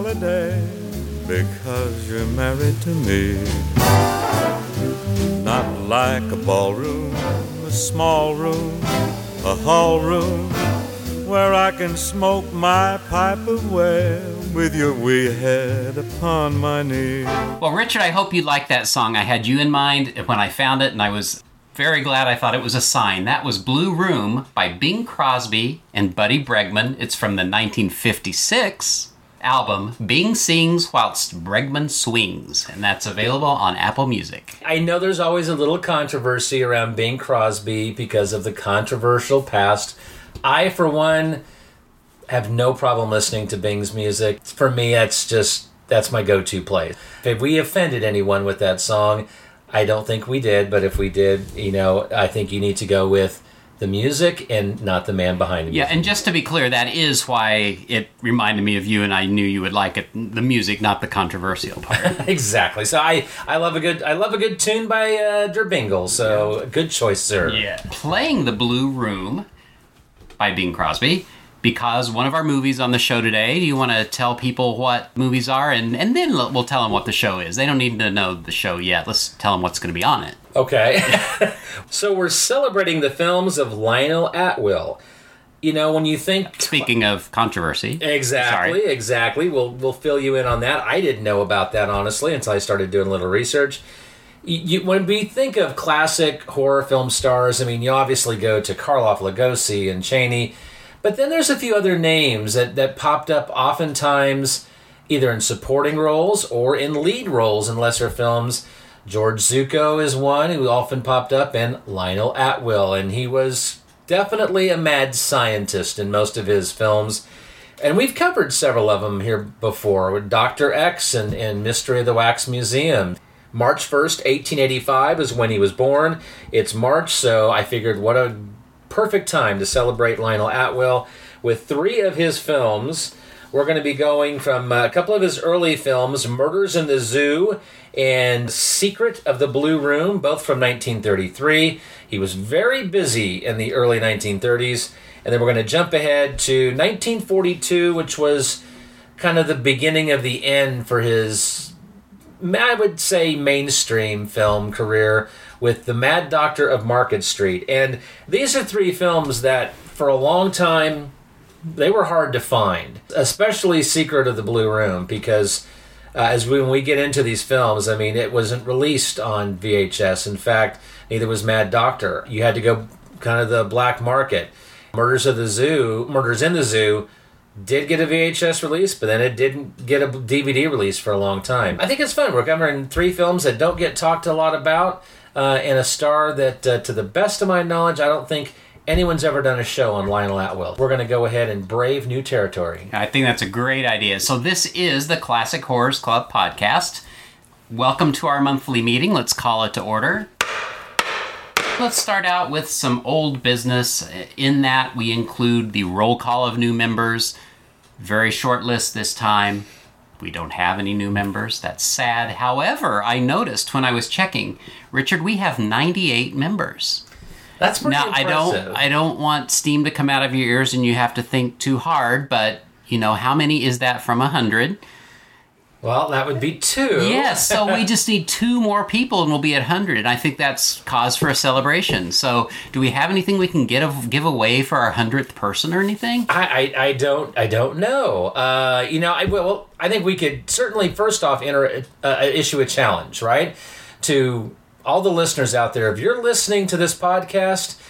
Holiday because you're married to me. Not like a ballroom, a small room, a hall room, where I can smoke my pipe away with your wee head upon my knee. Well, Richard, I hope you liked that song. I had you in mind when I found it, and I was very glad I thought it was a sign. That was Blue Room by Bing Crosby and Buddy Bregman. It's from the 1956 album Bing Sings Whilst Bregman Swings, and that's available on Apple Music. I know there's always a little controversy around Bing Crosby because of the controversial past. I, for one, have no problem listening to Bing's music. For me, that's just that's my go-to place. If we offended anyone with that song, I don't think we did, but if we did, you know, I think you need to go with the music and not the man behind the music. Yeah, and just to be clear, that is why it reminded me of you, and I knew you would like it. The music, not the controversial part. exactly. So I I love a good I love a good tune by uh, Der Bingle. So good choice, sir. Yeah. Playing the Blue Room by Bing Crosby. Because one of our movies on the show today, do you want to tell people what movies are? And, and then we'll tell them what the show is. They don't need to know the show yet. Let's tell them what's going to be on it. Okay. so we're celebrating the films of Lionel Atwill. You know, when you think Speaking of controversy. Exactly, Sorry. exactly. We'll we'll fill you in on that. I didn't know about that honestly until I started doing a little research. You, you, when we think of classic horror film stars, I mean, you obviously go to Karloff, Lugosi, and Chaney, but then there's a few other names that that popped up oftentimes either in supporting roles or in lead roles in lesser films. George Zucco is one who often popped up, and Lionel Atwill, and he was definitely a mad scientist in most of his films. And we've covered several of them here before with Dr. X and, and Mystery of the Wax Museum. March 1st, 1885 is when he was born. It's March, so I figured what a perfect time to celebrate Lionel Atwill with three of his films. We're going to be going from uh, a couple of his early films Murders in the Zoo and Secret of the Blue Room, both from 1933. He was very busy in the early 1930s. And then we're going to jump ahead to 1942, which was kind of the beginning of the end for his, I would say, mainstream film career with The Mad Doctor of Market Street. And these are three films that, for a long time, they were hard to find, especially Secret of the Blue Room, because uh, as we, when we get into these films, I mean, it wasn't released on VHS. In fact, neither was Mad Doctor. You had to go kind of the black market. Murders of the Zoo, Murders in the Zoo, did get a VHS release, but then it didn't get a DVD release for a long time. I think it's fun. We're covering three films that don't get talked a lot about, uh, and a star that, uh, to the best of my knowledge, I don't think anyone's ever done a show on Lionel Atwill. We're going to go ahead and brave new territory. I think that's a great idea. So, this is the Classic Horrors Club podcast. Welcome to our monthly meeting. Let's call it to order. Let's start out with some old business. In that, we include the roll call of new members. Very short list this time. We don't have any new members. That's sad. However, I noticed when I was checking, Richard, we have 98 members. That's pretty Now I don't I don't want steam to come out of your ears and you have to think too hard, but you know how many is that from a hundred? well, that would be two. Yes, so we just need two more people and we'll be at hundred, and I think that's cause for a celebration. So, do we have anything we can get a, give away for our hundredth person or anything? I, I, I don't I don't know. Uh, you know, I well, I think we could certainly first off enter uh, issue a challenge, right? To all the listeners out there, if you're listening to this podcast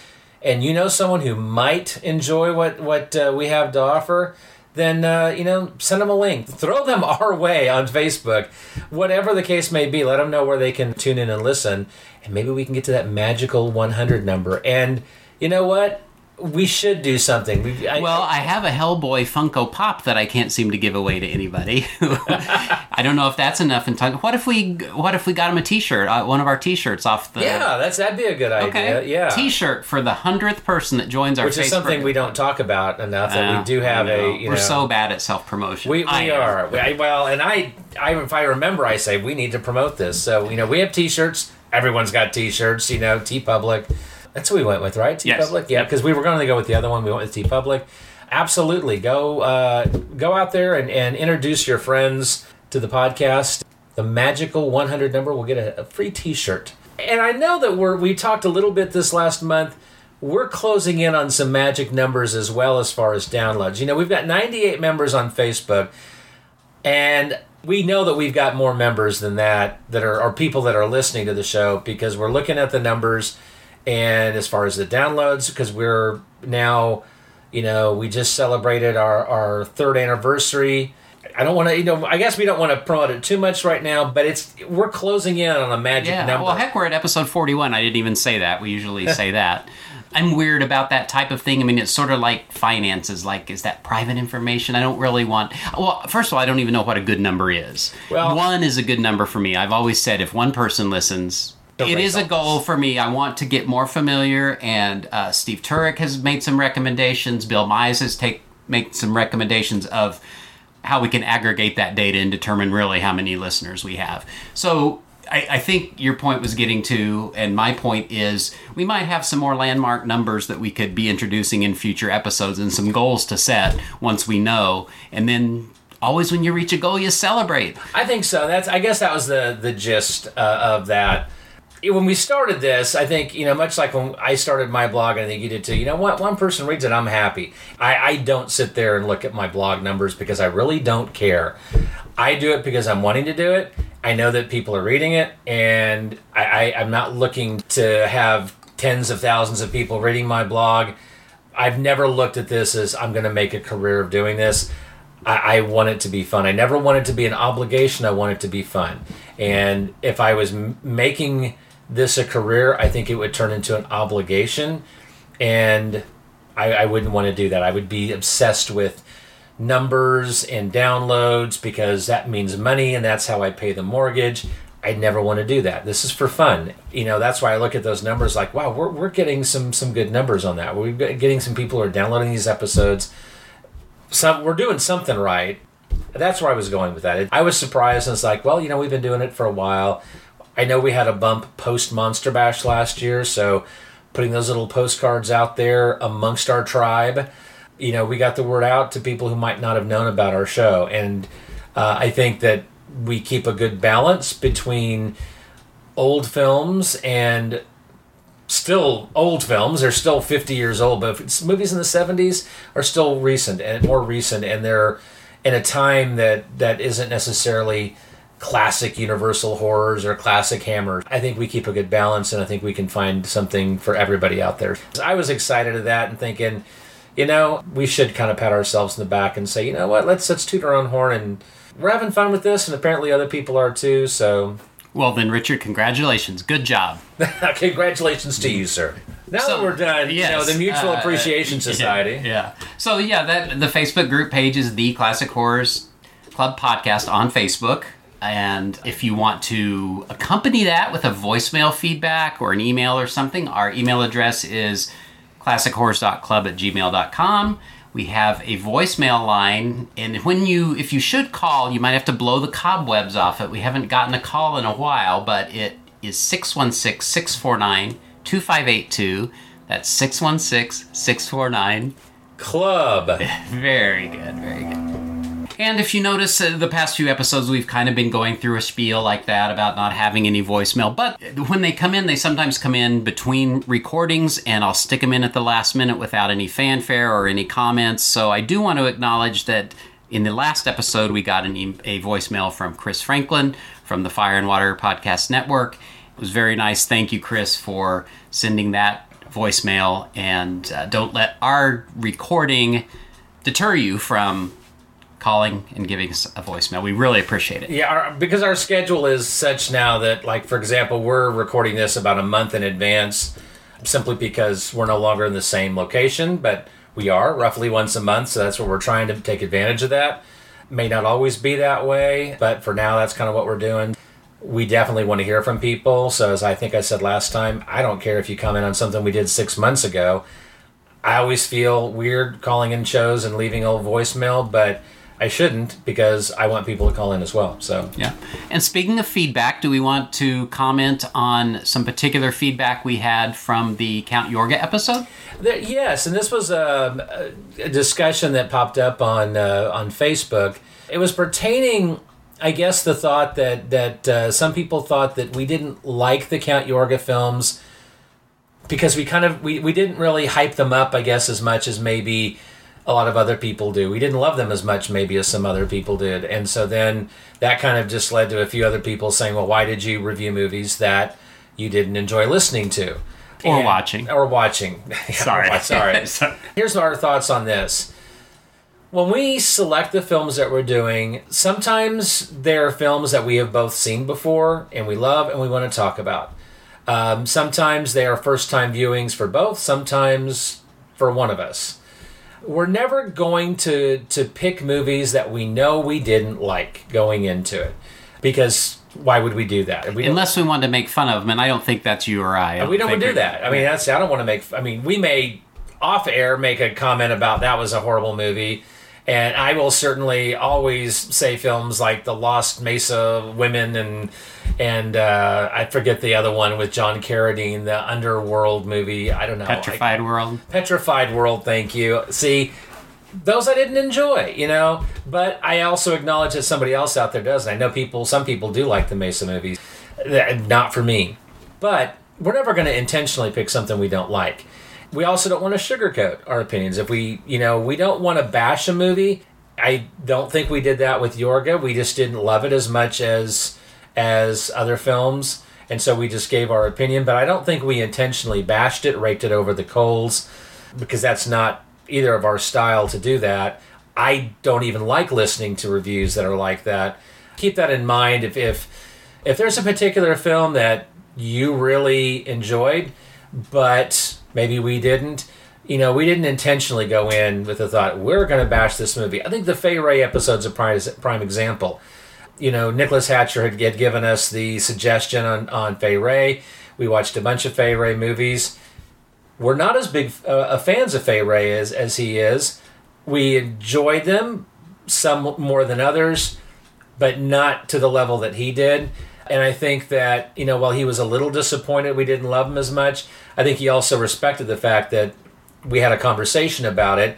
and you know someone who might enjoy what what uh, we have to offer, then uh, you know send them a link, throw them our way on Facebook, whatever the case may be. Let them know where they can tune in and listen, and maybe we can get to that magical 100 number. And you know what? We should do something. We, I, Well, I have a Hellboy Funko Pop that I can't seem to give away to anybody. I don't know if that's enough in time. What if we What if we got him a T-shirt? Uh, one of our T-shirts off the. yeah, that's that'd be a good idea. Okay. Yeah, T-shirt for the hundredth person that joins our which is something we don't talk about enough. That Uh, we do have I a. You We're know, so bad at self promotion. We, we are. We, I, well, and I, I, if I remember, I say we need to promote this. So you know, we have T-shirts. Everyone's got T-shirts. You know, TeePublic. That's what we went with, right? T Yes. Public. Yeah, because we were going to go with the other one. We went with TeePublic. Absolutely, go uh, go out there and, and introduce your friends to the podcast. The magical 100 number will get a, a free T-shirt. And I know that we're we talked a little bit this last month. We're closing in on some magic numbers as well as far as downloads. You know, we've got 98 members on Facebook, and we know that we've got more members than that that are, are people that are listening to the show because we're looking at the numbers and as far as the downloads because we're now you know we just celebrated our, our third anniversary i don't want to you know i guess we don't want to promote it too much right now but it's we're closing in on a magic Yeah. number Well, heck, we're at episode forty-one. I didn't even say that. We usually say that. I'm weird about that type of thing. I mean, it's sort of like finances. Like, is that private information? I don't really want. Well, first of all, I don't even know what a good number is. Well- one is a good number for me. I've always said if one person listens, it is a goal for me. I want to get more familiar. And uh, Steve Turek has made some recommendations. Bill Mize has take made some recommendations of how we can aggregate that data and determine really how many listeners we have. So I, I think your point was getting to, and my point is we might have some more landmark numbers that we could be introducing in future episodes and some goals to set once we know. And then always when you reach a goal, you celebrate. I think so. That's I guess that was the the gist uh, of that. When we started this, I think you know, much like when I started my blog, I think you did too. You know what? One person reads it, I'm happy. I, I don't sit there and look at my blog numbers because I really don't care. I do it because I'm wanting to do it. I know that people are reading it, and I, I, I'm not looking to have tens of thousands of people reading my blog. I've never looked at this as I'm going to make a career of doing this. I, I want it to be fun. I never want it to be an obligation. I want it to be fun. And if I was m- making this a career, I think it would turn into an obligation. And I, I wouldn't want to do that. I would be obsessed with numbers and downloads because that means money and that's how I pay the mortgage. I'd never want to do that. This is for fun. You know, that's why I look at those numbers like, wow, we're, we're getting some some good numbers on that. We're getting some people who are downloading these episodes. Some we're doing something right. That's where I was going with that. I was surprised and it's like, well, you know, we've been doing it for a while. I know we had a bump post Monster Bash last year, so putting those little postcards out there amongst our tribe, you know, we got the word out to people who might not have known about our show. And uh, I think that we keep a good balance between old films and still old films. They're still 50 years old, but movies in the 70s are still recent and more recent, and they're in a time that that isn't necessarily classic Universal horrors or classic Hammer. I think we keep a good balance, and I think we can find something for everybody out there. I was excited at that and thinking, you know, we should kind of pat ourselves in the back and say, you know what, let's let's toot our own horn and. We're having fun with this, and apparently other people are too. So, Well, then, Richard, congratulations. Good job. congratulations to you, sir. Now So, that we're done, you know, the Mutual uh, Appreciation yeah, Society. Yeah, So yeah, that the Facebook group page is the Classic Horrors Club podcast on Facebook. And if you want to accompany that with a voicemail feedback or an email or something, our email address is classichorrors.club at gmail.com. We have a voicemail line, and when you, if you should call, you might have to blow the cobwebs off it. We haven't gotten a call in a while, but it is 616 649 2582. That's 616 649 Club. very good, very good. And if you notice, uh, the past few episodes, we've kind of been going through a spiel like that about not having any voicemail. But when they come in, they sometimes come in between recordings, and I'll stick them in at the last minute without any fanfare or any comments. So I do want to acknowledge that in the last episode, we got e- a voicemail from Chris Franklin from the Fire and Water Podcast Network. It was very nice. Thank you, Chris, for sending that voicemail. And uh, don't let our recording deter you from calling and giving us a voicemail. We really appreciate it. Yeah, our, because our schedule is such now that, like, for example, we're recording this about a month in advance simply because we're no longer in the same location, but we are roughly once a month, so that's what we're trying to take advantage of that. May not always be that way, but for now, that's kind of what we're doing. We definitely want to hear from people. So, as I think I said last time, I don't care if you comment on something we did six months ago. I always feel weird calling in shows and leaving old voicemail, but I shouldn't because I want people to call in as well. So Yeah. And speaking of feedback, do we want to comment on some particular feedback we had from the Count Yorga episode? There, yes, and this was a, a discussion that popped up on uh, on Facebook. It was pertaining, I guess, the thought that that uh, some people thought that we didn't like the Count Yorga films because we kind of we, we didn't really hype them up, I guess, as much as maybe a lot of other people do. We didn't love them as much maybe as some other people did. And so then that kind of just led to a few other people saying, "Well, why did you review movies that you didn't enjoy listening to?" Or And- watching. Or watching. Sorry. sorry. Sorry. Here's our thoughts on this. When we select the films that we're doing, sometimes there are films that we have both seen before and we love and we want to talk about. Um, sometimes they are first time viewings for both, sometimes for one of us. We're never going to, to pick movies that we know we didn't like going into it because why would we do that? We Unless we want to make fun of them, and I don't think that's you or I. I we don't do that. I mean, that's I don't want to make. I mean, we may off air make a comment about that was a horrible movie, and I will certainly always say films like The Lost Mesa Women and and uh, I forget the other one with John Carradine, the Underworld movie. I don't know. Petrified World. Petrified World, thank you. See, those I didn't enjoy, you know, but I also acknowledge that somebody else out there does. And I know people, some people do like the Mesa movies. Not for me. But we're never going to intentionally pick something we don't like. We also don't want to sugarcoat our opinions. If we, you know, we don't want to bash a movie. I don't think we did that with Yorga. We just didn't love it as much as as other films, and so we just gave our opinion. But I don't think we intentionally bashed it, raked it over the coals, because that's not either of our style to do that. I don't even like listening to reviews that are like that. Keep that in mind. If if if there's a particular film that you really enjoyed, but maybe we didn't, you know, we didn't intentionally go in with the thought we're going to bash this movie. I think the Fay Wray episode's a prime prime example. You know, Nicholas Hatcher had, had given us the suggestion on on Fay Wray. We watched a bunch of Fay Wray movies. We're not as big uh, fans of Fay Wray as as he is. We enjoyed them, some more than others, but not to the level that he did. And I think that, you know, while he was a little disappointed we didn't love him as much, I think he also respected the fact that we had a conversation about it.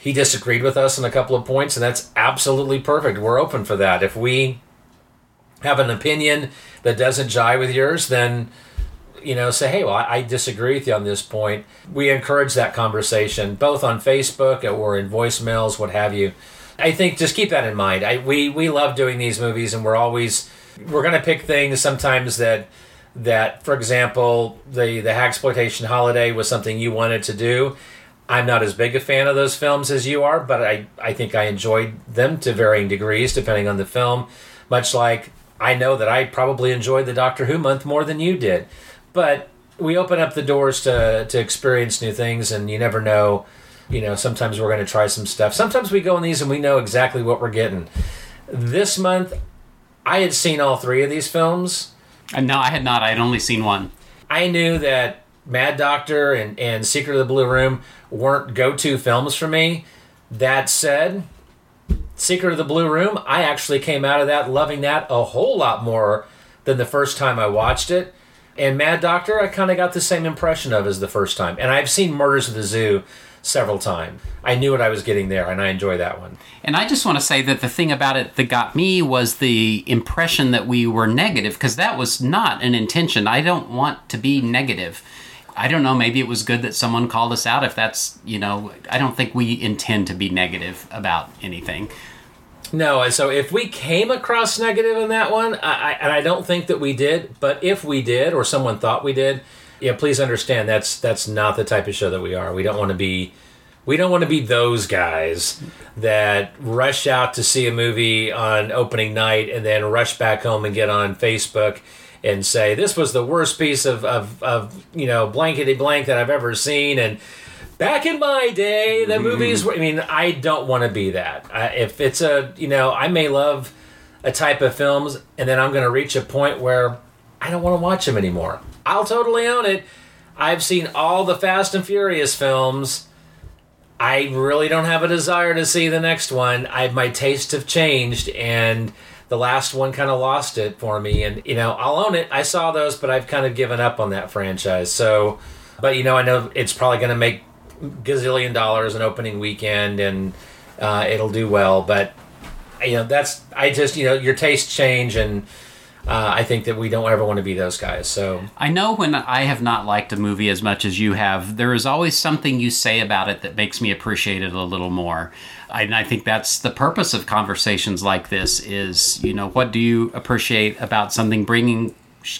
He disagreed with us on a couple of points, and that's absolutely perfect. We're open for that. If we have an opinion that doesn't jive with yours, then you know, say, hey, well, I disagree with you on this point. We encourage that conversation, both on Facebook or in voicemails, what have you. I think just keep that in mind. I, we we love doing these movies, and we're always we're going to pick things sometimes that that, for example, the the exploitation holiday was something you wanted to do. I'm not as big a fan of those films as you are, but I I think I enjoyed them to varying degrees depending on the film. Much like I know that I probably enjoyed the Doctor Who month more than you did, but we open up the doors to to experience new things, and you never know. You know, sometimes we're going to try some stuff. Sometimes we go in these and we know exactly what we're getting. This month, I had seen all three of these films. And no, I had not. I had only seen one. I knew that Mad Doctor and, and Secret of the Blue Room weren't go to films for me. That said, Secret of the Blue Room, I actually came out of that loving that a whole lot more than the first time I watched it. And Mad Doctor, I kind of got the same impression of as the first time. And I've seen Murders of the Zoo several times. I knew what I was getting there, and I enjoy that one. And I just want to say that the thing about it that got me was the impression that we were negative, because that was not an intention. I don't want to be negative. I don't know, maybe it was good that someone called us out if that's, you know, I don't think we intend to be negative about anything. No, and so if we came across negative in that one, I, I, and I don't think that we did, but if we did, or someone thought we did, yeah, please understand that's that's not the type of show that we are. We don't want to be, we don't want to be those guys that rush out to see a movie on opening night and then rush back home and get on Facebook and say this was the worst piece of of, of you know blankety blank that I've ever seen and. Back in my day, the mm-hmm. movies were. I mean, I don't want to be that. I, if it's a, you know, I may love a type of films, and then I'm going to reach a point where I don't want to watch them anymore. I'll totally own it. I've seen all the Fast and Furious films. I really don't have a desire to see the next one. I my tastes have changed, and the last one kind of lost it for me. And you know, I'll own it. I saw those, but I've kind of given up on that franchise. So, but you know, I know it's probably going to make gazillion dollars an opening weekend, and uh, it'll do well. But you know, that's I just you know your tastes change, and uh, I think that we don't ever want to be those guys. So I know when I have not liked a movie as much as you have, there is always something you say about it that makes me appreciate it a little more. And I think that's the purpose of conversations like this is, you know, what do you appreciate about something bringing,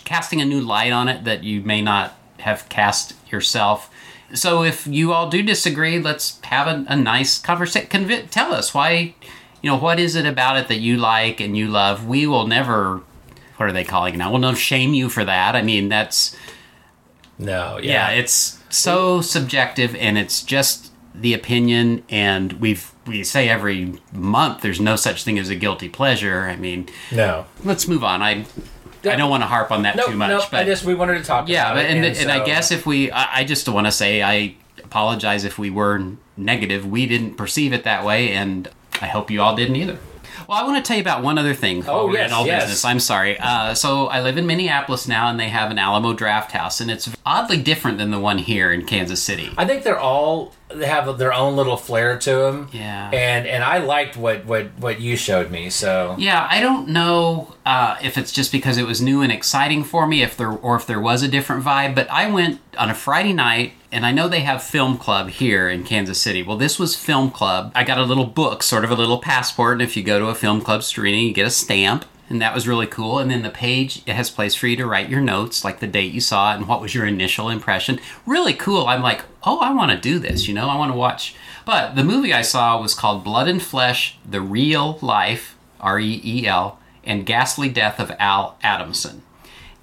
casting a new light on it that you may not have cast yourself. So if you all do disagree, let's have a, a nice conversation. Tell us why, you know, what is it about it that you like and you love? We will never, what are they calling it now? We'll never shame you for that. I mean, that's, no, yeah, yeah, it's so subjective and it's just the opinion and we've we say every month there's no such thing as a guilty pleasure. I mean, no. let's move on. I I don't want to harp on that No, too much, no, but I just we wanted to talk. yeah, about but and, and, and I guess if we, I, I just want to say I apologize if we were negative. We didn't perceive it that way, and I hope you all didn't either. Well, I want to tell you about one other thing. Oh, yes, in all yes. business. I'm sorry. Uh, so I live in Minneapolis now, and they have an Alamo Drafthouse, and it's oddly different than the one here in Kansas City. I think they're all they have their own little flair to them. Yeah. and and I liked what what what you showed me. So Yeah, I don't know uh, if it's just because it was new and exciting for me, if there or if there was a different vibe. But I went on a Friday night, and I know they have film club here in Kansas City. Well, this was film club. I got a little book, sort of a little passport, and if you go to a film club screening, you get a stamp. And that was really cool. And then the page, it has place for you to write your notes, like the date you saw it and what was your initial impression. Really cool. I'm like, oh, I want to do this, you know, I want to watch. But the movie I saw was called Blood and Flesh The Reel Life, R E E L, and Ghastly Death of Al Adamson.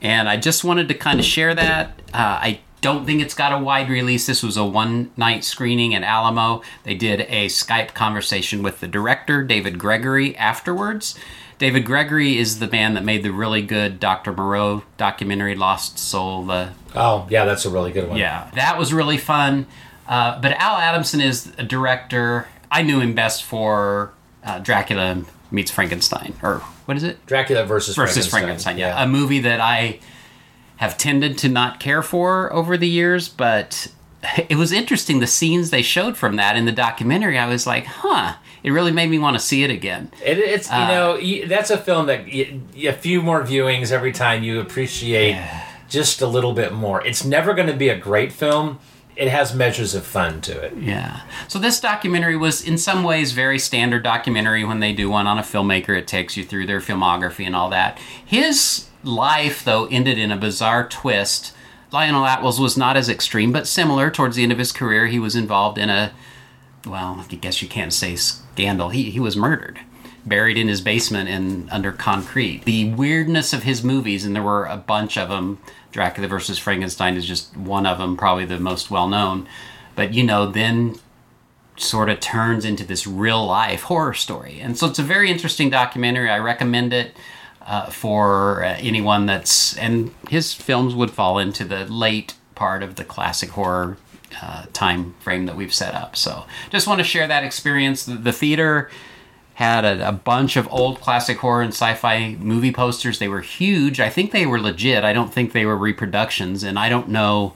And I just wanted to kind of share that. Uh, I don't think it's got a wide release. This was a one night screening at Alamo. They did a Skype conversation with the director, David Gregory, afterwards. David Gregory is the man that made the really good Dr. Moreau documentary, Lost Soul, the oh yeah, that's a really good one. yeah, that was really fun. Uh, but Al Adamson is a director. I knew him best for uh, Dracula meets Frankenstein, or what is it? Dracula versus Versus Frankenstein. Frankenstein. Yeah, a movie that I have tended to not care for over the years, but it was interesting the scenes they showed from that in the documentary. I was like, huh. It really made me want to see it again. It, it's Uh, you know that's a film that a few more viewings every time you appreciate just a little bit more. It's never going to be a great film. It has measures of fun to it. Yeah. So this documentary was in some ways very standard documentary when they do one on a filmmaker. It takes you through their filmography and all that. His life though ended in a bizarre twist. Lionel Atwill's was not as extreme but similar towards the end of his career. He was involved in a well, I guess you can't say scandal. He he was murdered. Buried in his basement and under concrete. The weirdness of his movies, and there were a bunch of them. Dracula versus Frankenstein is just one of them, probably the most well known. But you know, then sort of turns into this real life horror story. And so it's a very interesting documentary. I recommend it uh, for uh, anyone that's, and his films would fall into the late part of the classic horror uh, time frame that we've set up. So just want to share that experience. The, the theater had a, a bunch of old classic horror and sci-fi movie posters. They were huge. I think they were legit. I don't think they were reproductions, and I don't know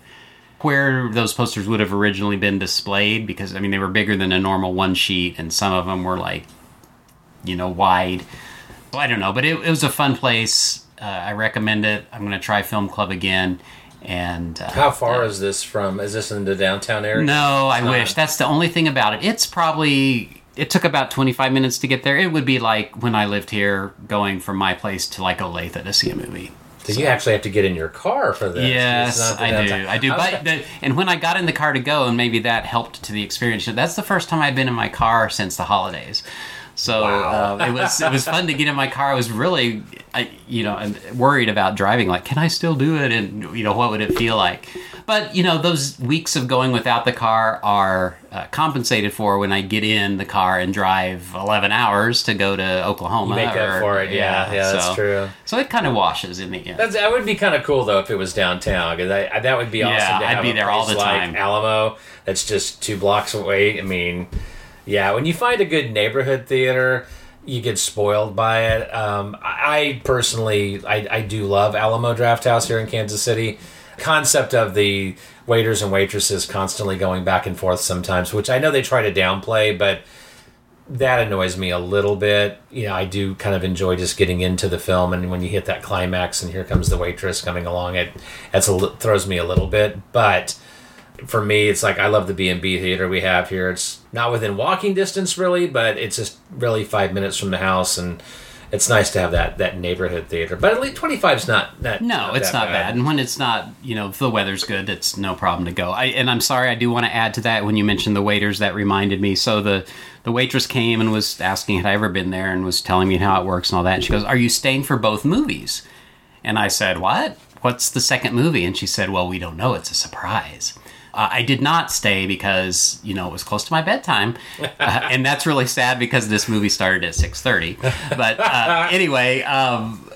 where those posters would have originally been displayed because I mean they were bigger than a normal one sheet, and some of them were like, you know, wide. So I don't know, but it, it was a fun place. Uh, I recommend it. I'm going to try Film Club again. And uh, How far is this from? Is this in the downtown area? no, I wish. That's the only thing about it. It's probably it took about 25 minutes to get there. It would be like when I lived here going from my place to like Olathe to see a movie. So you actually have to get in your car for this. Yes, I do. I do. But the, and when I got in the car to go, and maybe that helped to the experience. That's the first time I've been in my car since the holidays. So Wow. uh, it was it was fun to get in my car. I was really, I, you know, worried about driving. Like, can I still do it? And you know, what would it feel like? But you know, those weeks of going without the car are uh, compensated for when I get in the car and drive 11 hours to go to Oklahoma. You make up or- for it. Yeah, yeah, that's so- true. So it kind of washes in the end. That's, that would be kind of cool though if it was downtown because that would be awesome. Yeah, I'd be there all the like time. Alamo, that's just two blocks away. I mean, yeah, when you find a good neighborhood theater, you get spoiled by it. Um, I personally, I, I do love Alamo Drafthouse here in Kansas City. Concept of the waiters and waitresses constantly going back and forth sometimes, which I know they try to downplay, but that annoys me a little bit. You know, I do kind of enjoy just getting into the film, and when you hit that climax, and here comes the waitress coming along, it that's a, throws me a little bit. But for me, it's like I love the B and B theater we have here. It's not within walking distance, really, but it's just really five minutes from the house, and it's nice to have that that neighborhood theater. But at least twenty five is not, not No, it's that not bad. And when it's not, you know, if the weather's good, it's no problem to go. I and I'm sorry, I do want to add to that when you mentioned the waiters, that reminded me. So the the waitress came and was asking had I ever been there and was telling me how it works and all that. And she goes, "Are you staying for both movies?" And I said, "What? What's the second movie?" And she said, "Well, we don't know. It's a surprise." Uh, I did not stay because you know it was close to my bedtime, uh, and that's really sad because this movie started at six thirty. But uh, anyway, um,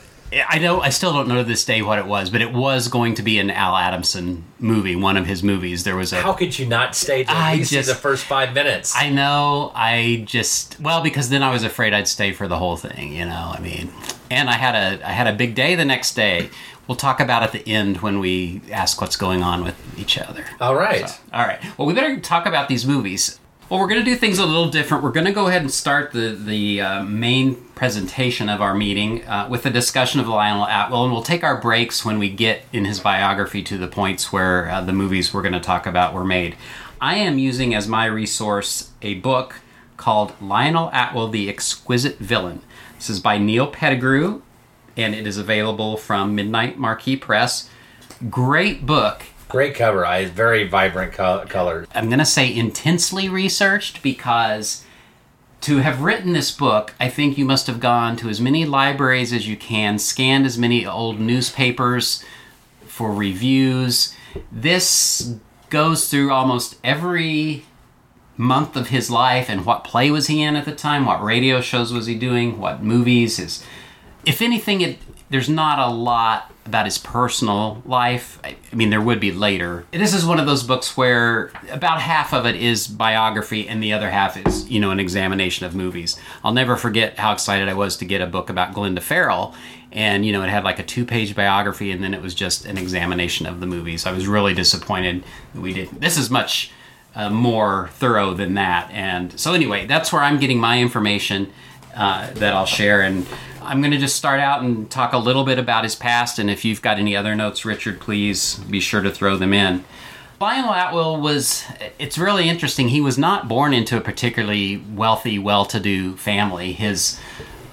I know I still don't know to this day what it was, but it was going to be an Al Adamson movie, one of his movies. There was a How could you not stay to I just- the first five minutes? I know. I just well because then I was afraid I'd stay for the whole thing. You know, I mean, and I had a I had a big day the next day. We'll talk about at the end when we ask what's going on with each other. All right. All right. Well, we better talk about these movies. Well, we're going to do things a little different. We're going to go ahead and start the the uh, main presentation of our meeting uh, with a discussion of Lionel Atwill, and we'll take our breaks when we get in his biography to the points where uh, the movies we're going to talk about were made. I am using as my resource a book called Lionel Atwill: The Exquisite Villain. This is by Neil Pettigrew, and it is available from Midnight Marquee Press. Great book. Great cover. I very vibrant co- colors. I'm going to say intensely researched because to have written this book, I think you must have gone to as many libraries as you can, scanned as many old newspapers for reviews. This goes through almost every month of his life and what play was he in at the time, what radio shows was he doing, what movies, his if anything, it there's not a lot about his personal life. I, I mean, there would be later. This is one of those books where about half of it is biography, and the other half is, you know, an examination of movies. I'll never forget how excited I was to get a book about Glenda Farrell, and you know, it had like a two-page biography, and then it was just an examination of the movies. I was really disappointed that we didn't. This is much uh, more thorough than that, and so anyway, that's where I'm getting my information uh, that I'll share. And I'm going to just start out and talk a little bit about his past. And if you've got any other notes, Richard, please be sure to throw them in. Lionel Atwill was, it's really interesting. He was not born into a particularly wealthy, well to do family. His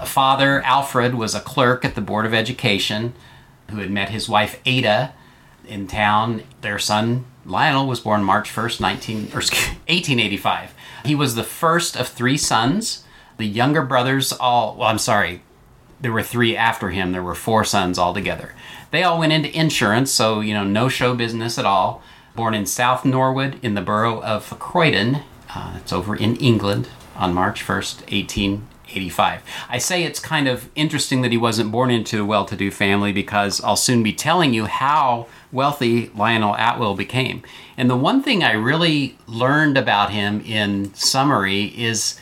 father, Alfred, was a clerk at the Board of Education who had met his wife, Ada, in town. Their son, Lionel, was born March 1st, 19, or, 1885. He was the first of three sons. The younger brothers all, well, I'm sorry, there were three after him. There were four sons altogether. They all went into insurance, so, you know, no show business at all. Born in South Norwood in the borough of Croydon. Uh, it's over in England on March 1st, 1885. I say it's kind of interesting that he wasn't born into a well to do family because I'll soon be telling you how wealthy Lionel Atwill became. And the one thing I really learned about him in summary is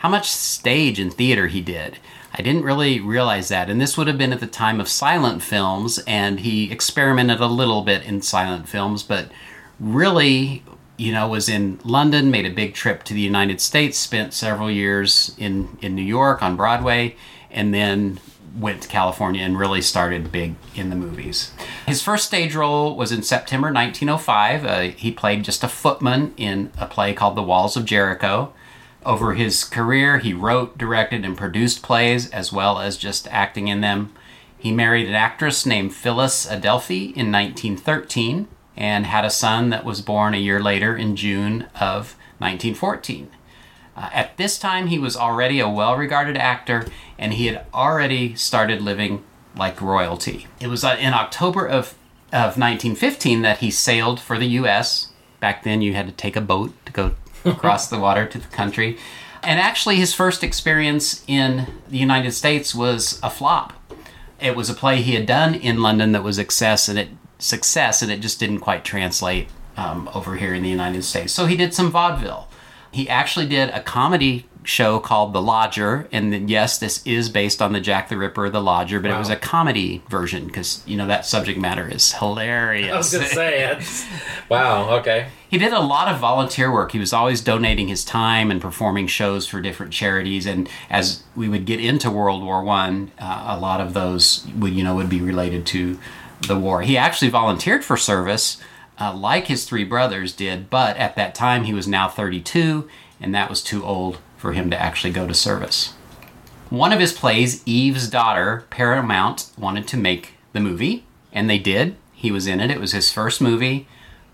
how much stage and theater he did. I didn't really realize that. And this would have been at the time of silent films, and he experimented a little bit in silent films, but really, you know, was in London, made a big trip to the United States, spent several years in, in New York on Broadway, and then went to California and really started big in the movies. His first stage role was in September 1905. Uh, he played just a footman in a play called The Walls of Jericho. Over his career, he wrote, directed, and produced plays as well as just acting in them. He married an actress named Phyllis Adelphi in 1913 and had a son that was born a year later in June of 1914. Uh, at this time, he was already a well regarded actor and he had already started living like royalty. It was uh, in October of, of 1915 that he sailed for the U.S. Back then, you had to take a boat to go across the water to the country. And actually, his first experience in the United States was a flop. It was a play he had done in London that was success, and it success, and it just didn't quite translate um, over here in the United States. So he did some vaudeville. He actually did a comedy show called The Lodger, and then, yes, this is based on the Jack the Ripper, The Lodger, but it was a comedy version because you know that subject matter is hilarious. I was gonna say, it's, wow, okay. He did a lot of volunteer work. He was always donating his time and performing shows for different charities. And as we would get into World War One, uh, a lot of those would you know would be related to the war. He actually volunteered for service, uh, like his three brothers did. But at that time, he was now 32, and that was too old for him to actually go to service. One of his plays, Eve's Daughter, Paramount wanted to make the movie, and they did. He was in it. It was his first movie,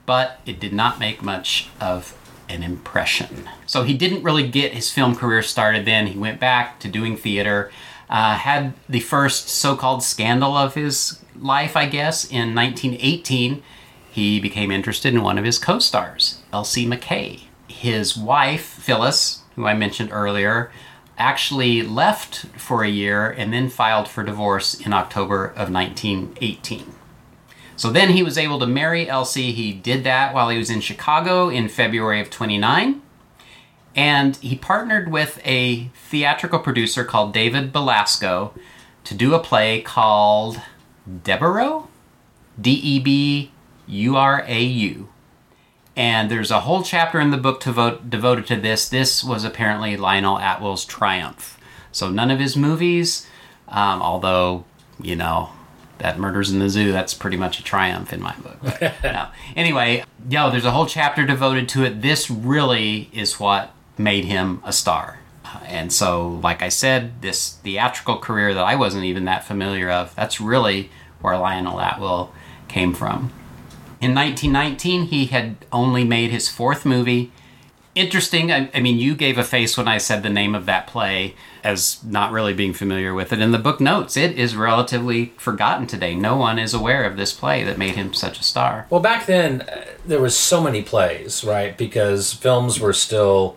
but it did not make much of an impression. So he didn't really get his film career started then. He went back to doing theater, uh, had the first so called scandal of his life, I guess, in 1918. He became interested in one of his co stars, Elsie McKay. His wife, Phyllis, who I mentioned earlier, actually left for a year and then filed for divorce in October of 1918. So then he was able to marry Elsie. He did that while he was in Chicago in February of 29. And he partnered with a theatrical producer called David Belasco to do a play called Deburau? D E B U R A U. And there's a whole chapter in the book to vote, devoted to this. This was apparently Lionel Atwill's triumph. So none of his movies, um, although, you know, that Murders in the Zoo, that's pretty much a triumph in my book. But, no. Anyway, yo, there's a whole chapter devoted to it. This really is what made him a star. Uh, and so, like I said, this theatrical career that I wasn't even that familiar of, that's really where Lionel Atwill came from. In 1919, he had only made his fourth movie. Interesting. I, I mean, you gave a face when I said the name of that play as not really being familiar with it. In the book notes, it is relatively forgotten today. No one is aware of this play that made him such a star. Well, back then uh, there was so many plays, right? Because films were still,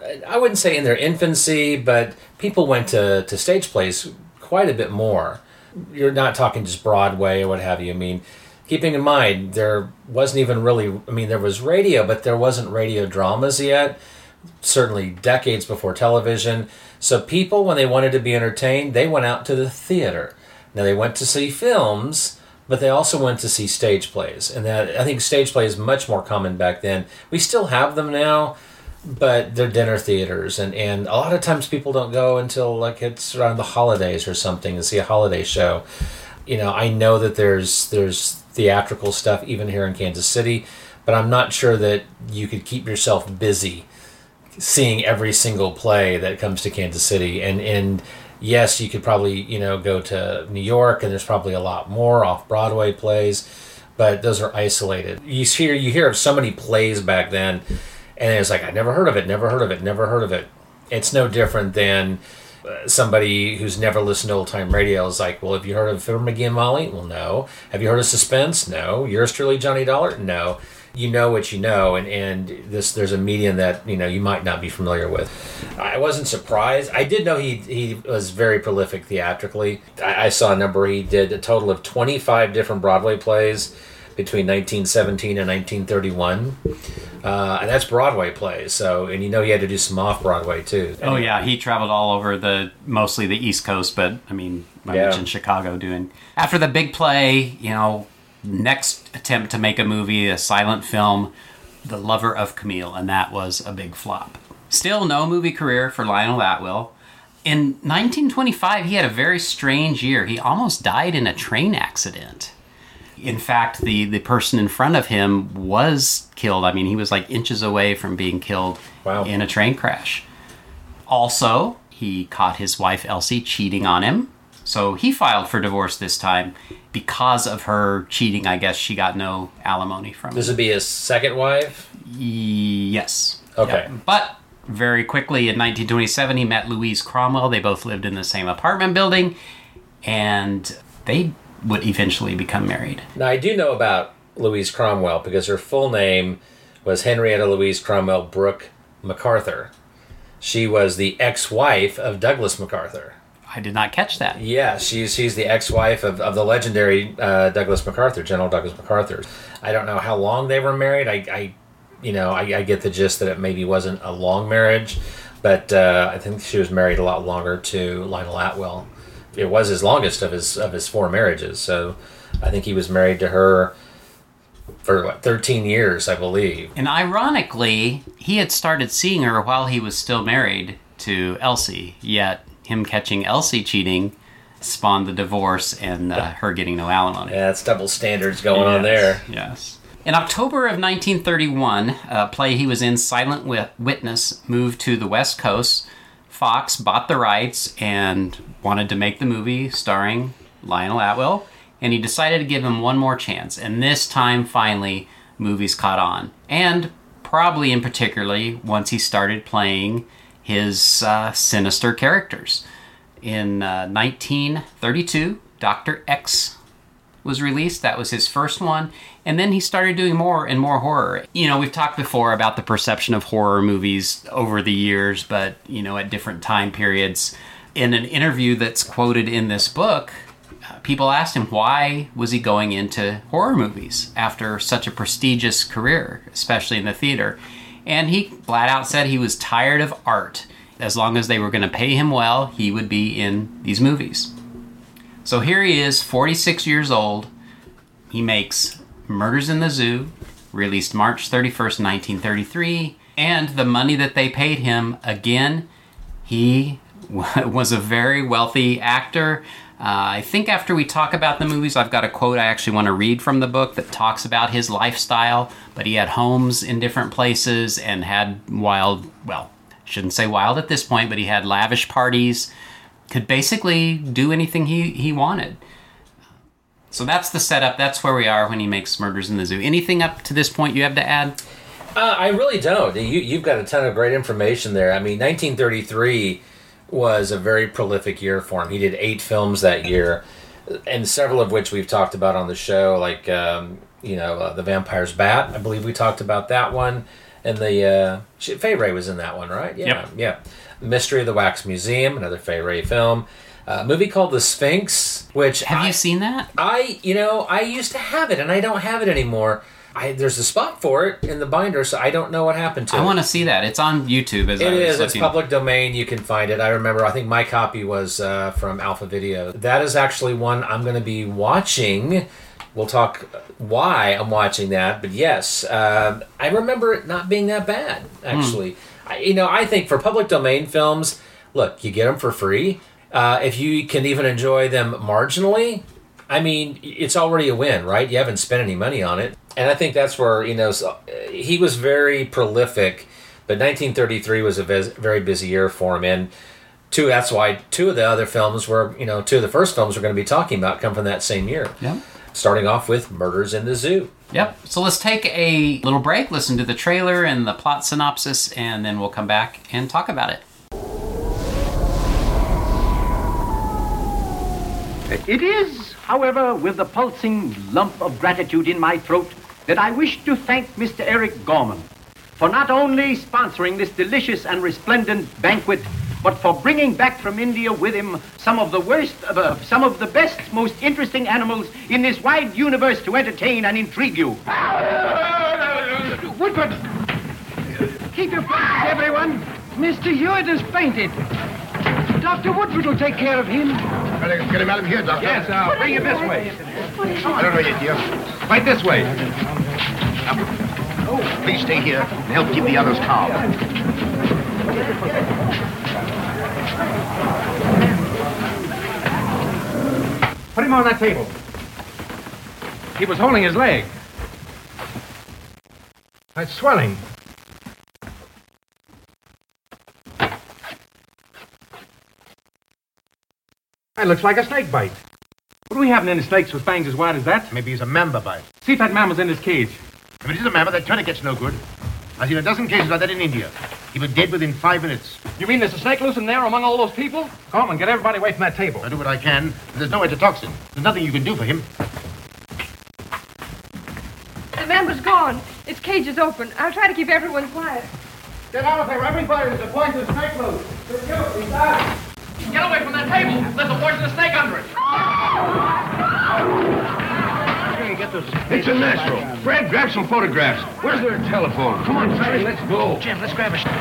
uh, I wouldn't say in their infancy, but people went to, to stage plays quite a bit more. You're not talking just Broadway or what have you. I mean, keeping in mind there wasn't even really. I mean, there was radio, but there wasn't radio dramas yet. Certainly, decades before television. So people, when they wanted to be entertained, they went out to the theater. Now they went to see films, but they also went to see stage plays, and that I think stage play is much more common back then. We still have them now, but they're dinner theaters, and and a lot of times people don't go until like it's around the holidays or something to see a holiday show. You know, I know that there's there's theatrical stuff even here in Kansas City, but I'm not sure that you could keep yourself busy seeing every single play that comes to Kansas City. And and yes you could probably you know go to New York and there's probably a lot more off Broadway plays but those are isolated. You hear you hear of so many plays back then and it's like I never heard of it never heard of it never heard of it. It's no different than somebody who's never listened to old time radio is like well have you heard of Fibber McGee and Molly well no. Have you heard of Suspense? No. Yours truly Johnny Dollar? No. You know what you know and, and this there's a medium that you know you might not be familiar with. I wasn't surprised. I did know he he was very prolific theatrically. I, I saw a number. He did a total of 25 different broadway plays between 1917 and 1931 uh, and that's broadway plays so and you know he had to do some off broadway too Oh yeah, he traveled all over the mostly the East Coast, but I mean, I Yeah. mentioned Chicago doing after the big play. You know, next attempt to make a movie, a silent film, The Lover of Camille, and that was a big flop. Still, no movie career for Lionel Atwill. In 1925, he had a very strange year. He almost died in a train accident. In fact, the, the person in front of him was killed. I mean, he was like inches away from being killed Wow. in a train crash. Also, he caught his wife Elsie cheating on him. So he filed for divorce this time because of her cheating. I guess she got no alimony from this him. would be his second wife Yes. Okay. Yeah. But Very quickly in 1927, he met Louise Cromwell. They both lived in the same apartment building, and they would eventually become married. Now, I do know about Louise Cromwell because her full name was Henrietta Louise Cromwell Brooke MacArthur. She was the ex wife of Douglas MacArthur. I did not catch that. Yeah, she's she's the ex-wife of, of the legendary uh, Douglas MacArthur, General Douglas MacArthur. I don't know how long they were married. I, I you know, I, I, get the gist that it maybe wasn't a long marriage, but uh, I think she was married a lot longer to Lionel Atwill. It was his longest of his of his four marriages. So I think he was married to her for what, 13 years, I believe. And ironically, he had started seeing her while he was still married to Elsie. Yet him catching Elsie cheating spawned the divorce and uh, her getting no alimony. Yeah, it's double standards going yes, on there. Yes. In October of 1931, a play he was in, Silent Witness, moved to the West Coast. Fox bought the rights and wanted to make the movie starring Lionel Atwill, and he decided to give him one more chance. And this time, finally, movies caught on. And probably in particularly once he started playing his uh, sinister characters. In uh, 1932, Dr. X was released. That was his first one. And then he started doing more and more horror. You know, we've talked before about the perception of horror movies over the years, but, you know, at different time periods. In an interview that's quoted in this book, uh, people asked him why was he going into horror movies after such a prestigious career, especially in the theater. And he flat out said he was tired of art. As long as they were going to pay him well, he would be in these movies. So here he is, 46 years old. He makes Murders in the Zoo, released March 31st, 1933. And the money that they paid him, again, he was a very wealthy actor. Uh, I think after we talk about the movies, I've got a quote I actually want to read from the book that talks about his lifestyle. But he had homes in different places and had wild, well, shouldn't say wild at this point, but he had lavish parties. Could basically do anything he, he wanted. So that's the setup. That's where we are when he makes Murders in the Zoo. Anything up to this point you have to add? Uh, I really don't. You, you've got a ton of great information there. I mean, 1933 was a very prolific year for him. He did eight films that year, and several of which we've talked about on the show, like um, you know, uh, the Vampire's Bat. I believe we talked about that one, and the uh, Fay Wray was in that one, right? Yeah, yep. yeah. Mystery of the Wax Museum, another Fay film. Uh, a movie called The Sphinx, which have I, you seen that? I, you know, I used to have it, and I don't have it anymore. I, there's a spot for it in the binder, so I don't know what happened to I it. I want to see that. It's on YouTube. As it is. It's public domain. You can find it. I remember. I think my copy was uh, from Alpha Video. That is actually one I'm going to be watching. We'll talk why I'm watching that, but yes, uh, I remember it not being that bad. Actually, mm. I, you know, I think for public domain films, look, you get them for free. Uh, if you can even enjoy them marginally, I mean, it's already a win, right? You haven't spent any money on it and I think that's where you know he was very prolific. But 1933 was a very busy year for him, and two that's why two of the other films were you know two of the first films we're going to be talking about come from that same year. Yeah. Starting off with Murders in the Zoo. Yep. So let's take a little break, listen to the trailer and the plot synopsis, and then we'll come back and talk about it. It is, however, with a pulsing lump of gratitude in my throat that I wish to thank Mr. Eric Gorman for not only sponsoring this delicious and resplendent banquet, but for bringing back from India with him some of the worst, uh, some of the best, most interesting animals in this wide universe to entertain and intrigue you. Woodford! Keep your places, everyone. Mr. Hewitt has fainted. Dr. Woodford will take care of him. Better get him out of here, Doctor. Yes, I'll bring him this way. I don't know yet, dear. Right this way. Oh, please stay here and help keep the others calm. Put him on that table. He was holding his leg. That's swelling. That looks like a snake bite. What do we have in any snakes with fangs as wide as that? Maybe he's a mamba bite. See if that mammal's in his cage. If it is a mamba, that tourniquet's no good. I've seen a dozen cases like that in India. He was dead within five minutes. You mean there's a snake loose in there among all those people? Come and get everybody away from that table. I'll do what I can. but There's nowhere to toxin. There's nothing you can do for him. The mamba's gone. Its cage is open. I'll try to keep everyone quiet. Get out of here, everybody. There's a poisonous snake loose. Get away from that table. There's a poisonous snake under it. Oh, It's a natural. Fred, grab some photographs. Where's their telephone? Come on, Freddy, let's go. Jim, let's grab a... Shot.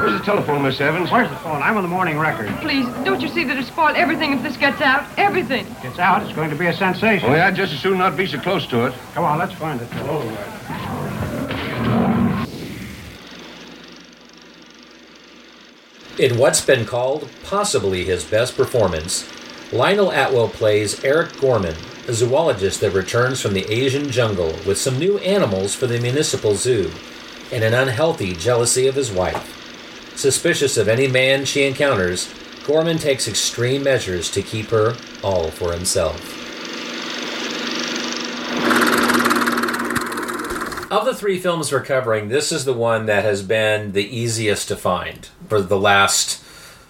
Where's the telephone, Miss Evans? Where's the phone? I'm on the morning record. Please, don't you see that it'll spoil everything if this gets out? Everything. It's out. It's going to be a sensation. Oh, yeah, I'd just as soon not be so close to it. Come on, let's find it. Oh, In what's been called possibly his best performance, Lionel Atwill plays Eric Gorman, a zoologist that returns from the Asian jungle with some new animals for the municipal zoo and an unhealthy jealousy of his wife. Suspicious of any man she encounters, Gorman takes extreme measures to keep her all for himself. Of the three films we're covering, this is the one that has been the easiest to find for the last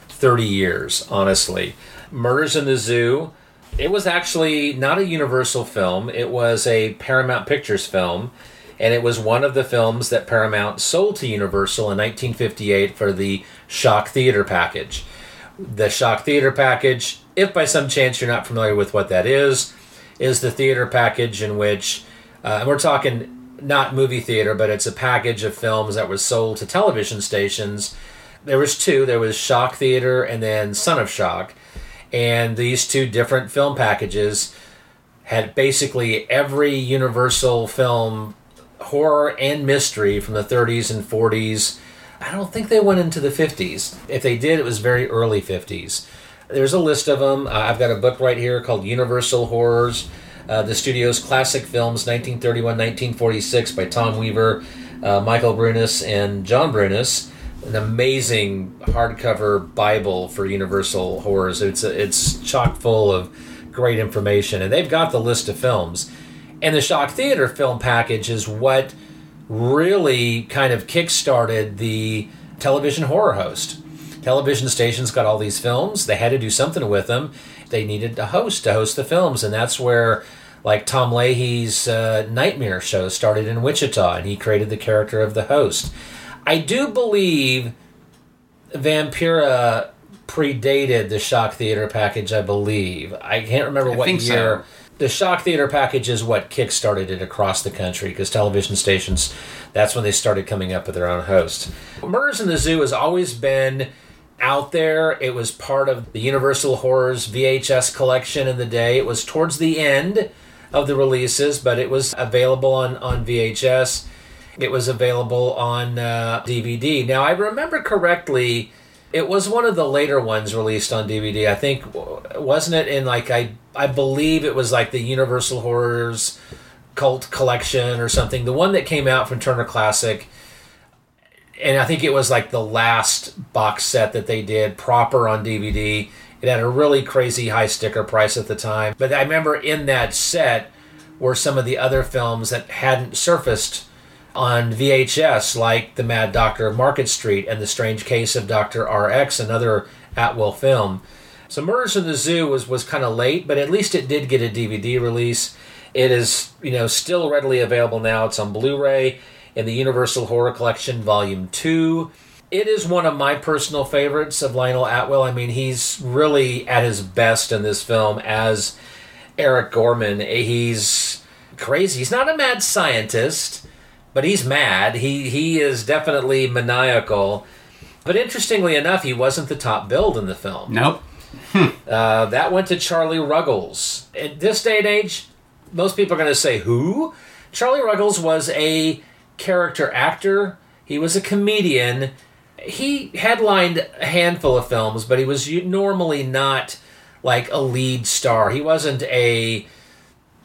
30 years, honestly. Murders in the Zoo, it was actually not a Universal film, it was a Paramount Pictures film, and it was one of the films that Paramount sold to Universal in 1958 for the Shock Theater package. The Shock Theater package, if by some chance you're not familiar with what that is, is the theater package in which, uh, and we're talking not movie theater, but it's a package of films that was sold to television stations. There was two. There was Shock Theater and then Son of Shock, and these two different film packages had basically every Universal film, horror and mystery from the 30s and 40s. I don't think they went into the 50s. If they did, it was very early 50s. There's a list of them. I've got a book right here called Universal Horrors uh, the studio's classic films 1931 1946 by Tom Weaver, uh, Michael Brunas, and John Brunas. An amazing hardcover Bible for Universal horrors. It's it's chock full of great information, and they've got the list of films. And the Shock Theater film package is what really kind of kickstarted the television horror host. Television stations got all these films. They had to do something with them. They needed a host to host the films, and that's where like Tom Leahy's uh, Nightmare show started in Wichita, and he created the character of the host. I do believe Vampira predated the Shock Theater package. I believe I can't remember I what think so. year. The Shock Theater package is what kickstarted it across the country because television stations. That's when they started coming up with their own host. Murders in the Zoo has always been out there. It was part of the Universal Horrors VHS collection in the day. It was towards the end of the releases, but it was available on, on VHS. It was available on uh, DVD. Now, I remember correctly, it was one of the later ones released on DVD. I think, wasn't it in like, I, I believe it was like the Universal Horrors Cult Collection or something. The one that came out from Turner Classic. And I think it was like the last box set that they did proper on DVD. It had a really crazy high sticker price at the time. But I remember in that set were some of the other films that hadn't surfaced on VHS, like The Mad Doctor of Market Street and The Strange Case of Dr. RX, another Atwill film. So Murders in the Zoo was, was kind of late, but at least it did get a DVD release. It is, you know, still readily available now. It's on Blu-ray in the Universal Horror Collection Volume 2 it is one of my personal favorites of Lionel Atwill. I mean, he's really at his best in this film as Eric Gorman. He's crazy. He's not a mad scientist, but he's mad. He he is definitely maniacal. But interestingly enough, he wasn't the top billed in the film. Nope. Uh, that went to Charlie Ruggles. At this day and age, most people are going to say, Who? Charlie Ruggles was a character actor, he was a comedian. He headlined a handful of films, but he was normally not like a lead star. He wasn't a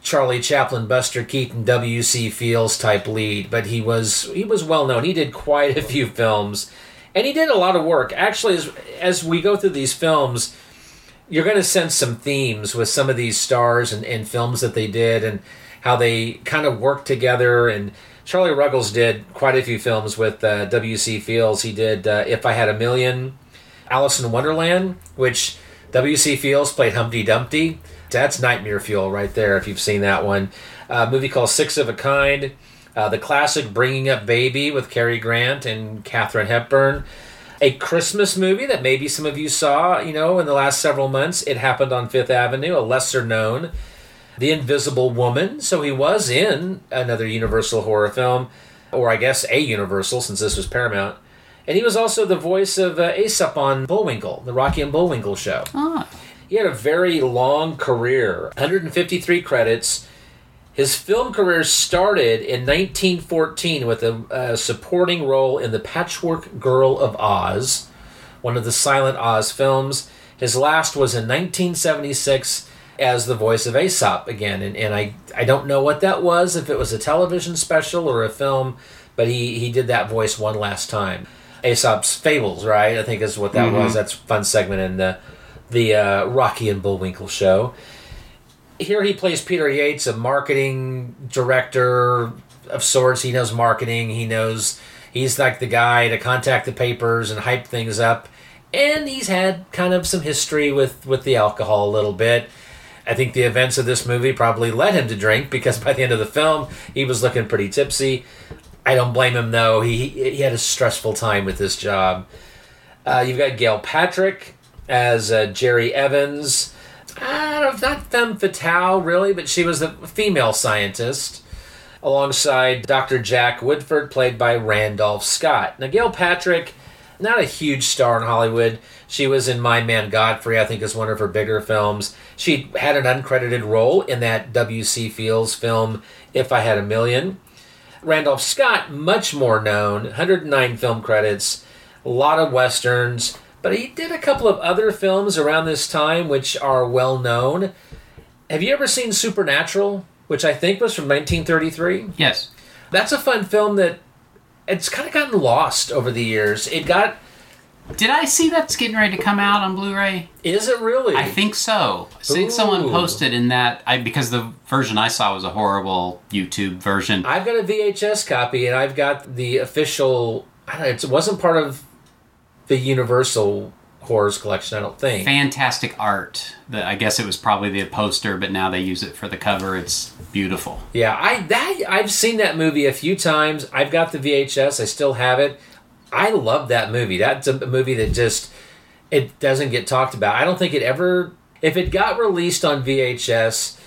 Charlie Chaplin, Buster Keaton, W.C. Fields type lead, but he was he was well known. He did quite a few films, and he did a lot of work. Actually, as as we go through these films, you're going to sense some themes with some of these stars and, and films that they did, and how they kind of worked together. And Charlie Ruggles did quite a few films with uh, W.C. Fields. He did uh, If I Had a Million, Alice in Wonderland, which W.C. Fields played Humpty Dumpty. That's nightmare fuel right there if you've seen that one. A movie called Six of a Kind. Uh, the classic Bringing Up Baby with Cary Grant and Katharine Hepburn. A Christmas movie that maybe some of you saw, you know, in the last several months. It happened on Fifth Avenue, a lesser known. The Invisible Woman. So he was in another Universal horror film, or I guess a Universal since this was Paramount. And he was also the voice of uh, Aesop on Bullwinkle, the Rocky and Bullwinkle show. Ah. He had a very long career 153 credits. His film career started in 1914 with a, a supporting role in The Patchwork Girl of Oz, one of the silent Oz films. His last was in 1976 as the voice of Aesop again. And, and I, I don't know what that was, if it was a television special or a film, but he, he did that voice one last time. Aesop's Fables, right? I think is what that was. That's a fun segment in the the uh, Rocky and Bullwinkle show. Here he plays Peter Yates, a marketing director of sorts. He knows marketing. He knows he's like the guy to contact the papers and hype things up. And he's had kind of some history with with the alcohol a little bit. I think the events of this movie probably led him to drink because by the end of the film he was looking pretty tipsy. I don't blame him though. He he had a stressful time with this job. Uh, you've got Gail Patrick as uh, Jerry Evans. Uh, not femme fatale really, but she was the female scientist alongside Dr. Jack Woodford, played by Randolph Scott. Now Gail Patrick, not a huge star in Hollywood. She was in My Man Godfrey, I think is one of her bigger films. She had an uncredited role in that W.C. Fields film, If I Had a Million. Randolph Scott, much more known, 109 film credits, a lot of westerns, but he did a couple of other films around this time which are well known. Have you ever seen Supernatural, which I think was from 1933? Yes. That's a fun film that it's kind of gotten lost over the years. It got Did I see that's getting ready to come out on Blu-ray? is it really? I think so. I think someone posted in that I because the version I saw was a horrible YouTube version. I've got a VHS copy and I've got the official I don't know, it wasn't part of the Universal Horrors collection, I don't think. Fantastic art. The, I guess it was probably the poster, but now they use it for the cover. It's beautiful. Yeah, I that I've seen that movie a few times. I've got the VHS. I still have it. I love that movie. That's a movie that just it doesn't get talked about. I don't think it ever if it got released on VHS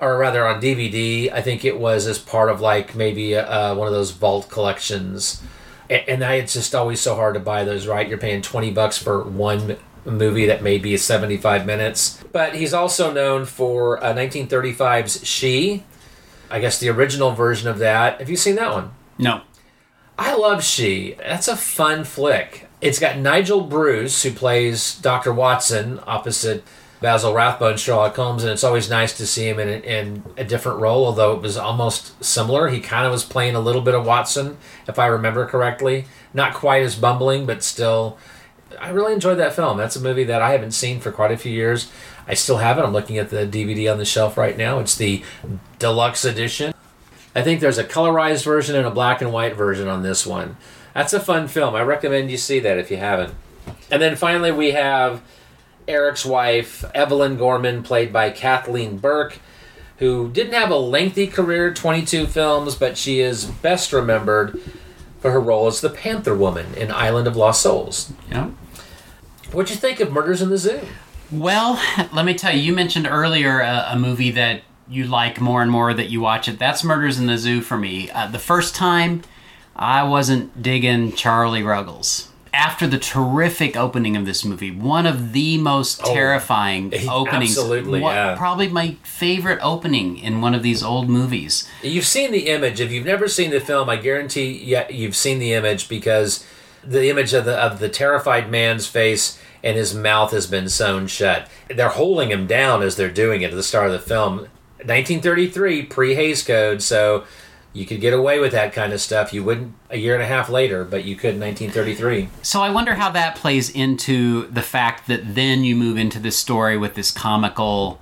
or rather on DVD, I think it was as part of like maybe uh, one of those vault collections. And I, it's just always so hard to buy those, right? You're paying 20 bucks for one movie that may be 75 minutes. But he's also known for uh, 1935's She, I guess the original version of that. Have you seen that one? No. I love She. That's a fun flick. It's got Nigel Bruce, who plays Dr. Watson opposite Basil Rathbone, Sherlock Holmes, and it's always nice to see him in, in a different role, although it was almost similar. He kind of was playing a little bit of Watson, if I remember correctly. Not quite as bumbling, but still. I really enjoyed that film. That's a movie that I haven't seen for quite a few years. I still have it. I'm looking at the DVD on the shelf right now. It's the deluxe edition. I think there's a colorized version and a black and white version on this one. That's a fun film. I recommend you see that if you haven't. And then finally, we have Eric's wife, Evelyn Gorman, played by Kathleen Burke, who didn't have a lengthy career 22 films, but she is best remembered for her role as the Panther Woman in Island of Lost Souls. Yeah. What'd you think of Murders in the Zoo? Well, let me tell you. You mentioned earlier a, a movie that you like more and more that you watch it. That's Murders in the Zoo for me. Uh, the first time, I wasn't digging Charlie Ruggles. After the terrific opening of this movie, one of the most terrifying openings. Oh, absolutely, What- yeah. Probably my favorite opening in one of these old movies. You've seen the image. If you've never seen the film, I guarantee you, you've seen the image because the image of the of the terrified man's face and his mouth has been sewn shut. They're holding him down as they're doing it at the start of the film. 1933, pre Hays Code, so you could get away with that kind of stuff. You wouldn't a year and a half later, but you could in 1933. So I wonder how that plays into the fact that then you move into this story with this comical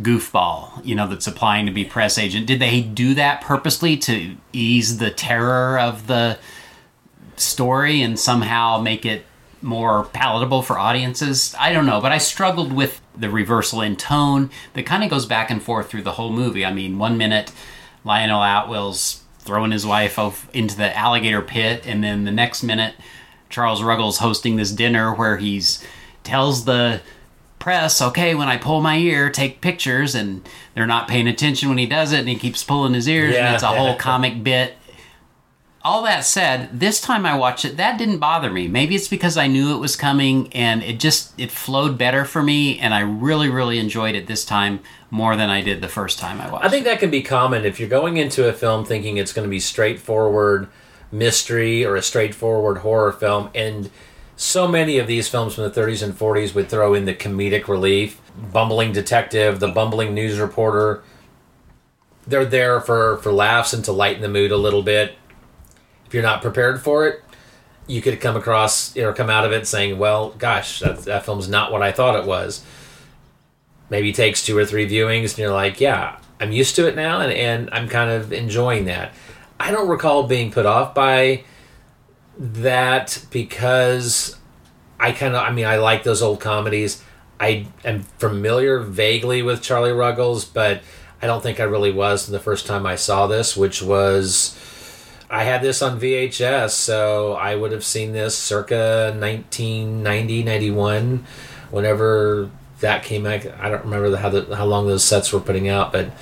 goofball, you know, that's applying to be press agent. Did they do that purposely to ease the terror of the story and somehow make it more palatable for audiences? I don't know, but I struggled with the reversal in tone that kind of goes back and forth through the whole movie. I mean, one minute Lionel Atwill's throwing his wife off into the alligator pit, and then the next minute Charles Ruggles hosting this dinner where he's tells the press, okay, when I pull my ear, take pictures, and they're not paying attention when he does it, and he keeps pulling his ears, and Yeah. it's a whole comic bit. All that said, this time I watched it, that didn't bother me. Maybe it's because I knew it was coming, and it just it flowed better for me, and I really, really enjoyed it this time more than I did the first time I watched. I think that can be common if you're going into a film thinking it's going to be straightforward mystery or a straightforward horror film, and so many of these films from the 30s and 40s would throw in the comedic relief, bumbling detective, the bumbling news reporter. They're there for for laughs and to lighten the mood a little bit. If you're not prepared for it, you could come across or come out of it saying, "Well, gosh, that that film's not what I thought it was." maybe takes two or three viewings and you're like yeah i'm used to it now and, and i'm kind of enjoying that i don't recall being put off by that because i kind of i mean i like those old comedies i am familiar vaguely with charlie ruggles but i don't think i really was the first time i saw this which was i had this on vhs so i would have seen this circa 1990 91 whenever that came out i don't remember the, how, the, how long those sets were putting out but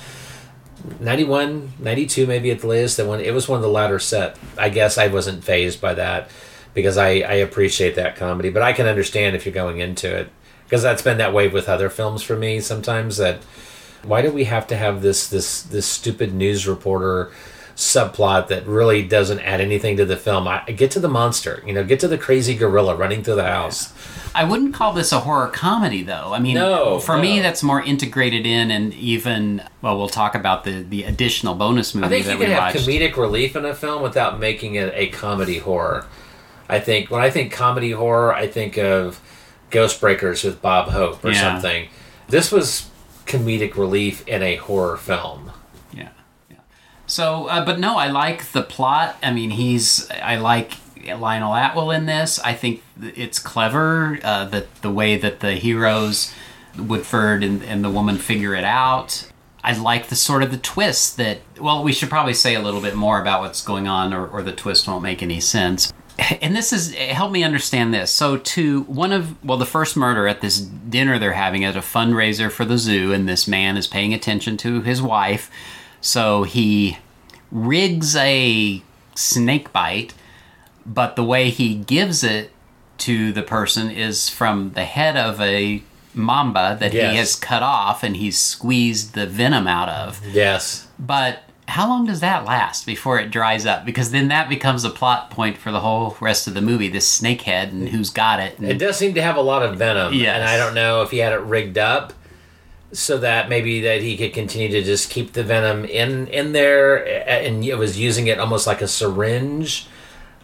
91 92 maybe at the latest that one it was one of the latter set. I guess i wasn't fazed by that because i i appreciate that comedy but i can understand if you're going into it because that's been that way with other films for me sometimes that why do we have to have this this this stupid news reporter subplot that really doesn't add anything to the film I, get to the monster you know get to the crazy gorilla running through the house I wouldn't call this a horror comedy, though. I mean, No, for me, that's more integrated in, and even well, we'll talk about the the additional bonus movie I think that you we can have watched. comedic relief in a film without making it a comedy horror. I think when I think comedy horror, I think of Ghostbreakers with Bob Hope or Yeah. something. This was comedic relief in a horror film. So, uh, but no, I like the plot. I mean, he's I like Lionel Atwill in this. I think it's clever uh, that the way that the heroes, Woodford and, and the woman figure it out. I like the sort of the twist that. Well, we should probably say a little bit more about what's going on, or, or the twist won't make any sense. And this is help me understand this. So, to one of well, the first murder at this dinner they're having at a fundraiser for the zoo, and this man is paying attention to his wife. So he rigs a snake bite, but the way he gives it to the person is from the head of a mamba that Yes. he has cut off and he's squeezed the venom out of. Yes. But how long does that last before it dries up? Because then that becomes a plot point for the whole rest of the movie. This snake head and who's got it. And It does seem to have a lot of venom. Yes. And I don't know if he had it rigged up so that maybe that he could continue to just keep the venom in in there and it was using it almost like a syringe.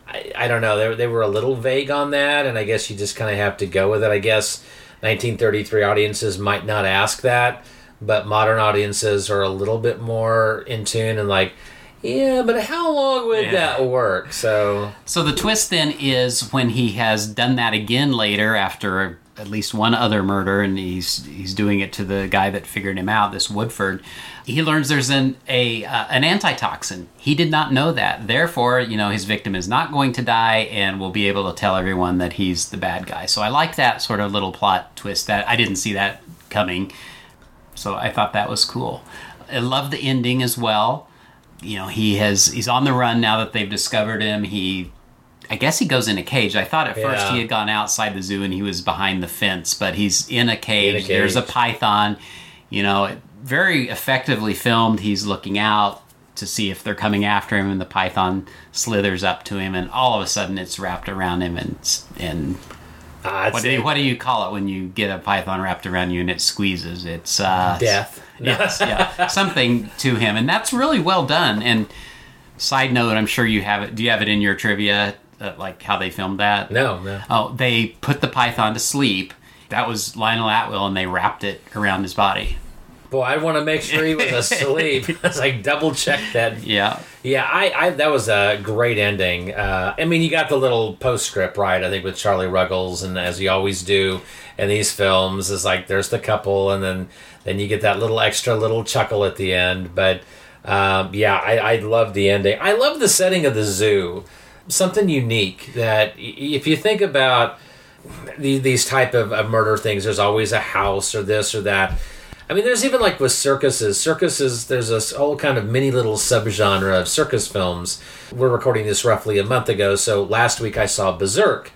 I, I don't know. They, they were a little vague on that, and I guess you just kind of have to go with it. I guess 1933 audiences might not ask that, but modern audiences are a little bit more in tune and like, yeah, but how long would Yeah. that work? So So the twist then is when he has done that again later after at least one other murder, and he's he's doing it to the guy that figured him out, this Woodford. He learns there's an a uh, an antitoxin. He did not know that. Therefore, you know his victim is not going to die, and will be able to tell everyone that he's the bad guy. So I like that sort of little plot twist. That I didn't see that coming. So I thought that was cool. I love the ending as well. You know, he has he's on the run now that they've discovered him. He I guess he goes in a cage. I thought at first he had gone outside the zoo and he was behind the fence, but he's in a cage. In a There's a python. You know, very effectively filmed. He's looking out to see if they're coming after him, and the python slithers up to him, and all of a sudden it's wrapped around him, and and it's what do you, what do you call it when you get a python wrapped around you and it squeezes? It's uh, death. yes, yeah, something to him, and that's really well done. And side note, I'm sure you have it. Do you have it in your trivia, uh, like how they filmed that? No, no. Oh, they put the python to sleep. That was Lionel Atwill, and they wrapped it around his body. Boy, I want to make sure he was asleep. I was like, double check that. Yeah. Yeah, I, I that was a great ending. Uh, I mean, you got the little postscript right. I think with Charlie Ruggles, and as you always do in these films, is like there's the couple, and then then you get that little extra little chuckle at the end. But um, yeah, I, I love the ending. I love the setting of the zoo. Something unique that if you think about these type of, murder things, there's always a house or this or that. I mean, there's even like with circuses. Circuses, there's a whole kind of mini little subgenre of circus films. We're recording this roughly a month ago, so last week I saw Berserk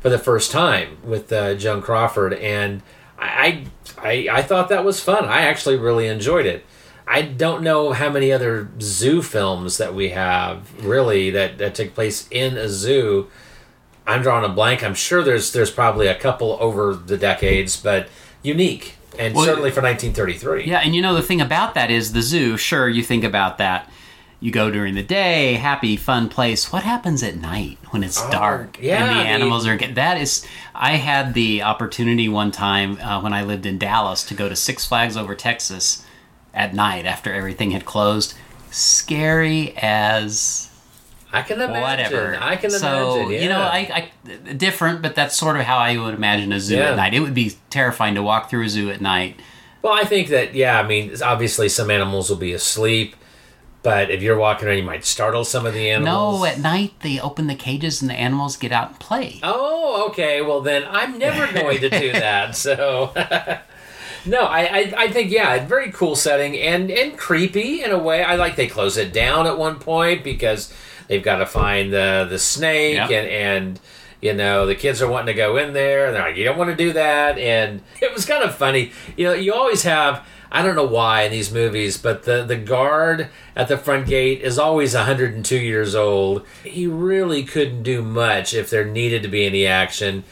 for the first time with uh, Joan Crawford, and I, I I thought that was fun. I actually really enjoyed it. I don't know how many other zoo films that we have really that, that take place in a zoo. I'm drawing a blank. I'm sure there's there's probably a couple over the decades, but unique and Well, certainly for 1933. Yeah, and you know the thing about that is the zoo. Sure, you think about that. You go during the day, happy, fun place. What happens at night when it's dark Oh, yeah, and the animals are get? That is, I had the opportunity one time uh, when I lived in Dallas to go to Six Flags over Texas at night after everything had closed. Scary as I can imagine. whatever. I can so, imagine. Yeah. you know, I, I different, but that's sort of how I would imagine a zoo Yeah. at night. It would be terrifying to walk through a zoo at night. Well, I think that yeah. I mean, obviously some animals will be asleep, but if you're walking around, you might startle some of the animals. No, at night they open the cages and the animals get out and play. Oh, okay. Well, then I'm never going to do that. So, no, I, I, I think yeah, very cool setting and and creepy in a way. I like they close it down at one point because they've got to find the the snake Yeah. and and you know the kids are wanting to go in there and they're like you don't want to do that and it was kind of funny. You know, you always have. I don't know why in these movies, but the, the guard at the front gate is always 102 years old. He really couldn't do much if there needed to be any action.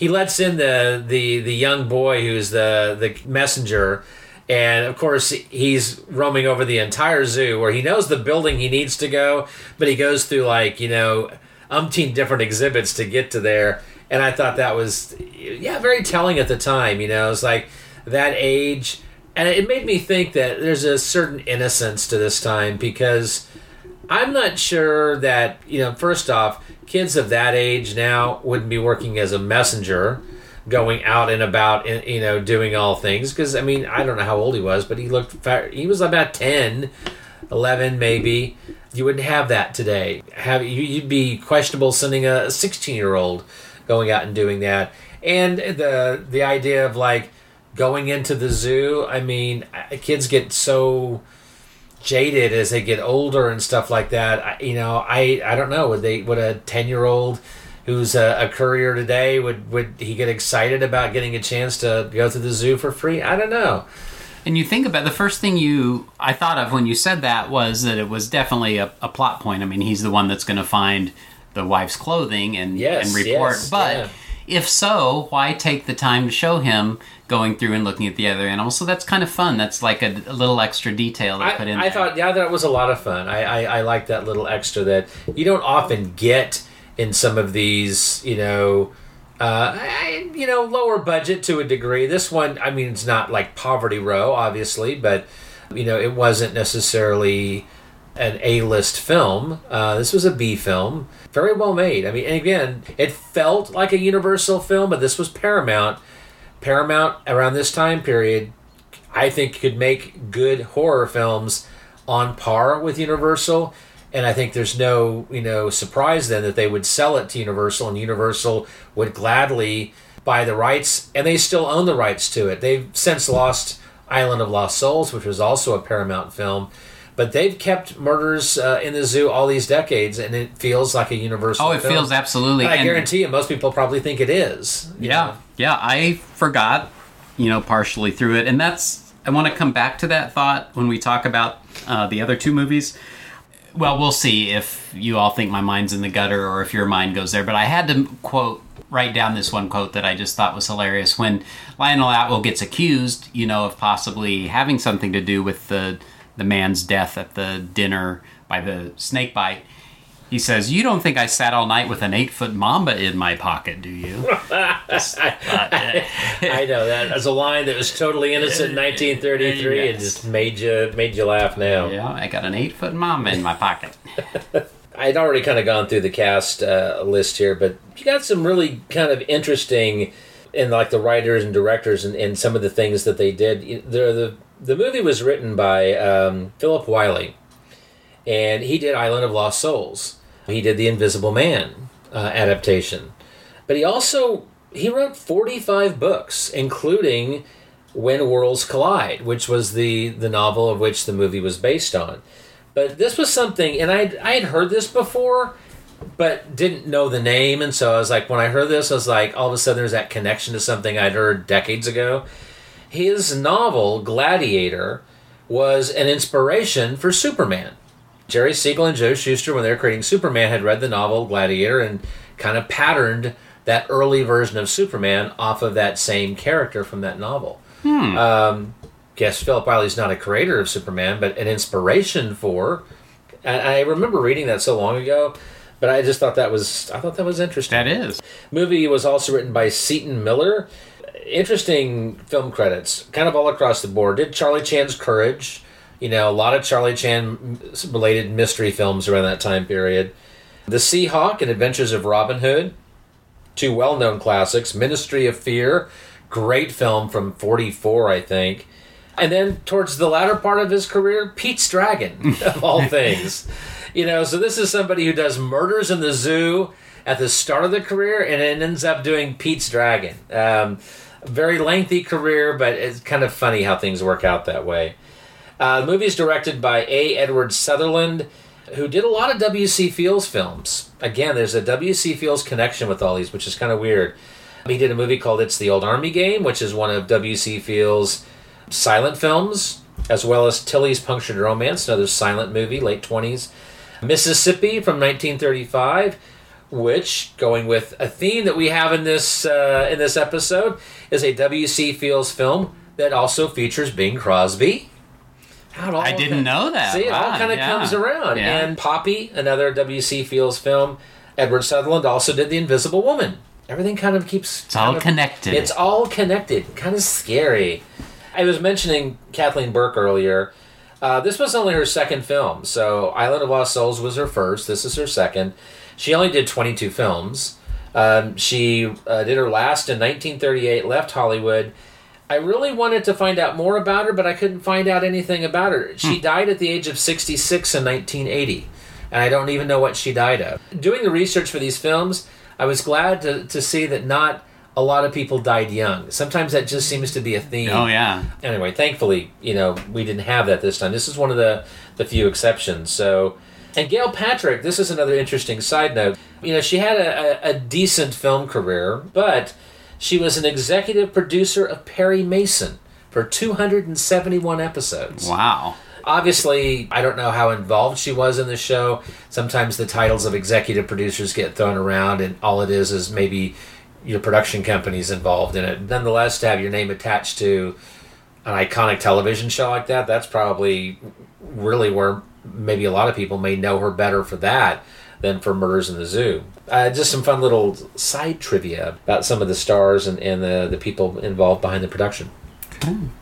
He lets in the, the, the young boy who's the, the messenger, and of course he's roaming over the entire zoo where he knows the building he needs to go, but he goes through like, you know, umpteen different exhibits to get to there. And I thought that was, yeah, very telling at the time. You know, it's like that age and it made me think that there's a certain innocence to this time because I'm not sure that you know. First off, kids of that age now wouldn't be working as a messenger, going out and about, and you know, doing all things. Because I mean, I don't know how old he was, but he looked. fa- He was about 10, 11 maybe. You wouldn't have that today. Have you? You'd be questionable sending a 16 year old going out and doing that. And the the idea of like going into the zoo. I mean, uh, kids get so jaded as they get older and stuff like that. I, you know, I I don't know. Would they? Would a ten year old who's a, a courier today would would he get excited about getting a chance to go to the zoo for free? I don't know. And you think about the first thing you I thought of when you said that was that it was definitely a, a plot point. I mean, he's the one that's going to find the wife's clothing and Yes, and report. yes, but yeah. If so, why take the time to show him going through and looking at the other animals? So that's kind of fun. That's like a, a little extra detail they I, put in. I there. thought, yeah, that was a lot of fun. I, I, I like that little extra that you don't often get in some of these, you know, uh, I, you know, lower budget to a degree. This one, I mean, it's not like Poverty Row, obviously, but you know, it wasn't necessarily an A-list film. Uh, this was a B film, very well made. I mean, and again, it felt like a Universal film, but this was Paramount. Paramount around this time period I think could make good horror films on par with Universal. And I think there's no, you know, surprise then that they would sell it to Universal and Universal would gladly buy the rights and they still own the rights to it. They've since lost Island of Lost Souls, which was also a Paramount film. But they've kept Murders uh, in the Zoo all these decades, and it feels like a Universal. Oh, it film. feels absolutely. I and- guarantee you, most people probably think it is. Yeah, know. yeah. I forgot, you know, partially through it, and that's. I want to come back to that thought when we talk about uh, the other two movies. Well, we'll see if you all think my mind's in the gutter or if your mind goes there. But I had to quote write down this one quote that I just thought was hilarious when Lionel Atwill gets accused, you know, of possibly having something to do with the the man's death at the dinner by the snake bite He says, "You don't think I sat all night with an eight-foot mamba in my pocket, do you?" Just uh, I know that as a line that was totally innocent in 1933 and just made you made you laugh now. yeah, I got an eight-foot mamba in my pocket. I'd already kind of gone through the cast uh, list here, but you got some really kind of interesting, and like the writers and directors and, and some of the things that they did. You- The the movie was written by um, Philip Wylie, and he did Island of Lost Souls. He did the Invisible Man uh, adaptation, but he also he wrote forty five books, including When Worlds Collide, which was the the novel of which the movie was based on. But this was something, and I I had heard this before, but didn't know the name, and so I was like, when I heard this, I was like, all of a sudden there's that connection to something I'd heard decades ago. His novel Gladiator was an inspiration for Superman. Jerry Siegel and Joe Shuster, when they were creating Superman, had read the novel Gladiator and kind of patterned that early version of Superman off of that same character from that novel. Um, guess Philip Wylie's not a creator of Superman, but an inspiration for. And I remember reading that so long ago, but I just thought that was I thought that was interesting. That is. Movie was also written by Seton Miller. Interesting film credits, kind of all across the board. Did Charlie Chan's Courage? You know, a lot of Charlie Chan related mystery films around that time period. The Seahawk and Adventures of Robin Hood, two well known classics. Ministry of Fear, great film from 44, I think. And then towards the latter part of his career, Pete's Dragon, of all things. You know, so this is somebody who does Murders in the Zoo at the start of the career and then ends up doing Pete's Dragon. Um, very lengthy career, but it's kind of funny how things work out that way. Uh, the movie is directed by A. Edward Sutherland, who did a lot of W.C. Fields films. Again, there's a W.C. Fields connection with all these, which is kind of weird. He did a movie called It's the Old Army Game, which is one of W.C. Fields' silent films, as well as Tilly's Punctured Romance, another silent movie, late 20s. Mississippi from 1935, which, going with a theme that we have in this uh, in this episode, is a W.C. Fields film that also features Bing Crosby. How it all I didn't know that. See, it all kind of yeah. comes around. Yeah. And Poppy, another W.C. Fields film. Edward Sutherland also did The Invisible Woman. Everything kind of keeps. It's all of- connected. It's all connected. Kind of scary. I was mentioning Kathleen Burke earlier. Uh, this was only her second film. So Island of Lost Souls was her first. This is her second. She only did 22 films. Um, she uh, did her last in 1938, left Hollywood. I really wanted to find out more about her, but I couldn't find out anything about her. She died at the age of 66 in 1980, and I don't even know what she died of. Doing the research for these films, I was glad to, to see that not a lot of people died young. Sometimes that just seems to be a theme oh yeah. anyway, thankfully, you know, we didn't have that this time. This is one of the the few exceptions. So, and Gail Patrick, this is another interesting side note. You know, she had a, a, a decent film career, but she was an executive producer of Perry Mason for 271 episodes. Wow. Obviously, I don't know how involved she was in the show. Sometimes the titles of executive producers get thrown around, and all it is is maybe your production company's involved in it. Nonetheless, to have your name attached to an iconic television show like that, that's probably really where maybe a lot of people may know her better for that than for Murders in the Zoo. Uh, just some fun little side trivia about some of the stars and, and the, the people involved behind the production.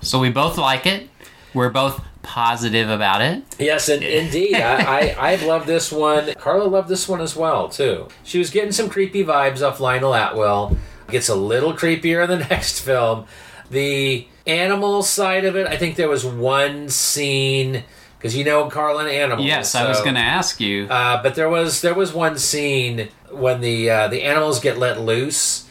So we both like it. We're both positive about it. Yes, and indeed, I, I I loved this one. Carla loved this one as well too. She was getting some creepy vibes off Lionel Atwill. Gets a little creepier in the next film. The animal side of it, I think there was one scene because you know Carla and animals. Yes, I was going to ask you. uh, but there was there was one scene when the uh, the animals get let loose.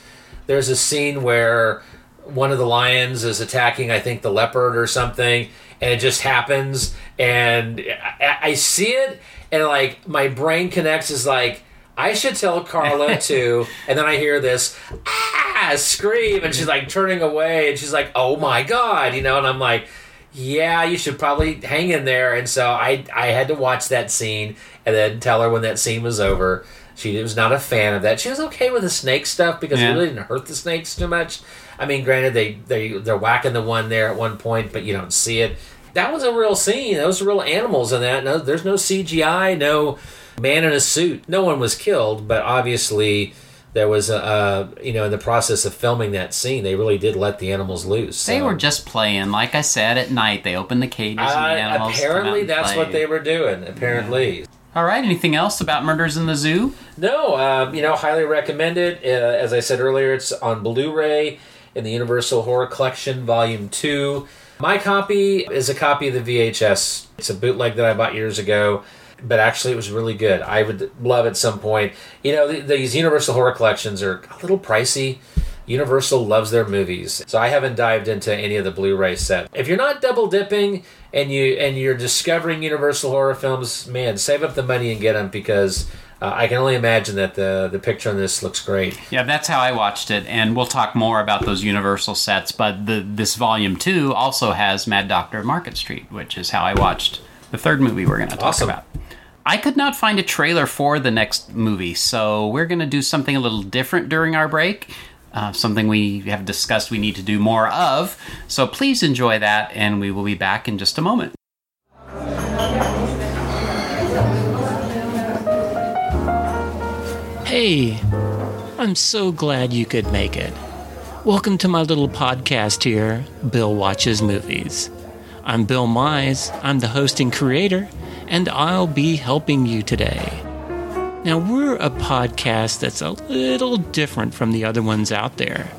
There's a scene where one of the lions is attacking, I think, the leopard or something, and it just happens, and I, I see it, and like my brain connects is like. I should tell Carla too, and then I hear this ah scream, and she's like turning away, and she's like, "Oh my god," you know, and I'm like, yeah, you should probably hang in there. And so I I had to watch that scene and then tell her when that scene was over. She was not a fan of that. She was okay with the snake stuff because Yeah. it really didn't hurt the snakes too much. I mean, granted, they they they're whacking the one there at one point, but you don't see it. That was a real scene. Those were real animals in that. No, there's no CGI, no man in a suit. No one was killed, but obviously there was a uh, you know in the process of filming that scene, they really did let the animals loose. They were just playing. Like I said, at night they opened the cages and the Uh, animals. come out apparently, that's play. what they were doing. Apparently, All right. Anything else about Murders in the Zoo? no, um, you know, highly recommend it. Uh, as I said earlier, it's on Blu-ray in the Universal Horror Collection, Volume Two. My copy is a copy of the VHS. It's a bootleg that I bought years ago, but actually, it was really good. I would love at some point. You know, th- these Universal Horror Collections are a little pricey. Universal loves their movies, so I haven't dived into any of the Blu-ray set. If you're not double dipping and you and you're discovering Universal horror films, man, save up the money and get them because uh, I can only imagine that the the picture on this looks great. Yeah, that's how I watched it, and we'll talk more about those Universal sets. But the this volume two also has Mad Doctor of Market Street, which is how I watched the third movie we're going to talk Awesome. about. I could not find a trailer for the next movie, so we're going to do something a little different during our break. Uh, something we have discussed we need to do more of. So please enjoy that, and we will be back in just a moment. Hey, I'm so glad you could make it. Welcome to my little podcast here, Bill Watches Movies. I'm Bill Mize, I'm the host and creator, and I'll be helping you today. Now, we're a podcast that's a little different from the other ones out there.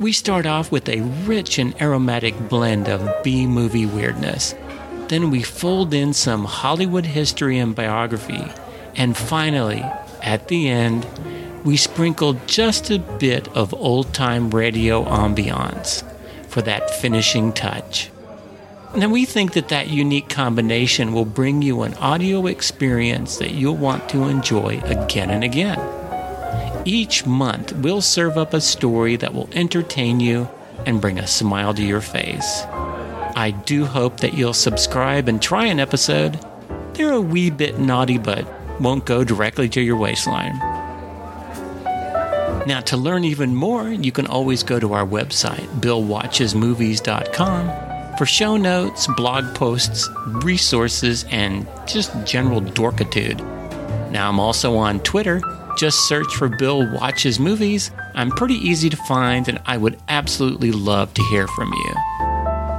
We start off with a rich and aromatic blend of B movie weirdness. Then we fold in some Hollywood history and biography. And finally, at the end, we sprinkle just a bit of old time radio ambiance for that finishing touch. Now, we think that that unique combination will bring you an audio experience that you'll want to enjoy again and again. Each month, we'll serve up a story that will entertain you and bring a smile to your face. I do hope that you'll subscribe and try an episode. They're a wee bit naughty, but won't go directly to your waistline. Now, to learn even more, you can always go to our website, BillWatchesMovies.com, for show notes, blog posts, resources, and just general dorkitude. Now, I'm also on Twitter. Just search for Bill Watches Movies. I'm pretty easy to find, and I would absolutely love to hear from you.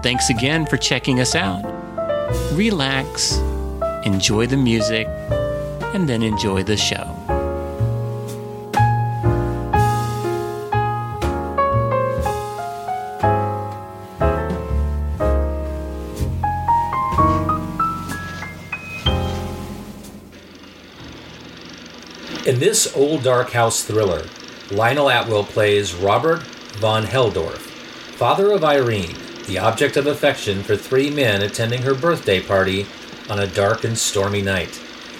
Thanks again for checking us out. Relax, enjoy the music, and then enjoy the show. This old dark house thriller, Lionel Atwill plays Robert von Heldorf, father of Irene, the object of affection for three men attending her birthday party on a dark and stormy night.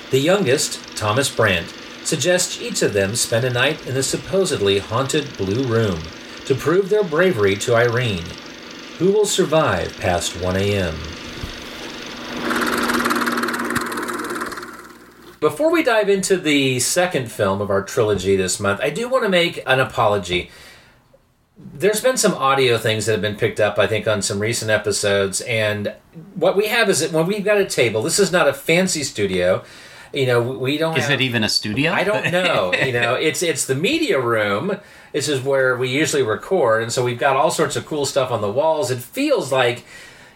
The youngest, Thomas Brandt, suggests each of them spend a night in the supposedly haunted Blue Room to prove their bravery to Irene. Who will survive past 1 a.m.? Before we dive into the second film of our trilogy this month, I do want to make an apology. There's been some audio things that have been picked up, I think, on some recent episodes, and what we have is that when we've got a table, this is not a fancy studio. You know, we don't. Is have, it even a studio? I don't know. you know, it's it's the media room. This is where we usually record, and so we've got all sorts of cool stuff on the walls. It feels like,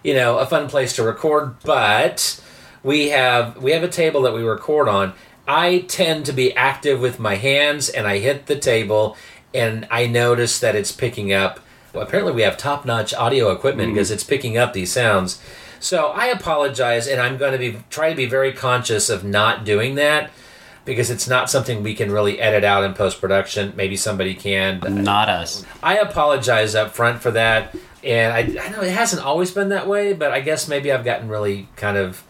you know, a fun place to record, but we have we have a table that we record on. I tend to be active with my hands, and I hit the table, and I notice that it's picking up. Well, apparently, we have top-notch audio equipment mm-hmm. because it's picking up these sounds. So I apologize, and I'm going to be try to be very conscious of not doing that because it's not something we can really edit out in post production. Maybe somebody can. Not us. I apologize up front for that, and I, I know it hasn't always been that way, but I guess maybe I've gotten really kind of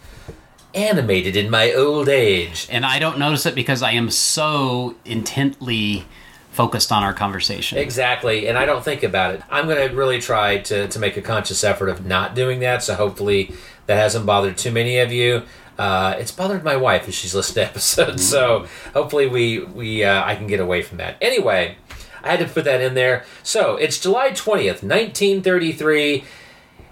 animated in my old age. And I don't notice it because I am so intently focused on our conversation. Exactly, and I don't think about it. I'm going to really try to, to make a conscious effort of not doing that, so hopefully that hasn't bothered too many of you. Uh, it's bothered my wife as she's listened to episodes, so hopefully we we uh, I can get away from that. Anyway, I had to put that in there. So it's July twentieth, nineteen thirty three,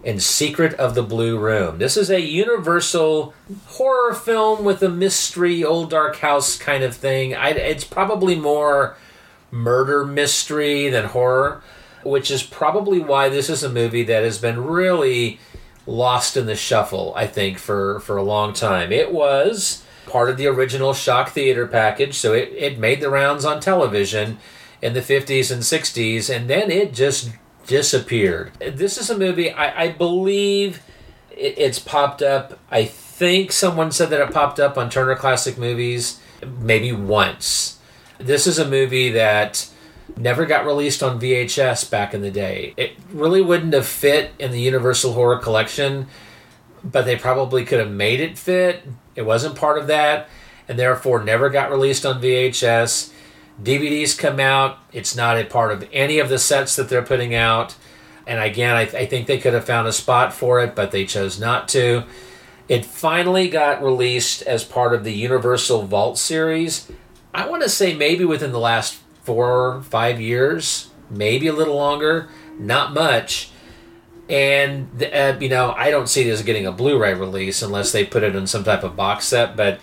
and Secret of the Blue Room. This is a universal horror film with a mystery, old dark house kind of thing. I, it's probably more murder mystery than horror, which is probably why this is a movie that has been really lost in the shuffle, I think, for, for a long time. It was part of the original shock theater package, so it, it made the rounds on television in the 50s and 60s, and then it just disappeared. This is a movie, I, I believe it, it's popped up. I think someone said that it popped up on Turner Classic Movies maybe once. This is a movie that never got released on VHS back in the day. It really wouldn't have fit in the Universal Horror Collection, but they probably could have made it fit. It wasn't part of that, and therefore never got released on VHS. DVDs come out. It's not a part of any of the sets that they're putting out. And again, I, th- I think they could have found a spot for it, but they chose not to. It finally got released as part of the Universal Vault series. I want to say maybe within the last four, five years, maybe a little longer, not much. And, uh, you know, I don't see this getting a Blu ray release unless they put it in some type of box set, but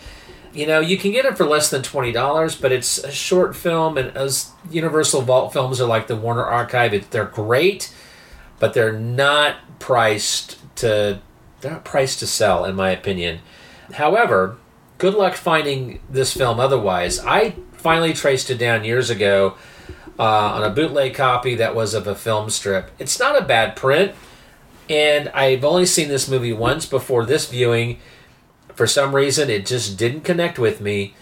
you know you can get it for less than $20 but it's a short film and as universal vault films are like the warner archive it, they're great but they're not priced to they're not priced to sell in my opinion. However good luck finding this film otherwise. I finally traced it down years ago uh, on a bootleg copy that was of a film strip. It's not a bad print and i've only seen this movie once before this viewing for some reason it just didn't connect with me.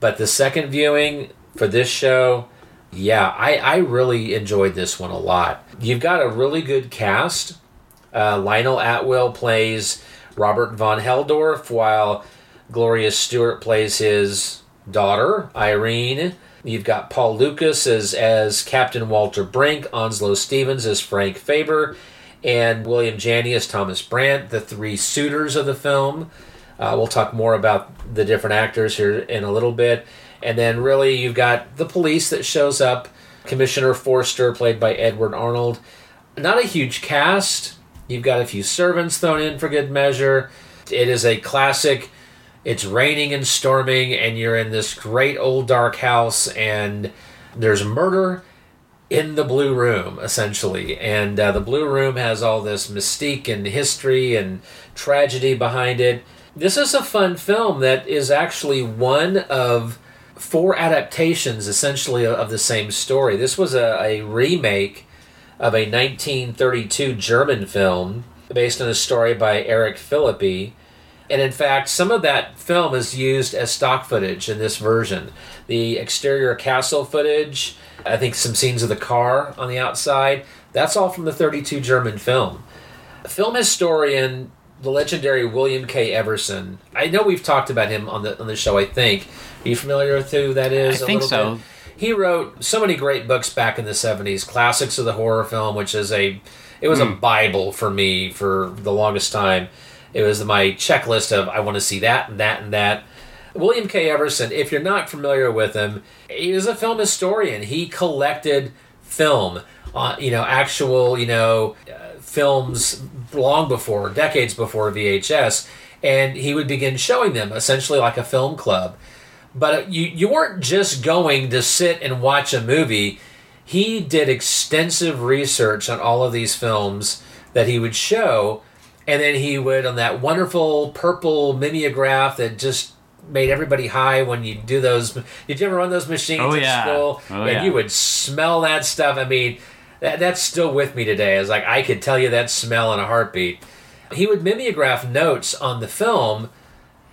But the second viewing for this show yeah i, I really enjoyed this one a lot. You've got a really good cast. Uh, lionel atwill plays robert von heldorf while gloria stuart plays his daughter irene. You've got paul Lukas as, as captain walter brink onslow stevens as frank faber and william janney as thomas brandt the three suitors of the film uh, we'll talk more about the different actors here in a little bit. And then, really, you've got the police that shows up. Commissioner Forster, played by Edward Arnold. Not a huge cast. You've got a few servants thrown in for good measure. It is a classic. It's raining and storming, and you're in this great old dark house, and there's murder in the Blue Room, essentially. And uh, the Blue Room has all this mystique and history and tragedy behind it this is a fun film that is actually one of four adaptations, essentially, of the same story. This was a, a remake of a 1932 German film based on a story by Erich Philippi. And in fact, some of that film is used as stock footage in this version. The exterior castle footage, I think some scenes of the car on the outside, that's all from the 32 German film. Film historian the legendary William K. Everson. I know we've talked about him on the on the show. I think. Are you familiar with who that is? I think so. Bit? He wrote so many great books back in the seventies, classics of the horror film, which is a it was mm. a hmm. bible for me for the longest time. It was my checklist of I want to see that and that and that. William K. Everson, if you're not familiar with him, he is a film historian. He collected film, uh, you know, actual, you know, uh, films long before, decades before VHS, and he would begin showing them essentially like a film club. But you, you weren't just going to sit and watch a movie. He did extensive research on all of these films that he would show, and then he would, on that wonderful purple mimeograph that just made everybody high when you do those. Did you ever run those machines oh, at yeah. school? Oh, and yeah. you would smell that stuff. I mean, that, that's still with me today. It's like I could tell you that smell in a heartbeat. He would mimeograph notes on the film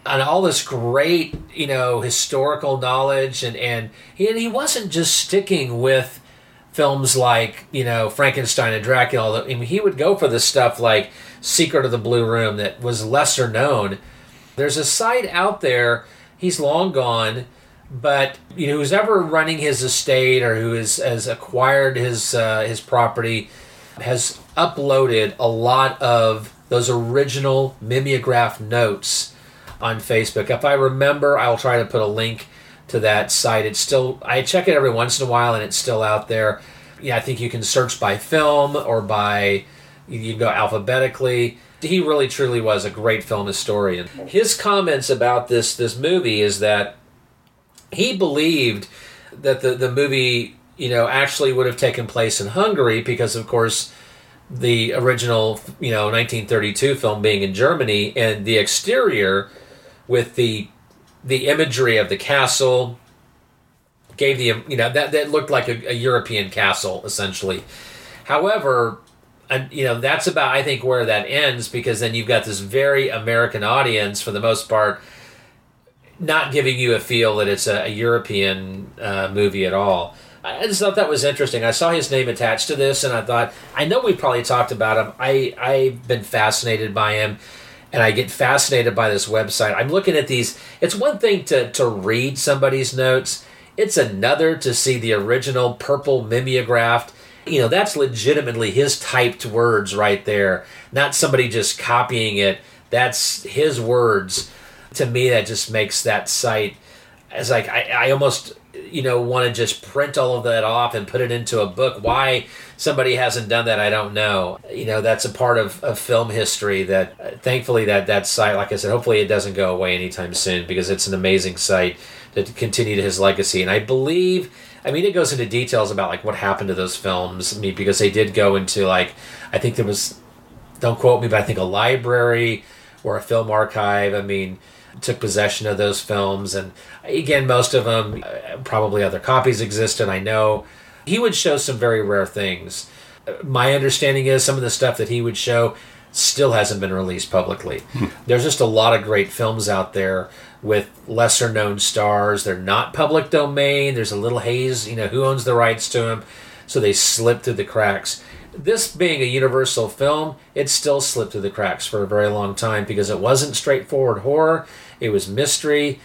and all this great, you know, historical knowledge and and he and he wasn't just sticking with films like, you know, Frankenstein and Dracula. I mean, he would go for the stuff like Secret of the Blue Room that was lesser known. There's a site out there, he's long gone but you know who's ever running his estate or who is, has acquired his uh, his property has uploaded a lot of those original mimeograph notes on Facebook. If I remember, I'll try to put a link to that site. It's still I check it every once in a while and it's still out there. Yeah, I think you can search by film or by You go alphabetically. He really truly was a great film historian. His comments about this this movie is that he believed that the the movie you know actually would have taken place in Hungary because of course the original you know 1932 film being in Germany and the exterior with the the imagery of the castle gave the you know that that looked like a, a European castle essentially. However, and you know that's about I think where that ends because then you've got this very American audience for the most part, not giving you a feel that it's a, a European uh, movie at all. I just thought that was interesting. I saw his name attached to this, and I thought I know we probably talked about him. I I've been fascinated by him, and I get fascinated by this website. I'm looking at these. It's one thing to to read somebody's notes. It's another to see the original purple mimeographed you know that's legitimately his typed words right there not somebody just copying it that's his words to me that just makes that site as like I, I almost you know want to just print all of that off and put it into a book why somebody hasn't done that i don't know you know that's a part of, of film history that uh, thankfully that that site like i said hopefully it doesn't go away anytime soon because it's an amazing site to continue to his legacy and i believe I mean, it goes into details about like what happened to those films. I mean, because they did go into like, I think there was, don't quote me, but I think a library or a film archive. I mean, took possession of those films, and again, most of them uh, probably other copies exist, and I know he would show some very rare things. My understanding is some of the stuff that he would show still hasn't been released publicly. There's just a lot of great films out there with lesser known stars. They're not public domain. There's a little haze, you know, who owns the rights to them. So they slip through the cracks. This being a universal film, it still slipped through the cracks for a very long time because it wasn't straightforward horror. It was mystery.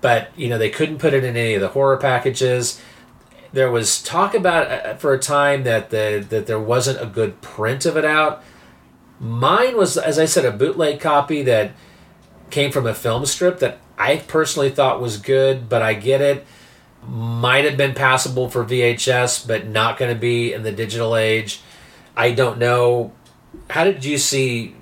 But, you know, they couldn't put it in any of the horror packages. There was talk about uh, for a time that the that there wasn't a good print of it out. Mine was, as I said, a bootleg copy that came from a film strip that I personally thought was good, but I get it. Might have been passable for VHS, but not going to be in the digital age. I don't know. How did you see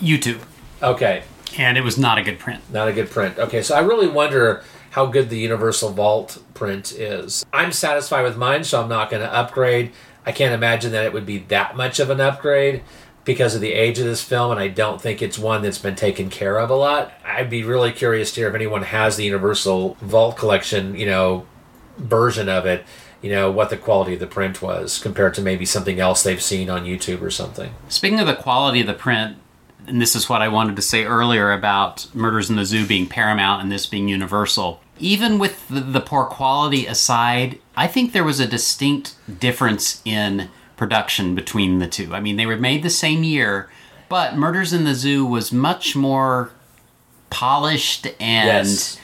YouTube? Okay. And it was not a good print. Not a good print. Okay, so I really wonder how good the Universal Vault print is. I'm satisfied with mine, so I'm not going to upgrade. I can't imagine that it would be that much of an upgrade because of the age of this film, and I don't think it's one that's been taken care of a lot. I'd be really curious to hear if anyone has the Universal Vault collection, you know, version of it, you know, what the quality of the print was compared to maybe something else they've seen on YouTube or something. Speaking of the quality of the print, and this is what I wanted to say earlier about Murders in the Zoo being Paramount and this being Universal. Even with the, the poor quality aside, I think there was a distinct difference in production between the two. I mean, they were made the same year, but Murders in the Zoo was much more polished and Yes.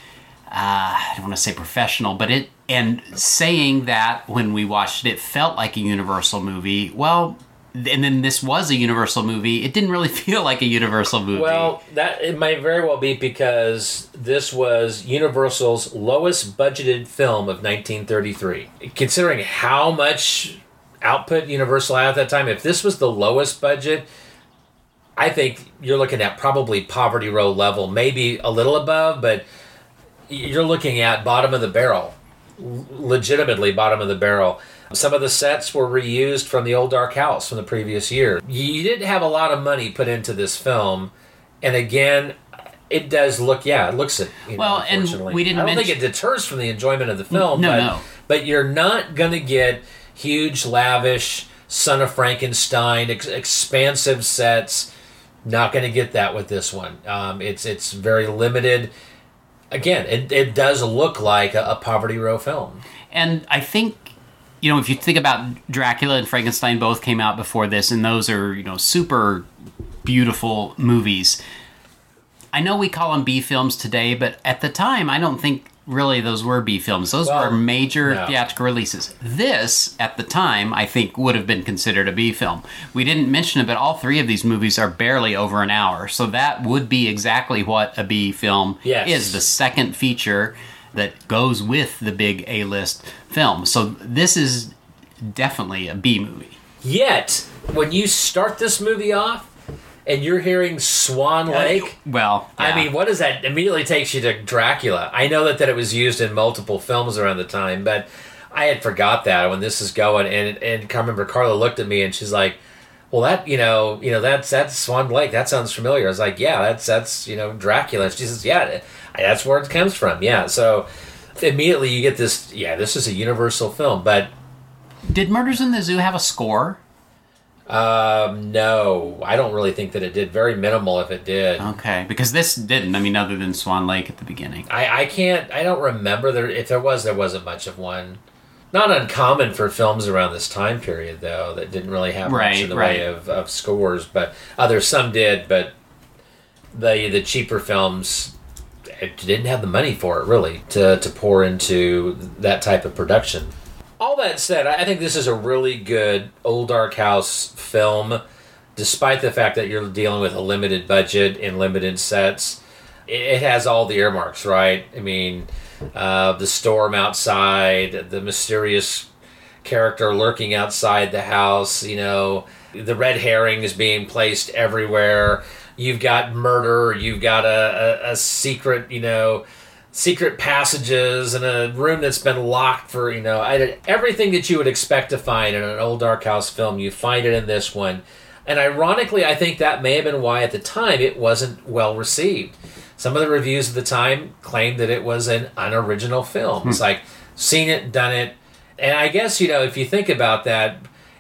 uh, I don't want to say professional, but it and saying that when we watched it, it felt like a Universal movie. Well, and then this was a Universal movie. It didn't really feel like a Universal movie. Well, that it might very well be because this was Universal's lowest budgeted film of 1933. Considering how much output Universal had at that time, if this was the lowest budget, I think you're looking at probably poverty row level, maybe a little above, but you're looking at bottom of the barrel, legitimately bottom of the barrel. Some of the sets were reused from the old Dark House from the previous year. You didn't have a lot of money put into this film, and again, it does look yeah, it looks it. You know, Well, and we didn't I don't think it deters from the enjoyment of the film. No, but, no. but you're not going to get huge, lavish Son of Frankenstein, ex- expansive sets. Not going to get that with this one. Um, it's it's very limited. Again, it, it does look like a, a poverty row film. and I think you know if you think about Dracula and Frankenstein both came out before this, and those are you know super beautiful movies. I know we call them B films today, but at the time, I don't think really those were B films. Those Well, were major no. theatrical releases. This, at the time, I think would have been considered a B film. We didn't mention it, but all three of these movies are barely over an hour, so that would be exactly what a B film Yes. is. The second feature that goes with the big A list film. So this is definitely a B movie. Yet, when you start this movie off and you're hearing Swan Lake, Well, I mean, what does that immediately takes you to Dracula? I know that, that it was used in multiple films around the time, but I had forgot that when this is going. And and I remember Carla looked at me and she's like, "Well, that you know, you know, that's that's Swan Lake. That sounds familiar." I was like, "Yeah, that's that's you know Dracula." And she says, "Yeah, that's where it comes from." Yeah, so immediately you get this. Yeah, this is a Universal film, but did Murders in the Zoo have a score? um, no, I don't really think that it did. Very minimal, if it did. Okay, because this didn't. I mean, other than Swan Lake at the beginning. I, I can't I don't remember there if there was there wasn't much of one. Not uncommon for films around this time period though that didn't really have much in the right. way of, of scores, but others some did, but the the cheaper films didn't have the money for it really to, to pour into that type of production. All that said, I think this is a really good old dark house film, despite the fact that you're dealing with a limited budget and limited sets. It has all the earmarks, right? I mean, uh, the storm outside, the mysterious character lurking outside the house, you know, the red herrings being placed everywhere. You've got murder, you've got a, a, a secret, you know, secret passages and a room that's been locked for, you know, I, everything that you would expect to find in an old dark house film, you find it in this one. And ironically, I think that may have been why at the time it wasn't well received. Some of the reviews at the time claimed that it was an unoriginal film. It's hmm. like, seen it, done it. And I guess, you know, if you think about that,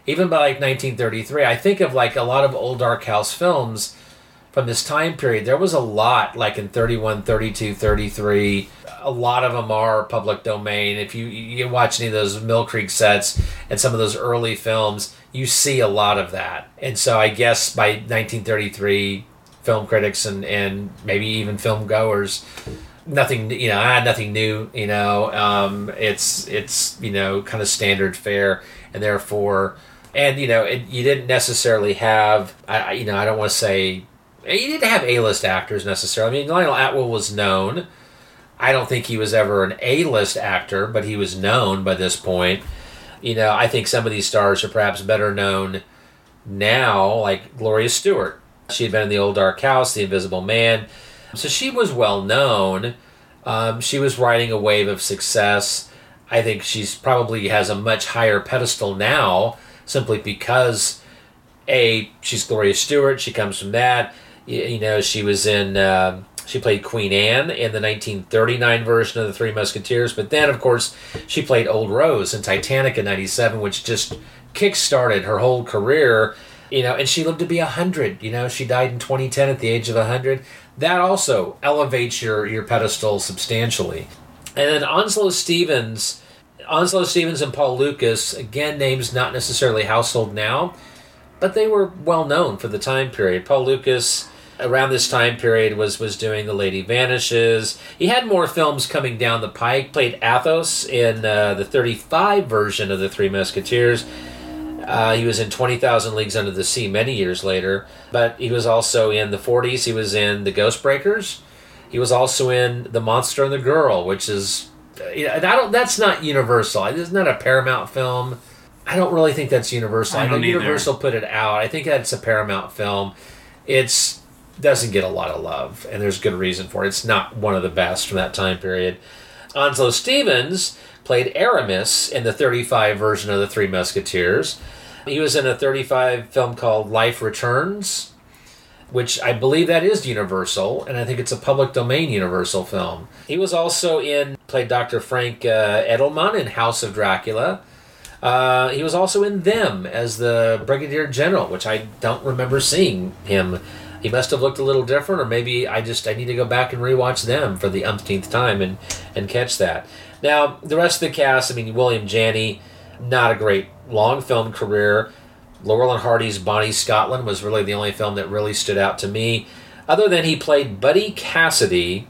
even by like 1933, I think of like a lot of old dark house films from this time period. There was a lot, like in 31, 32, 33. A lot of them are public domain. If you, you watch any of those Mill Creek sets and some of those early films, you see a lot of that. And so I guess by 1933, film critics and, and maybe even film goers. Nothing you know ah, nothing new you know um, it's it's you know kind of standard fare and therefore and you know it, you didn't necessarily have I, I- you know i don't want to say you didn't have a-list actors necessarily. I mean lionel atwill was known. I don't think he was ever an a-list actor but he was known by this point. You know i think some of these stars are perhaps better known now like gloria stuart she had been in the old dark house the invisible man so she was well known. Um, she was riding a wave of success. I think she's probably has a much higher pedestal now, simply because a she's Gloria Stuart. She comes from that. You, you know, she was in. um she played Queen Anne in the 1939 version of the Three Musketeers, but then, of course, she played Old Rose in Titanic in '97, which just kick-started her whole career. You know, and she lived to be hundred. You know, she died in 2010 at the age of hundred. That also elevates your your pedestal substantially. And then Onslow Stevens, Onslow Stevens and Paul Lukas, again names not necessarily household now, but they were well known for the time period. Paul Lukas around this time period was was doing The Lady Vanishes. He had more films coming down the pike. Played Athos in uh, the 35 version of The Three Musketeers. Uh, he was in 20,000 Leagues Under the Sea many years later, but he was also in the 40s. He was in The Ghostbreakers. He was also in The Monster and the Girl, which is, I don't, that's not Universal. It's not a Paramount film. I don't really think that's Universal. I I, know don't either. Universal put it out. I think that's a Paramount film. It's doesn't get a lot of love, and there's good reason for it. It's not one of the best from that time period. Onslow Stevens played Aramis in the 35 version of The Three Musketeers. He was in a 35 film called Life Returns, which I believe that is Universal, and I think it's a public domain Universal film. He was also in, played Dr. Frank uh, Edelman in House of Dracula. Uh, he was also in Them as the Brigadier General, which I don't remember seeing him. He must have looked a little different, or maybe I just I need to go back and rewatch them for the umpteenth time and and catch that. Now the rest of the cast, I mean William Janney, not a great long film career. Laurel and Hardy's Bonnie Scotland was really the only film that really stood out to me. Other than he played Buddy Cassidy,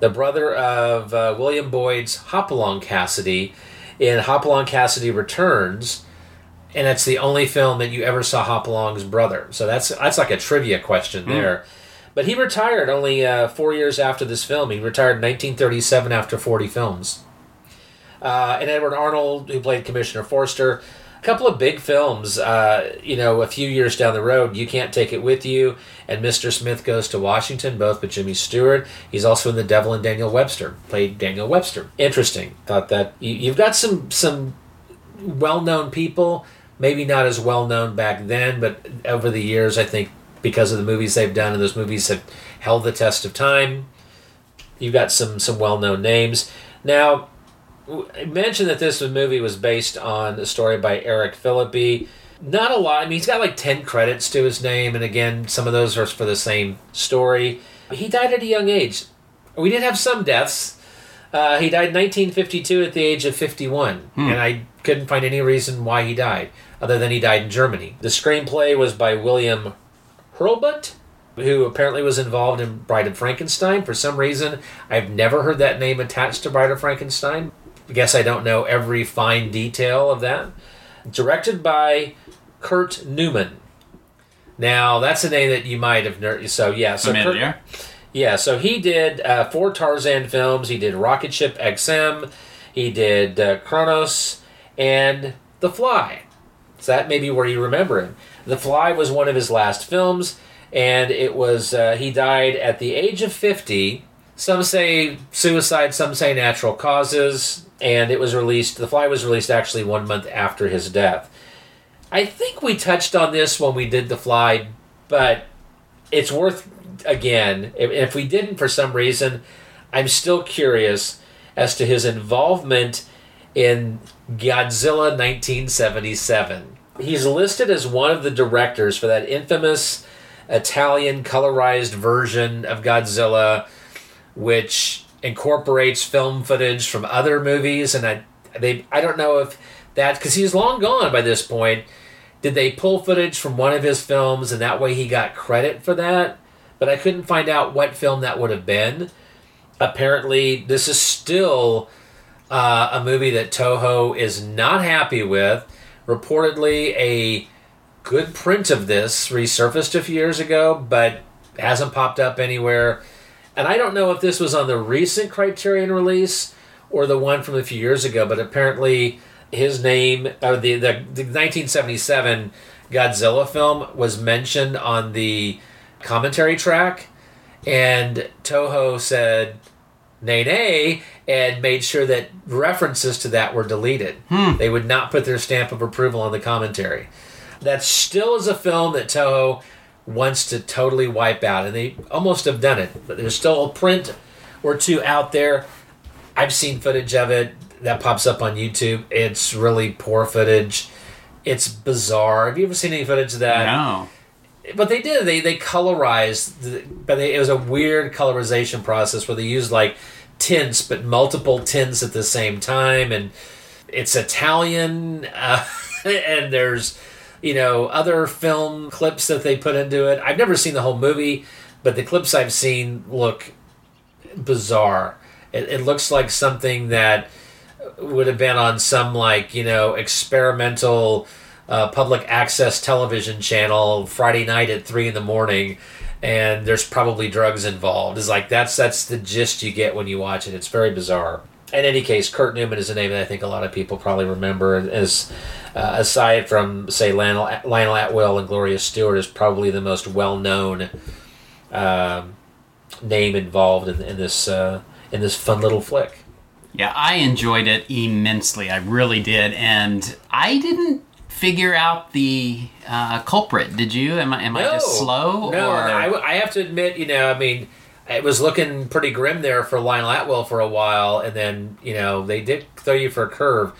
the brother of uh, William Boyd's Hopalong Cassidy in Hopalong Cassidy Returns, and it's the only film that you ever saw Hopalong's brother. So that's that's like a trivia question there. But he retired only uh, four years after this film. He retired in 1937 after 40 films. Uh, and Edward Arnold, who played Commissioner Forster, A couple of big films, uh, you know, a few years down the road, You Can't Take It With You and Mr. Smith Goes to Washington, both with Jimmy Stewart. He's also in The Devil and Daniel Webster, played Daniel Webster. Interesting. Thought that you, you've got some some well known people, maybe not as well known back then, but over the years, I think because of the movies they've done, and those movies have held the test of time. You've got some some well known names. Now, mentioned that this movie was based on a story by Erich Philippi. Not a lot. I mean, he's got like 10 credits to his name, and again, some of those are for the same story. He died at a young age. We did have some deaths. Uh, he died in 1952 at the age of 51, and I couldn't find any reason why he died, other than he died in Germany. The screenplay was by William Hurlbut, who apparently was involved in Bride of Frankenstein. For some reason, I've never heard that name attached to Bride of Frankenstein. I guess I don't know every fine detail of that. Directed by Kurt Neumann. Now, that's a name that you might have ner- so yeah, so Kurt, Familiar? yeah, so he did uh, four Tarzan films. He did Rocket Ship XM, he did uh, Kronos, and The Fly. So that may be where you remember him. The Fly was one of his last films, and it was uh, he died at the age of fifty. Some say suicide, some say natural causes, and it was released. The Fly was released actually one month after his death. I think we touched on this when we did The Fly, but it's worth again. If, we didn't for some reason, I'm still curious as to his involvement in Godzilla 1977. He's listed as one of the directors for that infamous Italian colorized version of Godzilla, which incorporates film footage from other movies. And I, they, I don't know if that because he's long gone by this point. Did they pull footage from one of his films and that way he got credit for that? But I couldn't find out what film that would have been. Apparently, this is still uh, a movie that Toho is not happy with. Reportedly, a good print of this resurfaced a few years ago, but hasn't popped up anywhere. And I don't know if this was on the recent Criterion release or the one from a few years ago, but apparently his name, or the, the, the 1977 Godzilla film, was mentioned on the commentary track, and Toho said, nay, nay, and made sure that references to that were deleted. Hmm. They would not put their stamp of approval on the commentary. That still is a film that Toho wants to totally wipe out, and they almost have done it. But there's still a print or two out there. I've seen footage of it that pops up on YouTube. It's really poor footage. It's bizarre. Have you ever seen any footage of that? No. But they did. They they colorized, the, but they, it was a weird colorization process where they used like tints, but multiple tints at the same time, and it's Italian, uh, and there's you know other film clips that they put into it. I've never seen the whole movie, but the clips I've seen look bizarre. It, it looks like something that would have been on some like you know experimental uh, public access television channel Friday night at three in the morning, and there's probably drugs involved. It's like that's that's the gist you get when you watch it. It's very bizarre. In any case, Kurt Neumann is a name that I think a lot of people probably remember as, uh, aside from say Lionel, Lionel Atwill and Gloria Stuart, is probably the most well known um, name involved in, in this uh, in this fun little flick. Yeah, I enjoyed it immensely. I really did, and I didn't figure out the uh, culprit. Did you? Am I am I just slow? No, or I, I have to admit, you know, I mean, it was looking pretty grim there for Lionel Atwill for a while, and then you know they did throw you for a curve.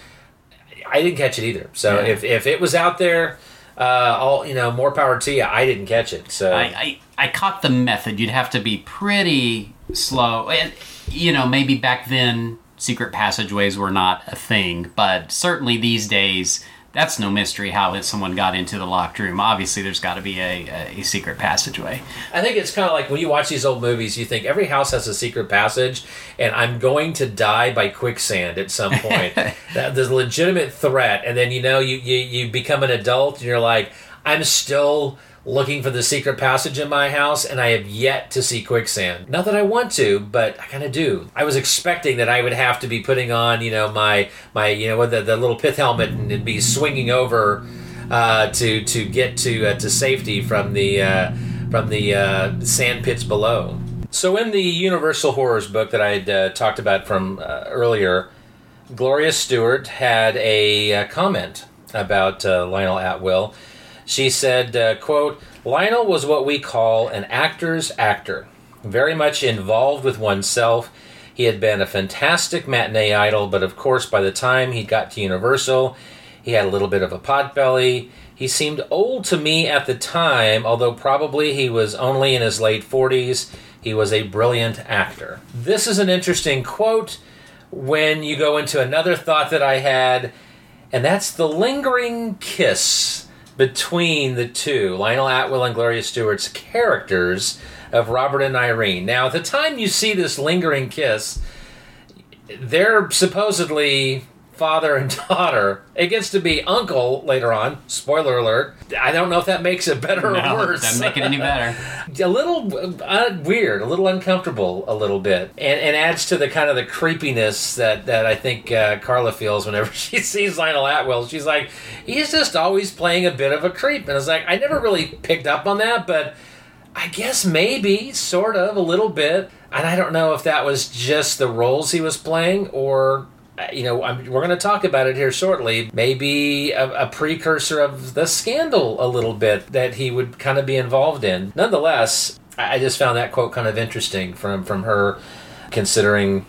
I didn't catch it either. So Yeah. if if it was out there, uh, all you know, more power to you. I didn't catch it. So I, I I caught the method. You'd have to be pretty slow, and you know maybe back then secret passageways were not a thing, but certainly these days. That's no mystery how someone got into the locked room. Obviously, there's got to be a, a secret passageway. I think it's kind of like when you watch these old movies, you think every house has a secret passage, and I'm going to die by quicksand at some point. that, there's a legitimate threat, and then you know you, you you become an adult, and you're like, I'm still looking for the secret passage in my house, and I have yet to see quicksand. Not that I want to, but I kind of do. I was expecting that I would have to be putting on, you know, my my you know the, the little pith helmet and be swinging over uh, to to get to uh, to safety from the uh, from the uh, sand pits below. So in the Universal Horrors book that I had uh, talked about from uh, earlier, Gloria Stuart had a comment about Lionel Atwill. She said, uh, "quote Lionel was what we call an actor's actor, very much involved with oneself." He had been a fantastic matinee idol, but of course, by the time he got to Universal, he had a little bit of a pot belly. He seemed old to me at the time, although probably he was only in his late 40s. He was a brilliant actor. This is an interesting quote when you go into another thought that I had, and that's the lingering kiss between the two, Lionel Atwill and Gloria Stuart's characters of Robert and Irene. Now, at the time you see this lingering kiss, they're supposedly father and daughter. It gets to be uncle later on. Spoiler alert. I don't know if that makes it better No, or worse. doesn't make it any better. a little uh, weird, a little uncomfortable, a little bit, and, and adds to the kind of the creepiness that that I think uh, Carla feels whenever she sees Lionel Atwill. She's like, he's just always playing a bit of a creep, and it's like I never really picked up on that, but I guess maybe, sort of, a little bit. And I don't know if that was just the roles he was playing or. Uh, You know, I'm, we're going to talk about it here shortly. Maybe a, a precursor of the scandal a little bit that he would kind of be involved in. Nonetheless, I just found that quote kind of interesting from from her, considering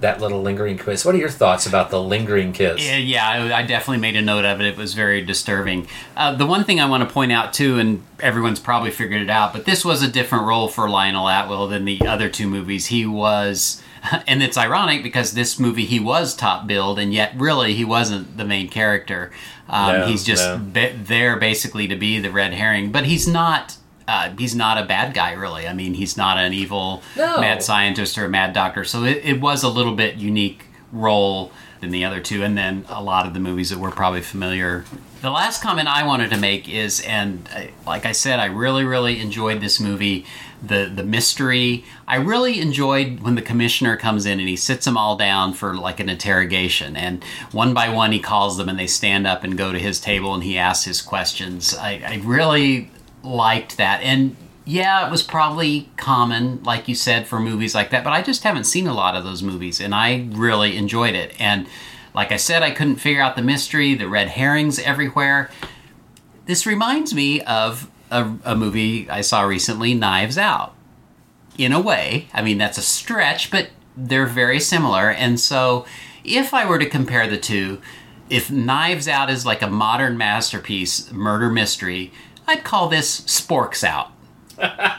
that little lingering kiss. What are your thoughts about the lingering kiss? Yeah, yeah, I, I definitely made a note of it. It was very disturbing. Uh, the one thing I want to point out too, and everyone's probably figured it out, but this was a different role for Lionel Atwill than the other two movies. He was, and it's ironic because this movie he was top billed, and yet really he wasn't the main character. Um, No, he's just no. be- there basically to be the red herring, but he's not. Uh, he's not a bad guy, really. I mean, he's not an evil No. mad scientist or a mad doctor. So it, it was a little bit unique role than the other two, and then a lot of the movies that we're probably familiar. The last comment I wanted to make is, and like I said, I really, really enjoyed this movie. The the mystery. I really enjoyed when the commissioner comes in and he sits them all down for like an interrogation, and one by one he calls them and they stand up and go to his table and he asks his questions. I, I really liked that, and yeah, it was probably common, like you said, for movies like that, but I just haven't seen a lot of those movies, and I really enjoyed it. And like I said, I couldn't figure out the mystery, the red herrings everywhere. This reminds me of a, a movie I saw recently, Knives Out. In a way, I mean, that's a stretch, but they're very similar. And so, if I were to compare the two, if Knives Out is like a modern masterpiece, murder mystery, I'd call this Sporks Out.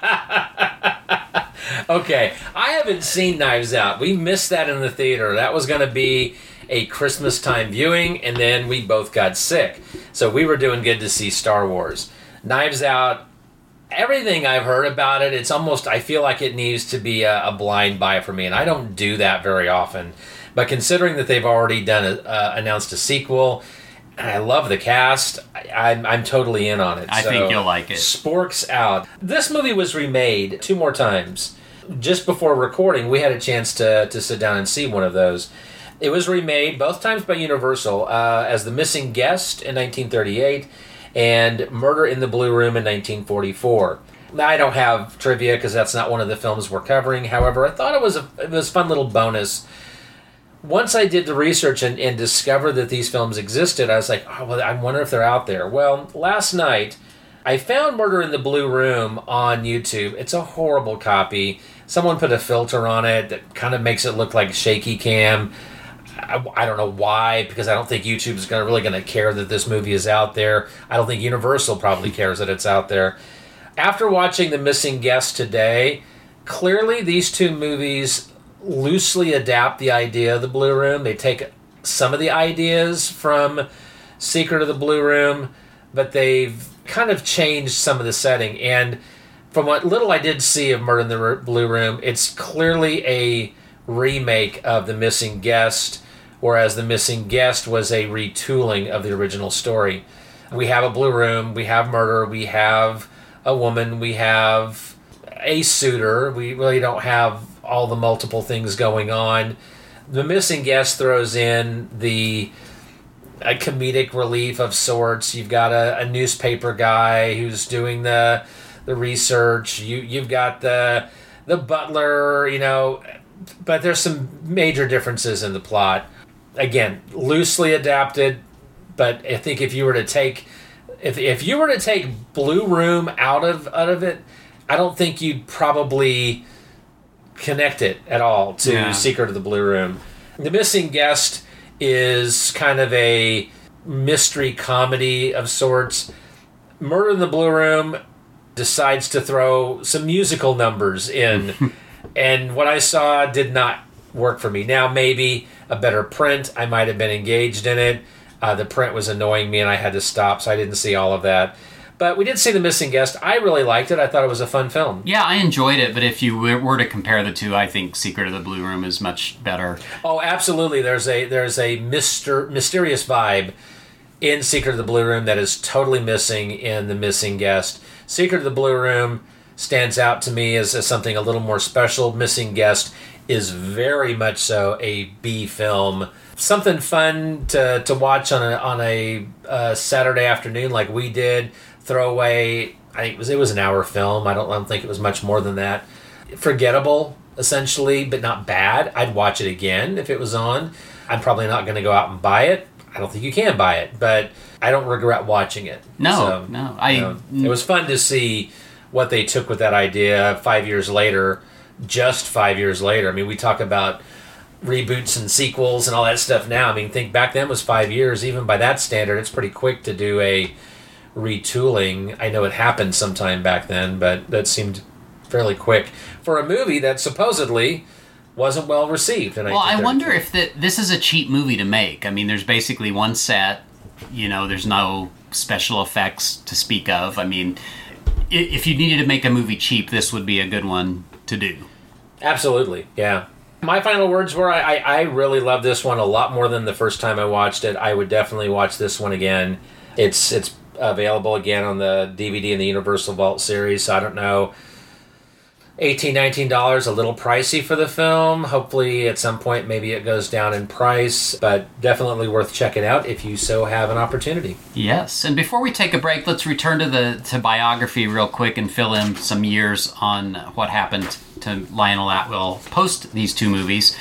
Okay, I haven't seen Knives Out. We missed that in the theater. That was going to be a Christmas time viewing, and then we both got sick. So we were doing good to see Star Wars. Knives Out, everything I've heard about it, it's almost, I feel like it needs to be a, a blind buy for me, and I don't do that very often. But considering that they've already done a, uh, announced a sequel, I love the cast, I, I'm, I'm totally in on it. I think you'll like it. Sporks Out. This movie was remade two more times. Just before recording, we had a chance to, to sit down and see one of those. It was remade both times by Universal uh, as The Missing Guest in 1938 and Murder in the Blue Room in 1944. Now, I don't have trivia because that's not one of the films we're covering. However, I thought it was a it was a fun little bonus once I did the research and, and discovered that these films existed, I was like, oh, well, I wonder if they're out there. Well, last night, I found Murder in the Blue Room on YouTube. It's a horrible copy. Someone put a filter on it that kind of makes it look like shaky cam. I, I don't know why, because I don't think YouTube is gonna, really going to care that this movie is out there. I don't think Universal probably cares that it's out there. After watching The Missing Guest today, clearly these two movies loosely adapt the idea of the Blue Room. They take some of the ideas from Secret of the Blue Room, but they've kind of changed some of the setting. And from what little I did see of Murder in the R- Blue Room, it's clearly a remake of The Missing Guest, whereas The Missing Guest was a retooling of the original story. We have a blue room, we have murder, we have a woman, we have a suitor. We really don't have all the multiple things going on. The missing guest throws in the a comedic relief of sorts. You've got a, a newspaper guy who's doing the the research. You you've got the the butler, you know, but there's some major differences in the plot. Again, loosely adapted, but I think if you were to take if if you were to take Blue Room out of out of it, I don't think you'd probably connect it at all to Yeah. Secret of the Blue Room. The Missing Guest is kind of a mystery comedy of sorts. Murder in the Blue Room decides to throw some musical numbers in, and what I saw did not work for me. Now, maybe a better print, I might have been engaged in it. Uh, the print was annoying me, and I had to stop, so I didn't see all of that. But we did see The Missing Guest. I really liked it. I thought it was a fun film. Yeah, I enjoyed it, but if you were were to compare the two, I think Secret of the Blue Room is much better. Oh, absolutely. There's a there's a mister, mysterious vibe in Secret of the Blue Room that is totally missing in The Missing Guest. Secret of the Blue Room stands out to me as, as something a little more special. Missing Guest is very much so a B film. Something fun to, to watch on a on a uh, Saturday afternoon like we did. Throw away. I think it was it was an hour film. I don't I don't think it was much more than that. Forgettable essentially, but not bad. I'd watch it again if it was on. I'm probably not going to go out and buy it. I don't think you can buy it, but I don't regret watching it. No, no, I- you know, it was fun to see what they took with that idea five years later. Just five years later. I mean, we talk about reboots and sequels and all that stuff now. I mean, think back then was five years. Even by that standard, it's pretty quick to do a retooling. I know it happened sometime back then, but that seemed fairly quick for a movie that supposedly wasn't well received. Well, I wonder if that this is a cheap movie to make. I mean, there's basically one set. You know, there's no special effects to speak of. I mean, if you needed to make a movie cheap, this would be a good one to do. Absolutely, yeah. My final words were I, I, I really love this one a lot more than the first time I watched it. I would definitely watch this one again. It's it's available again on the DVD and the Universal Vault series. So I don't know. 18 dollars a little pricey for the film. Hopefully at some point maybe it goes down in price, but definitely worth checking out if you so have an opportunity. Yes, and before we take a break, let's return to the to biography real quick and fill in some years on what happened to Lionel Atwill post these two movies.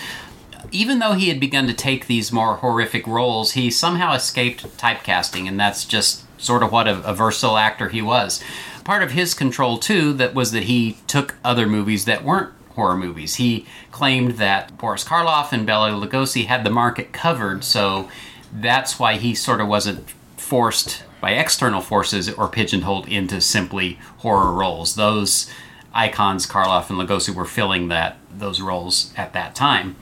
Even though he had begun to take these more horrific roles, he somehow escaped typecasting, and that's just sort of what a, a versatile actor he was. Part of his control too that was that he took other movies that weren't horror movies. He claimed that Boris Karloff and Bela Lugosi had the market covered, so that's why he sort of wasn't forced by external forces or pigeonholed into simply horror roles. Those icons, Karloff and Lugosi, were filling that those roles at that time.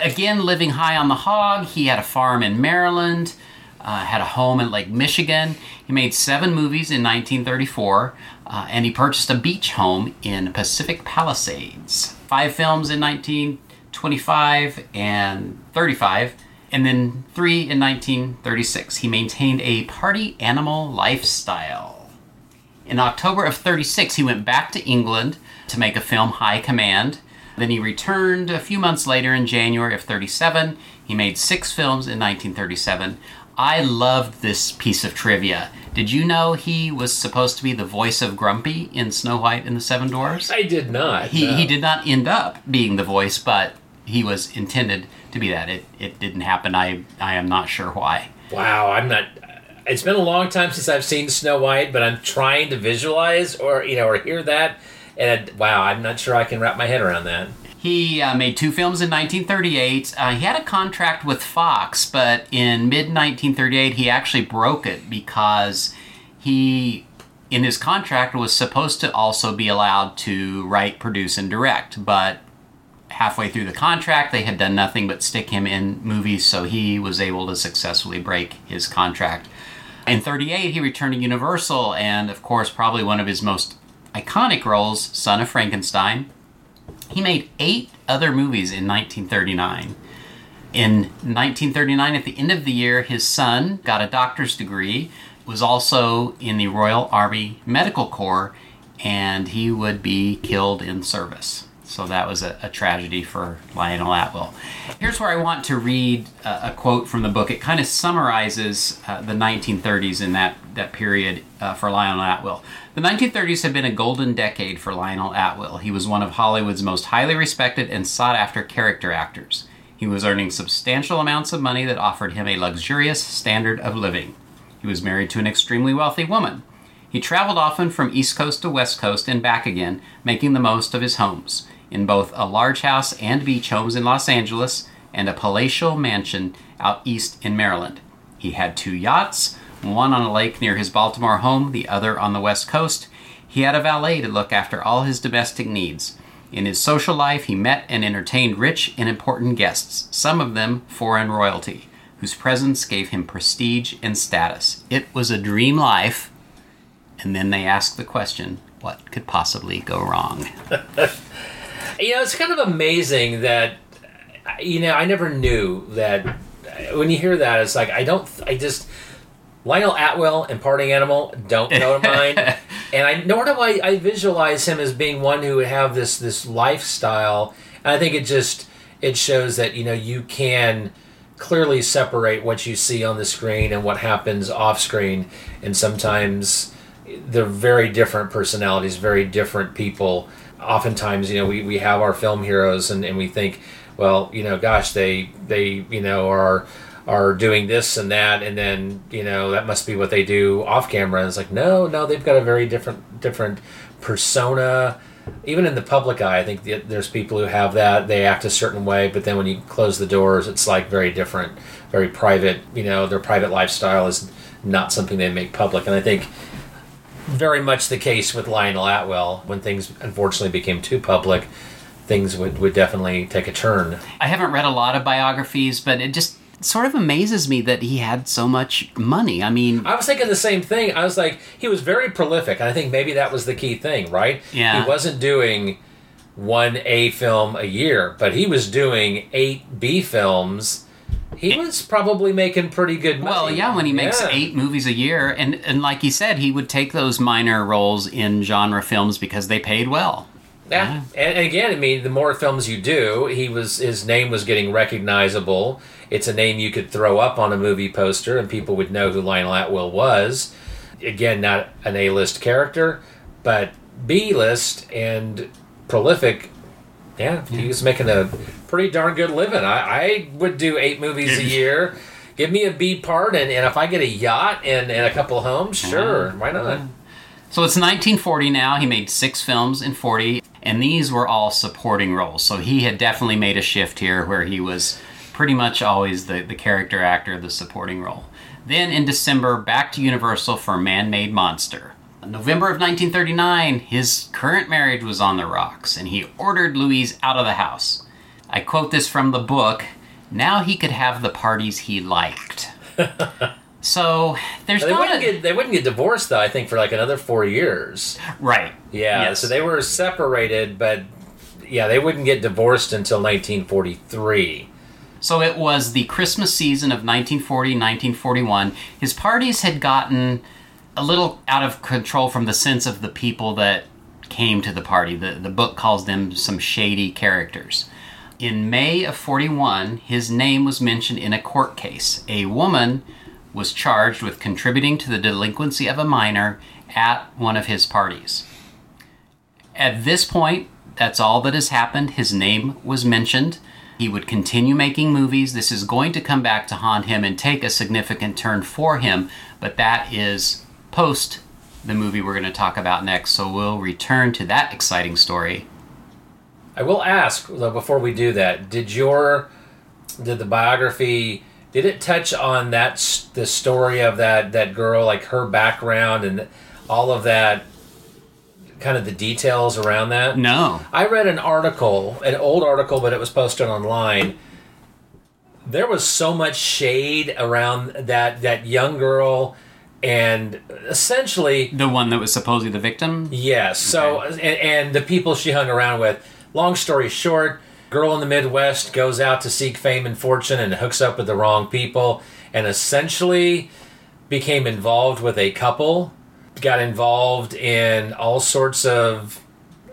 Again, living high on the hog, he had a farm in Maryland, uh, had a home in Lake Michigan. He made seven movies in 1934, uh, and he purchased a beach home in Pacific Palisades. Five films in 1925 and 35, and then three in 1936. He maintained a party animal lifestyle. In October of 36, he went back to England to make a film, High Command. Then he returned a few months later in January of 37. He made six films in 1937. I loved this piece of trivia. Did you know he was supposed to be the voice of Grumpy in Snow White and the Seven Dwarfs? I did not. He, no. he did not end up being the voice, but he was intended to be that. It, it didn't happen. I, I am not sure why. Wow, I'm not. It's been a long time since I've seen Snow White, but I'm trying to visualize or you know or hear that, and wow, I'm not sure I can wrap my head around that. He uh, made two films in 1938. Uh, he had a contract with Fox, but in mid 1938 he actually broke it because he, in his contract, was supposed to also be allowed to write, produce, and direct. But halfway through the contract, they had done nothing but stick him in movies, so he was able to successfully break his contract. In 38, he returned to Universal, and of course, probably one of his most iconic roles, Son of Frankenstein. He made eight other movies in 1939. In 1939, at the end of the year, his son got a doctor's degree was also in the Royal Army Medical Corps, and he would be killed in service. So that was a, a tragedy for Lionel Atwill. Here's where I want to read a, a quote from the book. It kind of summarizes uh, the 1930s in that, that period uh, for Lionel Atwill. The 1930s have been a golden decade for Lionel Atwill. He was one of Hollywood's most highly respected and sought after character actors. He was earning substantial amounts of money that offered him a luxurious standard of living. He was married to an extremely wealthy woman. He traveled often from East Coast to West Coast and back again, making the most of his homes in both a large house and beach homes in Los Angeles and a palatial mansion out east in Maryland. He had two yachts, one on a lake near his Baltimore home, the other on the West Coast. He had a valet to look after all his domestic needs. In his social life, he met and entertained rich and important guests, some of them foreign royalty, whose presence gave him prestige and status. It was a dream life. And then they asked the question what could possibly go wrong? You know, it's kind of amazing that you know I never knew that when you hear that it's like I don't I just Lionel Atwill and Parting Animal don't to mind, and I nor do I, I visualize him as being one who would have this this lifestyle. And I think it just it shows that you know you can clearly separate what you see on the screen and what happens off screen, and sometimes they're very different personalities, very different people oftentimes, you know, we, we have our film heroes and, and we think, well, you know, gosh, they they you know are are doing this and that, and then you know that must be what they do off camera. And it's like, no, no, they've got a very different different persona. Even in the public eye, I think there's people who have that. They act a certain way, but then when you close the doors, it's like very different, very private. You know, their private lifestyle is not something they make public. And I think very much the case with Lionel Atwill. When things unfortunately became too public, things would, would definitely take a turn. I haven't read a lot of biographies, but it just sort of amazes me that he had so much money. I mean, I was thinking the same thing. I was like, he was very prolific, and I think maybe that was the key thing, right? Yeah. He wasn't doing one A film a year, but he was doing eight B films he was probably making pretty good money. Well, yeah, when he makes Yeah. eight movies a year, and and like he said, he would take those minor roles in genre films because they paid well. Yeah. And, and again, I mean, the more films you do, he was his name was getting recognizable. It's a name you could throw up on a movie poster, and people would know who Lionel Atwill was. Again, not an A-list character, but B-list and prolific. Yeah, he was making a pretty darn good living. I, I would do eight movies a year. Give me a B part, and, and if I get a yacht and, and a couple homes, mm-hmm. sure, why not? Mm-hmm. So it's 1940 now. He made six films in 40, and these were all supporting roles. So he had definitely made a shift here where he was pretty much always the, the character actor, the supporting role. Then in December, back to Universal for Man Made Monster. November of 1939, his current marriage was on the rocks, and he ordered Louise out of the house. I quote this from the book Now he could have the parties he liked. so there's They not wouldn't a, get they wouldn't get divorced though. I think for like another four years. right. Yeah, Yes. so they were separated, but yeah, they wouldn't get divorced until 1943. So it was the Christmas season of 1940 1941. His parties had gotten a little out of control from the sense of the people that came to the party. The, the book calls them some shady characters. In May of 41, his name was mentioned in a court case. A woman was charged with contributing to the delinquency of a minor at one of his parties. At this point, that's all that has happened. His name was mentioned. He would continue making movies. This is going to come back to haunt him and take a significant turn for him, but that is post the movie we're going to talk about next. So we'll return to that exciting story. I will ask though before we do that, did your did the biography did it touch on that the story of that that girl like her background and all of that kind of the details around that? No. I read an article, an old article, but it was posted online. There was so much shade around that that young girl, and essentially, The one that was supposedly the victim? yes. So, and, and the people she hung around with. Long story short, girl in the Midwest goes out to seek fame and fortune and hooks up with the wrong people, and essentially became involved with a couple, got involved in all sorts of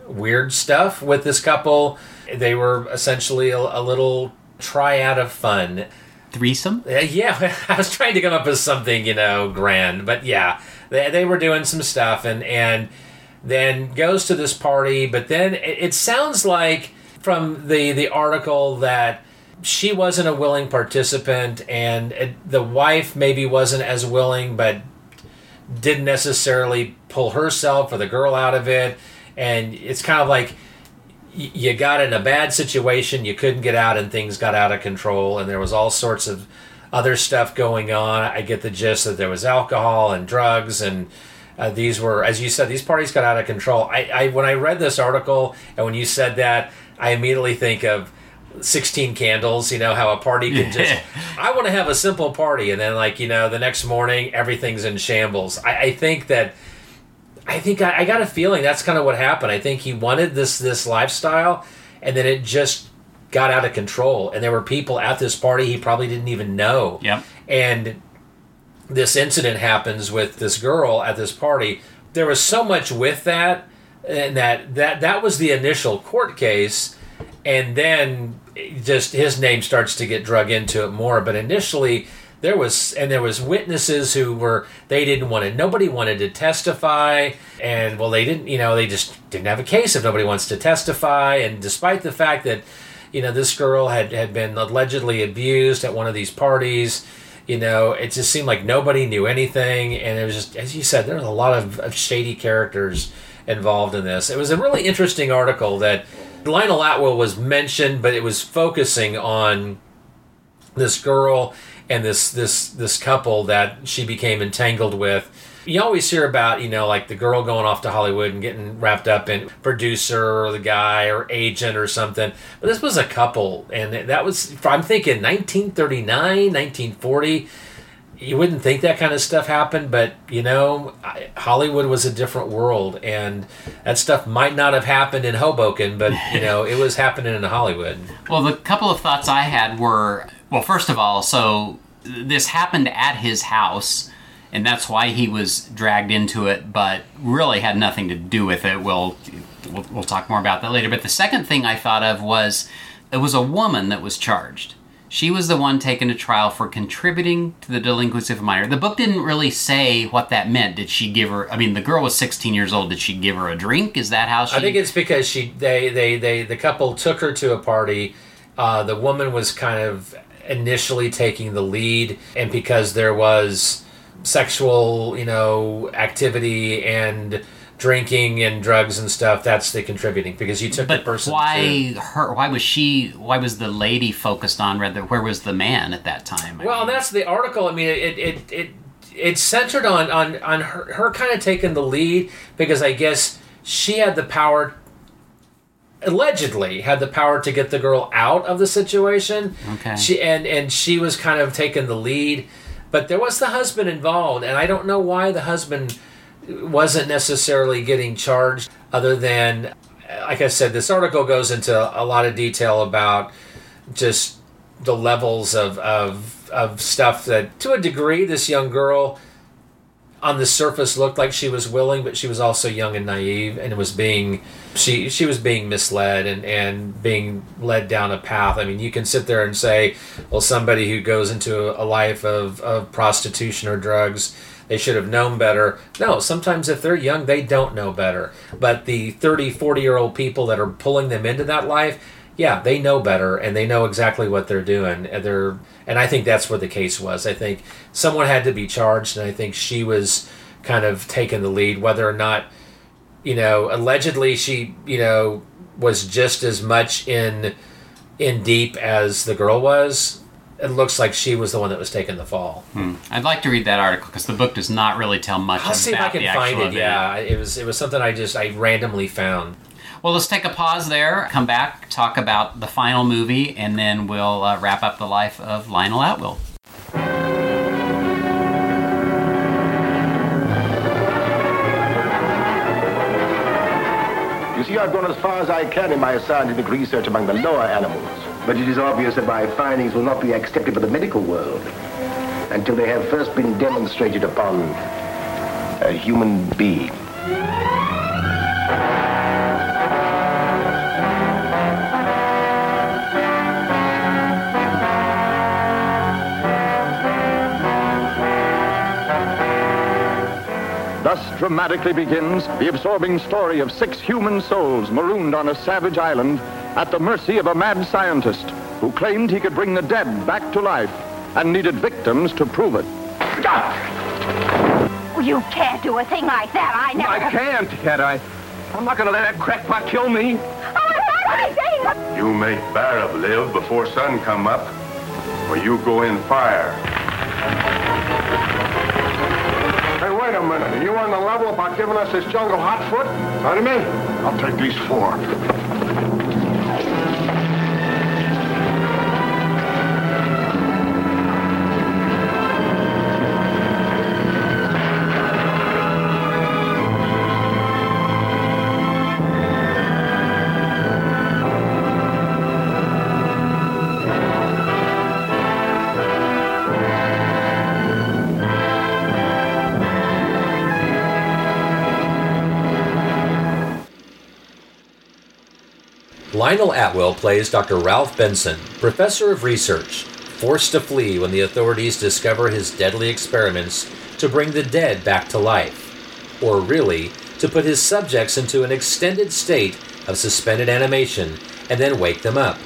weird stuff with this couple. They were essentially a, a little triad of fun. Threesome? Uh, Yeah, I was trying to come up with something, you know, grand, but yeah, they, they were doing some stuff, and and then goes to this party, but then it, it sounds like from the the article that she wasn't a willing participant, and it, the wife maybe wasn't as willing, but didn't necessarily pull herself or the girl out of it, and it's kind of like you got in a bad situation, you couldn't get out, and things got out of control, and there was all sorts of other stuff going on. I get the gist that there was alcohol and drugs, and uh, these were, as you said, these parties got out of control. I, I when I read this article, and when you said that, I immediately think of. 16 candles, you know, how a party can just, I want to have a simple party. And then, like, you know, the next morning, everything's in shambles. I, I think that I think I, I got a feeling that's kind of what happened. I think he wanted this this lifestyle, and then it just got out of control. And there were people at this party he probably didn't even know. Yep. And this incident happens with this girl at this party. There was so much with that, and that that that was the initial court case, and then just his name starts to get drug into it more. But initially, there was and there was witnesses who were they didn't want to nobody wanted to testify and well they didn't you know they just didn't have a case if nobody wants to testify and despite the fact that you know this girl had had been allegedly abused at one of these parties you know it just seemed like nobody knew anything and it was just as you said there was a lot of, of shady characters involved in this it was a really interesting article that lionel atwill was mentioned but it was focusing on this girl and this this this couple that she became entangled with. You always hear about, you know, like the girl going off to Hollywood and getting wrapped up in producer or the guy or agent or something. But this was a couple, and that was I'm thinking 1939, 1940. You wouldn't think that kind of stuff happened, but you know, Hollywood was a different world, and that stuff might not have happened in Hoboken, but you know, it was happening in Hollywood. Well, the couple of thoughts I had were well, first of all, so this happened at his house, and that's why he was dragged into it, but really had nothing to do with it. We'll, we'll, we'll talk more about that later. But the second thing I thought of was it was a woman that was charged. She was the one taken to trial for contributing to the delinquency of a minor. The book didn't really say what that meant. Did she give her? I mean, the girl was 16 years old. Did she give her a drink? Is that how she? I think it's because she they they they the couple took her to a party. Uh, the woman was kind of initially taking the lead, and because there was sexual, you know, activity and drinking and drugs and stuff, that's the contributing because you took the But person. why to- her? Why was she? Why was the lady focused on rather? Where was the man at that time? I Well, mean, that's the article. I mean, it it it it's centered on on on her, her kind of taking the lead because I guess she had the power. Allegedly, had the power to get the girl out of the situation. Okay. She and and she was kind of taking the lead, but there was the husband involved, and I don't know why the husband wasn't necessarily getting charged, other than, like I said, this article goes into a lot of detail about just the levels of, of of stuff that to a degree this young girl on the surface looked like she was willing but she was also young and naive and was being she she was being misled and and being led down a path. I mean you can sit there and say well somebody who goes into a life of, of prostitution or drugs they should have known better. No sometimes if they're young they don't know better. But the 30 40 year old people that are pulling them into that life yeah, they know better and they know exactly what they're doing. And they're and I think that's what the case was. I think someone had to be charged, and I think she was kind of taking the lead, whether or not you know allegedly she you know was just as much in in deep as the girl was. It looks like she was the one that was taking the fall. Hmm. I'd like to read that article because the book does not really tell much I'll see if I can find it. event. Yeah, it was it was something I just I randomly found. Well, let's take a pause there, come back, talk about the final movie, and then we'll uh, wrap up the life of Lionel Atwill. You see, I've gone as far as I can in my scientific research among the lower animals. But it is obvious that my findings will not be accepted by the medical world. until they have first been demonstrated upon a human being. Dramatically begins the absorbing story of six human souls marooned on a savage island at the mercy of a mad scientist who claimed he could bring the dead back to life and needed victims to prove it. Well, you can't do a thing like that. I never. I can't, can't I? I'm not gonna let that crackpot kill me. Oh, You make Barab live before sun come up, or you go in fire. Wait a minute. Are you on the level about giving us this jungle hot foot? Pardon me? I'll take these four. Lionel Atwill plays Dr. Ralph Benson, professor of research, forced to flee when the authorities discover his deadly experiments to bring the dead back to life. Or really, to put his subjects into an extended state of suspended animation and then wake them up.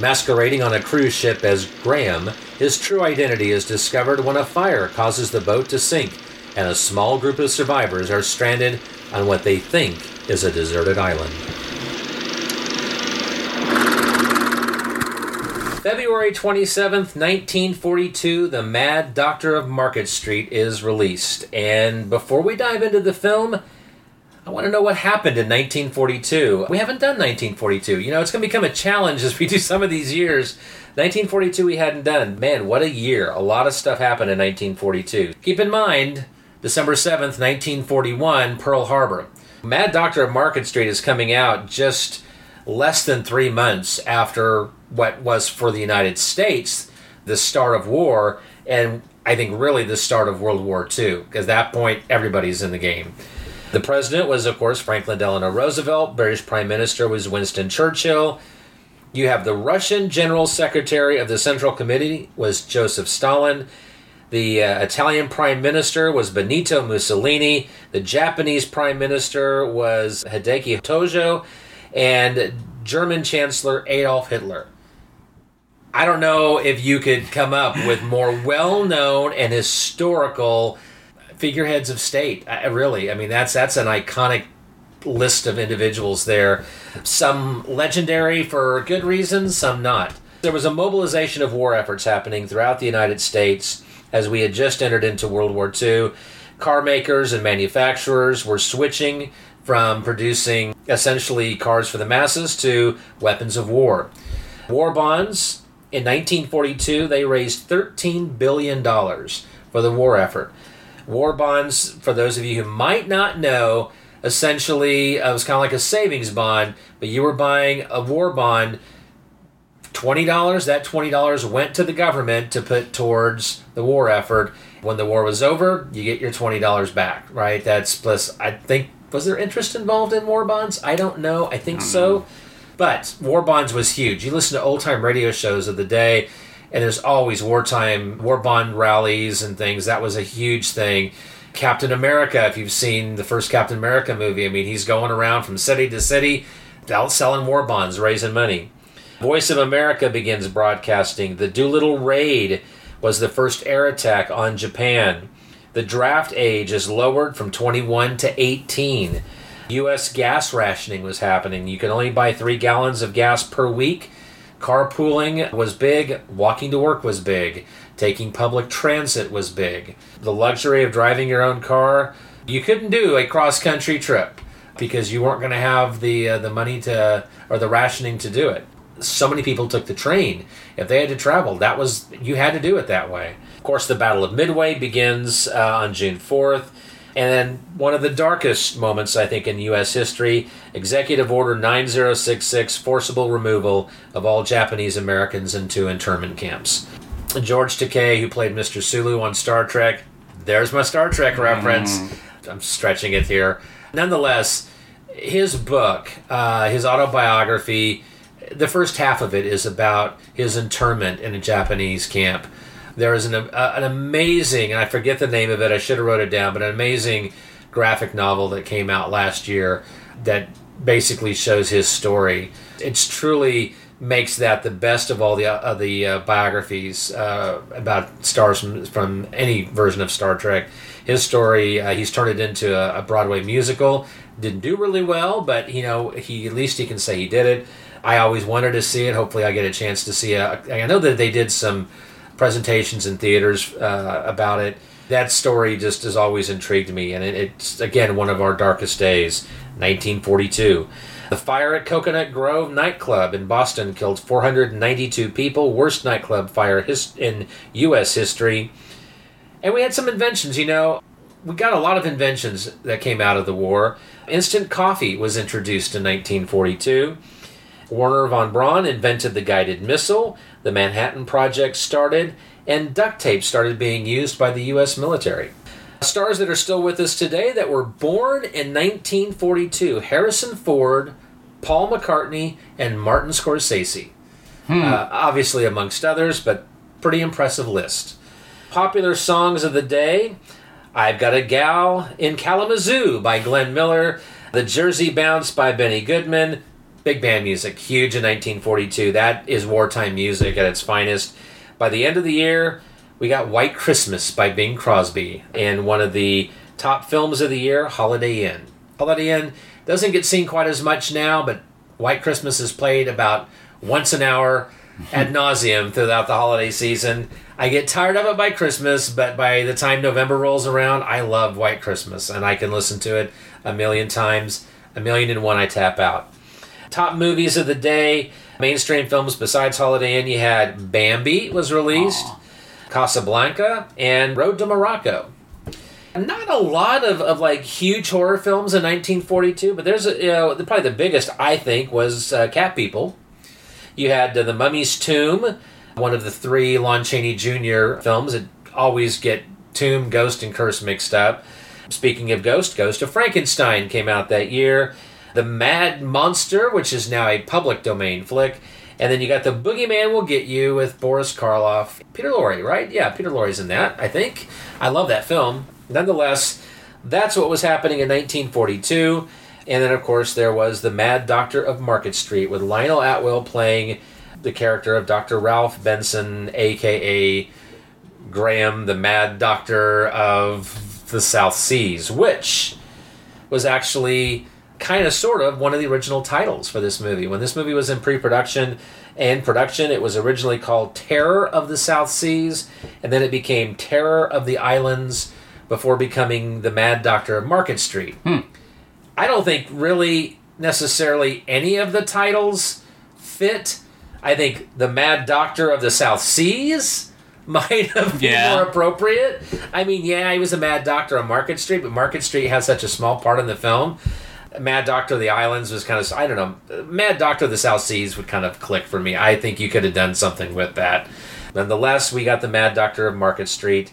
Masquerading on a cruise ship as Graham, his true identity is discovered when a fire causes the boat to sink and a small group of survivors are stranded on what they think is a deserted island. February 27th, 1942, The Mad Doctor of Market Street is released. And before we dive into the film, I want to know what happened in 1942. We haven't done 1942. You know, it's going to become a challenge as we do some of these years. 1942 we hadn't done. Man, what a year. A lot of stuff happened in 1942. Keep in mind, December 7th, 1941, Pearl Harbor. Mad Doctor of Market Street is coming out just less than three months after what was for the United States the start of war, and I think really the start of World War II, because at that point everybody's in the game. The president was, of course, Franklin Delano Roosevelt. British Prime Minister was Winston Churchill. You have the Russian General Secretary of the Central Committee was Joseph Stalin. The uh, Italian Prime Minister was Benito Mussolini. The Japanese Prime Minister was Hideki Tojo. And German Chancellor Adolf Hitler. I don't know if you could come up with more well known and historical figureheads of state. I, really, I mean, that's that's an iconic list of individuals there. Some legendary for good reasons, some not. There was a mobilization of war efforts happening throughout the United States as we had just entered into World War II. Car makers and manufacturers were switching from producing essentially cars for the masses to weapons of war. War bonds in 1942 they raised 13 billion dollars for the war effort. War bonds, for those of you who might not know, essentially uh, it was kind of like a savings bond, but you were buying a war bond. Twenty dollars. That twenty dollars went to the government to put towards the war effort. When the war was over, you get your twenty dollars back. Right. That's plus. I think was there interest involved in war bonds? I don't know. I think so. But war bonds was huge. You listen to old time radio shows of the day, and there's always wartime war bond rallies and things. That was a huge thing. Captain America, if you've seen the first Captain America movie, I mean, he's going around from city to city out selling war bonds, raising money. Voice of America begins broadcasting. The Doolittle Raid was the first air attack on Japan. The draft age is lowered from 21 to 18. U.S. gas rationing was happening. You could only buy three gallons of gas per week. Carpooling was big. Walking to work was big. Taking public transit was big. The luxury of driving your own car, you couldn't do a cross country trip because you weren't going to have the uh, the money to or the rationing to do it. So many people took the train. If they had to travel, that was you had to do it that way. Of course, the Battle of Midway begins uh, on June 4th. And then one of the darkest moments, I think, in U.S. history Executive Order 9066 forcible removal of all Japanese Americans into internment camps. George Takei, who played Mr. Sulu on Star Trek. There's my Star Trek reference. I'm stretching it here. Nonetheless, his book, uh, his autobiography, the first half of it is about his internment in a Japanese camp. There is an, uh, an amazing, and I forget the name of it, I should have wrote it down, but an amazing graphic novel that came out last year that basically shows his story. It's truly makes that the best of all the uh, the uh, biographies uh, about stars from, from any version of Star Trek. His story, uh, he's turned it into a, a, Broadway musical. Didn't do really well, but you know, he at least he can say he did it. I always wanted to see it. Hopefully, I get a chance to see it. I know that they did some presentations in theaters uh, about it. That story just has always intrigued me, and it, it's again one of our darkest days, 1942. The fire at Cocoanut Grove nightclub in Boston killed 492 people, worst nightclub fire his- in U.S. history. And we had some inventions, you know. We got a lot of inventions that came out of the war. Instant coffee was introduced in 1942. Wernher von Braun invented the guided missile. The Manhattan Project started, and duct tape started being used by the U.S. military. Stars that are still with us today that were born in 1942 Harrison Ford, Paul McCartney, and Martin Scorsese. Hmm. Uh, obviously, amongst others, but pretty impressive list. Popular songs of the day I've Got a Gal in Kalamazoo by Glenn Miller, The Jersey Bounce by Benny Goodman. Big band music, huge in 1942. That is wartime music at its finest. By the end of the year, we got White Christmas by Bing Crosby and one of the top films of the year, Holiday Inn. Holiday Inn doesn't get seen quite as much now, but White Christmas is played about once an hour ad nauseum throughout the holiday season. I get tired of it by Christmas, but by the time November rolls around, I love White Christmas and I can listen to it a million times. A million and one I tap out. Top movies of the day, mainstream films besides Holiday Inn, you had Bambi was released, Aww. Casablanca, and Road to Morocco. Not a lot of, of like huge horror films in 1942, but there's a, you know probably the biggest I think was uh, Cat People. You had uh, The Mummy's Tomb, one of the three Lon Chaney Jr. films that always get Tomb, Ghost, and Curse mixed up. Speaking of Ghost, Ghost of Frankenstein came out that year. The Mad Monster, which is now a public domain flick. And then you got The Boogeyman Will Get You with Boris Karloff. Peter Lorre, right? Yeah, Peter Lorre's in that, I think. I love that film. Nonetheless, that's what was happening in 1942. And then, of course, there was The Mad Doctor of Market Street with Lionel Atwill playing the character of Dr. Ralph Benson, aka Graham, the Mad Doctor of the South Seas, which was actually kind of sort of one of the original titles for this movie. When this movie was in pre production and production, it was originally called Terror of the South Seas, and then it became Terror of the Islands before becoming the Mad Doctor of Market Street. Hmm. I don't think really necessarily any of the titles fit. I think the Mad Doctor of the South Seas might have been Yeah. more appropriate. I mean, yeah, he was a Mad Doctor on Market Street, but Market Street has such a small part in the film. Mad Doctor of the Islands was kind of, I don't know, Mad Doctor of the South Seas would kind of click for me. I think you could have done something with that. Nonetheless, we got the Mad Doctor of Market Street.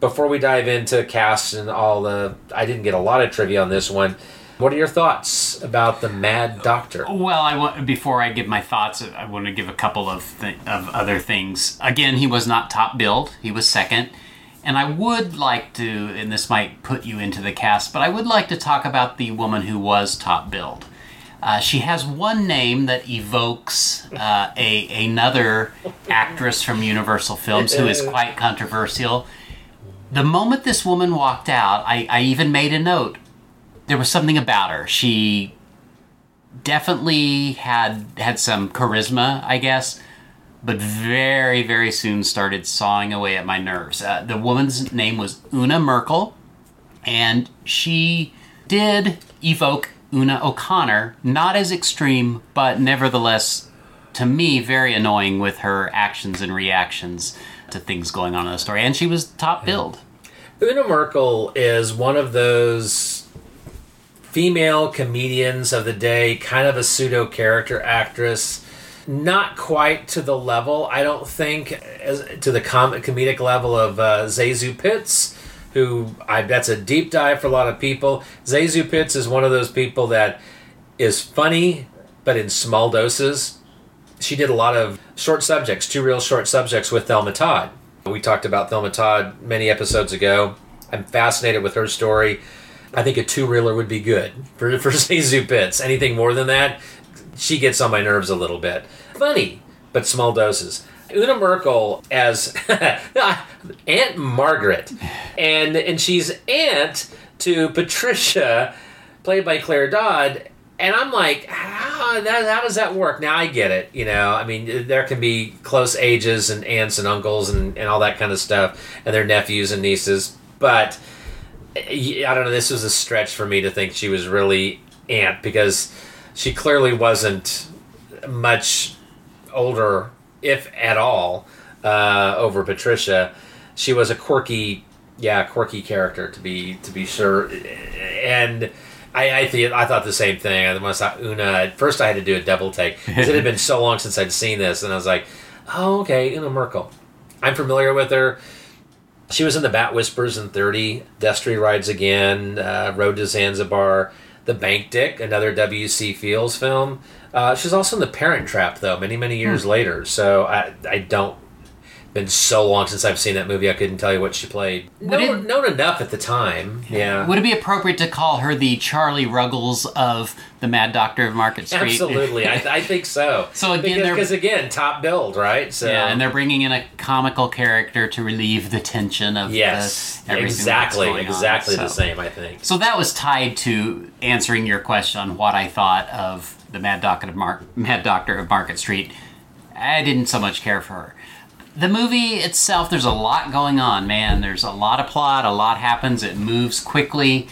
Before we dive into cast and all the, I didn't get a lot of trivia on this one. What are your thoughts about the Mad Doctor? Well, I want before I give my thoughts, I want to give a couple of th- of other things. Again, he was not top billed; he was second. And I would like to, and this might put you into the cast, but I would like to talk about the woman who was top billed. Uh, she has one name that evokes uh, a another actress from Universal Films who is quite controversial. The moment this woman walked out, I, I even made a note. There was something about her. She definitely had had some charisma, I guess, but very very soon started sawing away at my nerves. Uh, the woman's name was Una Merkel, and she did evoke Una O'Connor, not as extreme, but nevertheless, to me, very annoying with her actions and reactions to things going on in the story. And she was top billed. Una Merkel is one of those female comedians of the day, kind of a pseudo character actress. Not quite to the level, I don't think, as, to the com- comedic level of uh, ZaSu Pitts, who I that's a deep dive for a lot of people. ZaSu Pitts is one of those people that is funny, but in small doses. She did a lot of short subjects, two reel short subjects with Thelma Todd. We talked about Thelma Todd many episodes ago. I'm fascinated with her story. I think a two reeler would be good for, for ZaSu Pitts. Anything more than that, she gets on my nerves a little bit. Funny, but small doses. Una Merkel as Aunt Margaret, and and she's aunt to Patricia, played by Claire Dodd. And I'm like, how, that, how does that work? Now I get it. You know, I mean, there can be close ages and aunts and uncles and, and all that kind of stuff, and their nephews and nieces. But I don't know. This was a stretch for me to think she was really aunt because she clearly wasn't much older, if at all, uh, over Patricia. She was a quirky, yeah, quirky character to be to be sure, and. I I, th- I thought the same thing. I saw Una, at first I had to do a double take because it had been so long since I'd seen this, and I was like, "Oh, okay, Una Merkel. I'm familiar with her. She was in the Bat Whispers in 30, Destry Rides Again, uh, Road to Zanzibar, The Bank Dick, another W.C. Fields film. Uh, she's also in The Parent Trap, though, many, many years Hmm. later. So I, I don't. Been so long since I've seen that movie, I couldn't tell you what she played. Known, known enough at the time, yeah. Would it be appropriate to call her the Charlie Ruggles of the Mad Doctor of Market Street? Absolutely, I, I think so. So again, because, again, top billed, right? So yeah, and they're bringing in a comical character to relieve the tension of yes, the, everything exactly, going on. exactly the So- same. I think. So that was tied to answering your question on what I thought of the Mad Doctor of Mar- Mad Doctor of Market Street. I didn't so much care for her. The movie itself, there's a lot going on, man. There's a lot of plot, a lot happens. It moves quickly.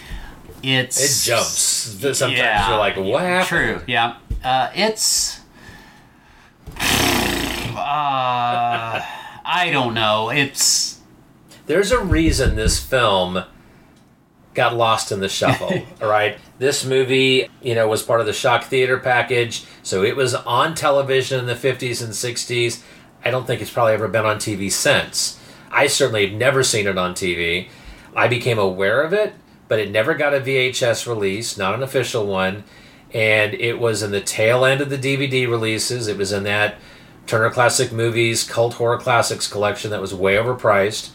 It's It jumps. Sometimes Yeah. you're like, "What happened?" True. Yeah. Uh, it's. Uh, I don't know. It's. There's a reason this film got lost in the shuffle. all right, this movie, you know, was part of the shock theater package, so it was on television in the 50s and 60s. I don't think it's probably ever been on TV since. I certainly have never seen it on TV. I became aware of it, but it never got a VHS release, not an official one. And it was in the tail end of the DVD releases. It was in that Turner Classic Movies Cult Horror Classics collection that was way overpriced.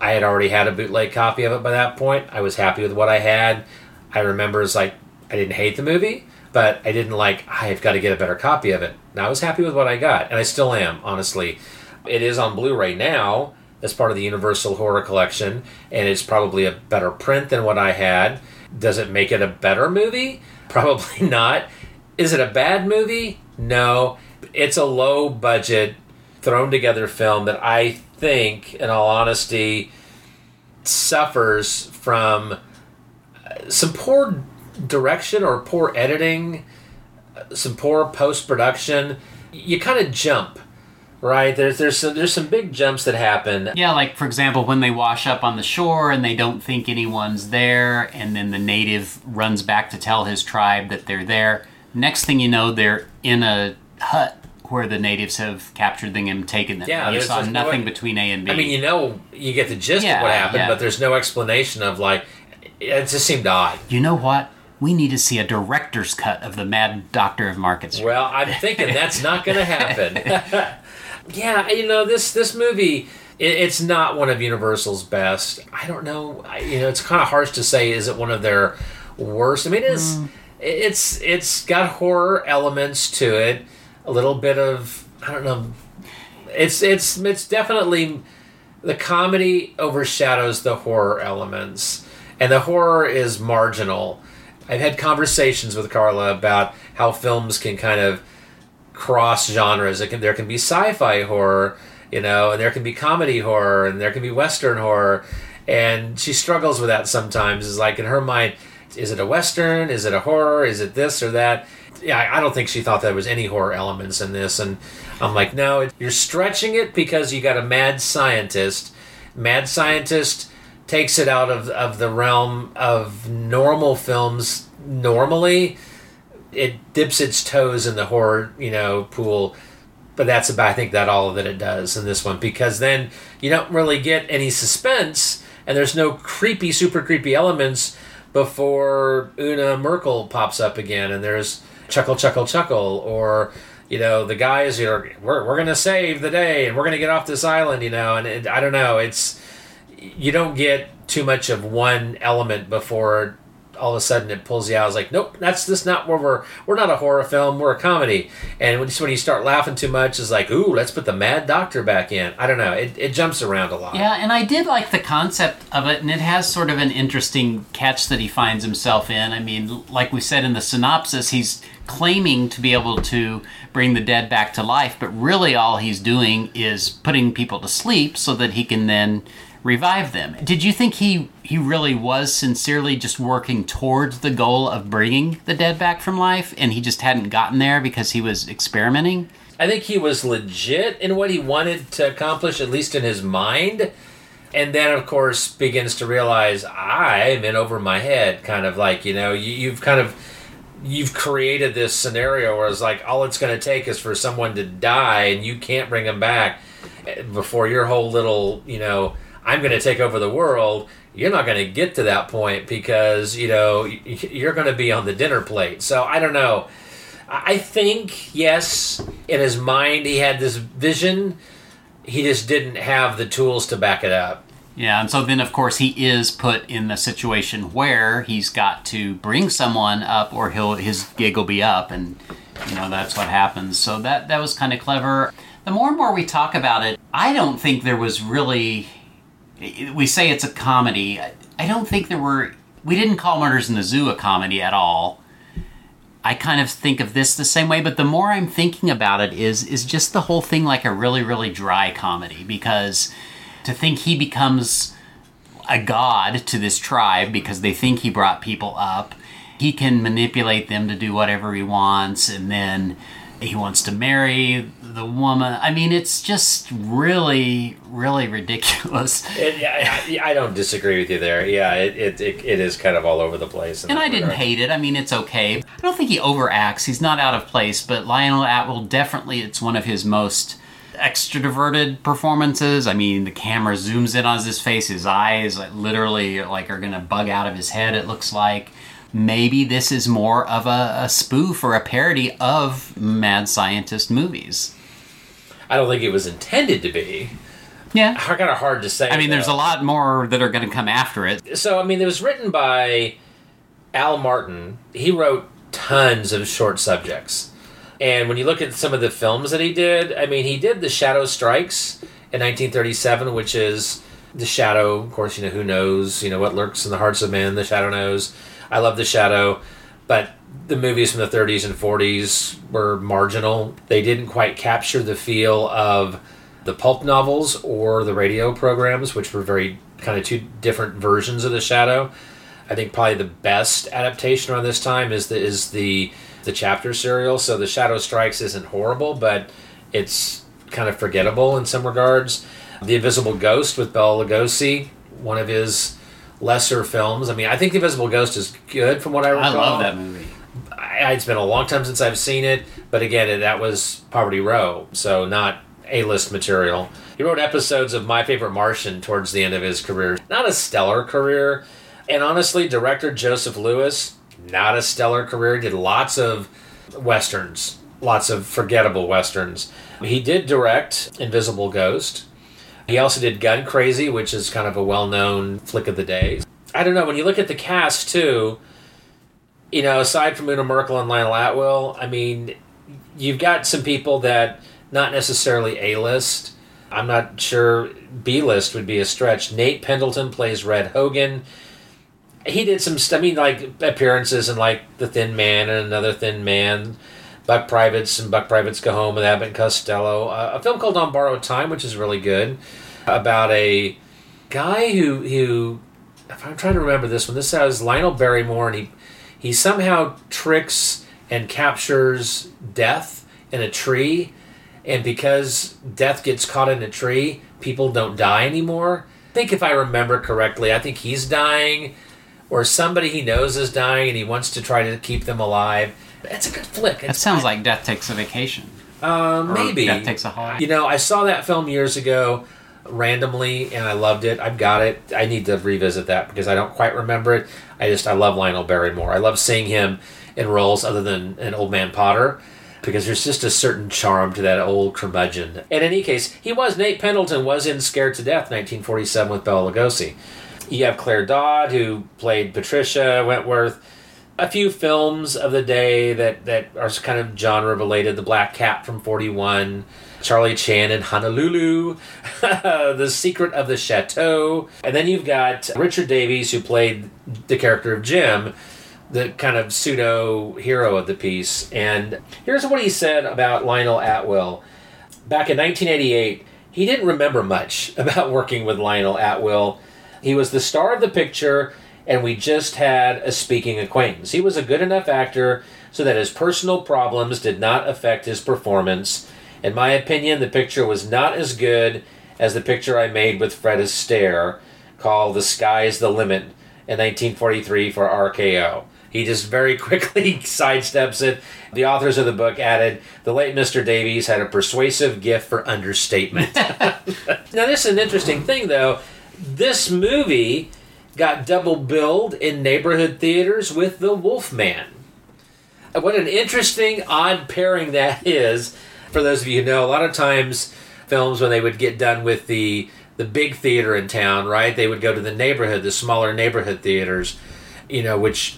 I had already had a bootleg copy of it by that point. I was happy with what I had. I remember it's like I didn't hate the movie, but I didn't like I've got to get a better copy of it. And I was happy with what I got, and I still am, honestly. It is on Blu-ray now as part of the Universal Horror Collection, and it's probably a better print than what I had. Does it make it a better movie? Probably not. Is it a bad movie? No. It's a low budget, thrown together film that I think, in all honesty, suffers from uh, some poor direction or poor editing, some poor post production. You kind of jump, right? There's there's some, there's some big jumps that happen. Yeah, like for example, when they wash up on the shore and they don't think anyone's there, and then the native runs back to tell his tribe that they're there. Next thing you know, they're in a hut where the natives have captured them and taken them. Yeah, you saw there's no- nothing between A and B. I mean, you know, you get the gist Yeah, of what happened, yeah. but there's no explanation of like. It just seemed odd. You know what? We need to see a director's cut of the Mad Doctor of Market Street. Well, I'm thinking that's not going to happen. yeah, you know this this movie. It, it's not one of Universal's best. I don't know. I, you know, it's kind of harsh to say. Is it one of their worst? I mean, it's mm. it's it's got horror elements to it. A little bit of I don't know. It's it's it's definitely the comedy overshadows the horror elements, and the horror is marginal. I've had conversations with Carla about how films can kind of cross genres. It can, there can be sci-fi horror, you know, and there can be comedy horror, and there can be western horror, and she struggles with that sometimes. Is like in her mind, is it a western? Is it a horror? Is it this or that? Yeah, I I don't think she thought there was any horror elements in this, and I'm like, no, you're stretching it because you got a mad scientist. Mad scientist takes it out of, of the realm of normal films normally. It dips its toes in the horror you know pool but that's about I think that all that it does in this one because then you don't really get any suspense and there's no creepy, super creepy elements before Una Merkel pops up again and there's chuckle, chuckle, chuckle or you know the guys know we're, we're gonna save the day and we're gonna get off this island you know and it, i don't know it's you don't get too much of one element before all of a sudden it pulls you out. It's like, nope, that's just not where we're. We're not a horror film. We're a comedy. And when, when you start laughing too much, it's like, ooh, let's put the Mad Doctor back in. I don't know. It, it jumps around a lot. Yeah, and I did like the concept of it, and it has sort of an interesting catch that he finds himself in. I mean, like we said in the synopsis, he's claiming to be able to bring the dead back to life, but really all he's doing is putting people to sleep so that he can then revive them. Did you think he he really was sincerely just working towards the goal of bringing the dead back from life and he just hadn't gotten there because he was experimenting? I think he was legit in what he wanted to accomplish at least in his mind. And then of course begins to realize I'm in over my head kind of like, you know, you, you've kind of you've created this scenario where it's like all it's going to take is for someone to die and you can't bring them back eh, before your whole little, you know, I'm going to take over the world, you're not going to get to that point because, you know, you're going to be on the dinner plate. So I don't know. I think, yes, in his mind, he had this vision. He just didn't have the tools to back it up. Yeah, and so then, of course, he is put in the situation where he's got to bring someone up, or he'll his gig will be up, and you know that's what happens. So that that was kind of clever. The more and more we talk about it, I don't think there was really we say it's a comedy. I don't think there were. We didn't call Murders in the Zoo a comedy at all. I kind of think of this the same way, but the more I'm thinking about it is is just the whole thing like a really really dry comedy because to think he becomes a god to this tribe because they think he brought people up. He can manipulate them to do whatever he wants and then he wants to marry the woman. I mean, it's just really, really ridiculous. It, I, I, don't disagree with you there. Yeah, it, it, it, is kind of all over the place. And I didn't hate it. I mean, it's okay. I don't think he overacts. He's not out of place, but Lionel Atwill definitely, it's one of his most extroverted performances. I mean, the camera zooms in on his face. His eyes like, literally like are going to bug out of his head, it looks like maybe this is more of a, a, spoof or a parody of mad scientist movies. I don't think it was intended to be. Yeah, kind of hard to say. I mean, though. there's a lot more that are going to come after it. So, I mean, it was written by Al Martin. He wrote tons of short subjects, and when you look at some of the films that he did, I mean, he did The Shadow Strikes in 1937, which is the shadow. Of course, you know who knows. You know what lurks in the hearts of men. The shadow knows. I love The Shadow, but the movies from the 30s and 40s were marginal. They didn't quite capture the feel of the pulp novels or the radio programs, which were very kind of two different versions of The Shadow. I think probably the best adaptation around this time is the is the the chapter serial. So The Shadow Strikes isn't horrible, but it's kind of forgettable in some regards. The Invisible Ghost with Bela Lugosi, one of his lesser films. I mean, I think The Invisible Ghost is good from what I recall. I love that movie. It's been a long time since I've seen it, but again, that was Poverty Row, so not A-list material. He wrote episodes of My Favorite Martian towards the end of his career. Not a stellar career, and honestly, director Joseph Lewis, not a stellar career. Did lots of westerns, lots of forgettable westerns. He did direct Invisible Ghost. He also did Gun Crazy, which is kind of a well known flick of the day. I don't know, when you look at the cast too, you know, aside from Una Merkel and Lionel Atwill, I mean, you've got some people that not necessarily A list. I'm not sure B list would be a stretch. Nate Pendleton plays Red Hogan. He did some, I mean, like appearances in like The Thin Man and Another Thin Man. Buck Privates and Buck Privates Go Home with Abbott and Costello. Uh, a film called On Borrowed Time, which is really good, about a guy who who if I'm trying to remember this one, this has Lionel Barrymore, and he he somehow tricks and captures death in a tree, and because death gets caught in a tree, people don't die anymore. I think if I remember correctly, I think he's dying, or somebody he knows is dying, and he wants to try to keep them alive it's a good flick. That sounds like Death Takes a Vacation. Uh, maybe. Death Takes a Hollow? You know, I saw that film years ago randomly and I loved it. I've got it. I need to revisit that because I don't quite remember it. I just I love Lionel Barrymore. I love seeing him in roles other than an old man Potter because there's just a certain charm to that old curmudgeon. In any case, he was Nate Pendleton was in Scared to Death 1947 with Bela Lugosi. You have Claire Dodd who played Patricia Wentworth. A few films of the day that that are kind of genre related. The Black Cat from 41. Charlie Chan in Honolulu, The Secret of the Chateau, and then you've got Richard Davies, who played the character of Jim, the kind of pseudo hero of the piece. And here's what he said about Lionel Atwill. Back in 1988, he didn't remember much about working with Lionel Atwill. He was the star of the picture, and we just had a speaking acquaintance. He was a good enough actor so that his personal problems did not affect his performance. In my opinion, the picture was not as good as the picture I made with Fred Astaire called The Sky's the Limit in 1943 for RKO. He just very quickly sidesteps it. The authors of the book added the late Mr. Davies had a persuasive gift for understatement. now, this is an interesting thing, though. This movie got double billed in neighborhood theaters with The Wolfman. What an interesting, odd pairing that is. For those of you who know, a lot of times films when they would get done with the the big theater in town, right? They would go to the neighborhood, the smaller neighborhood theaters, you know, which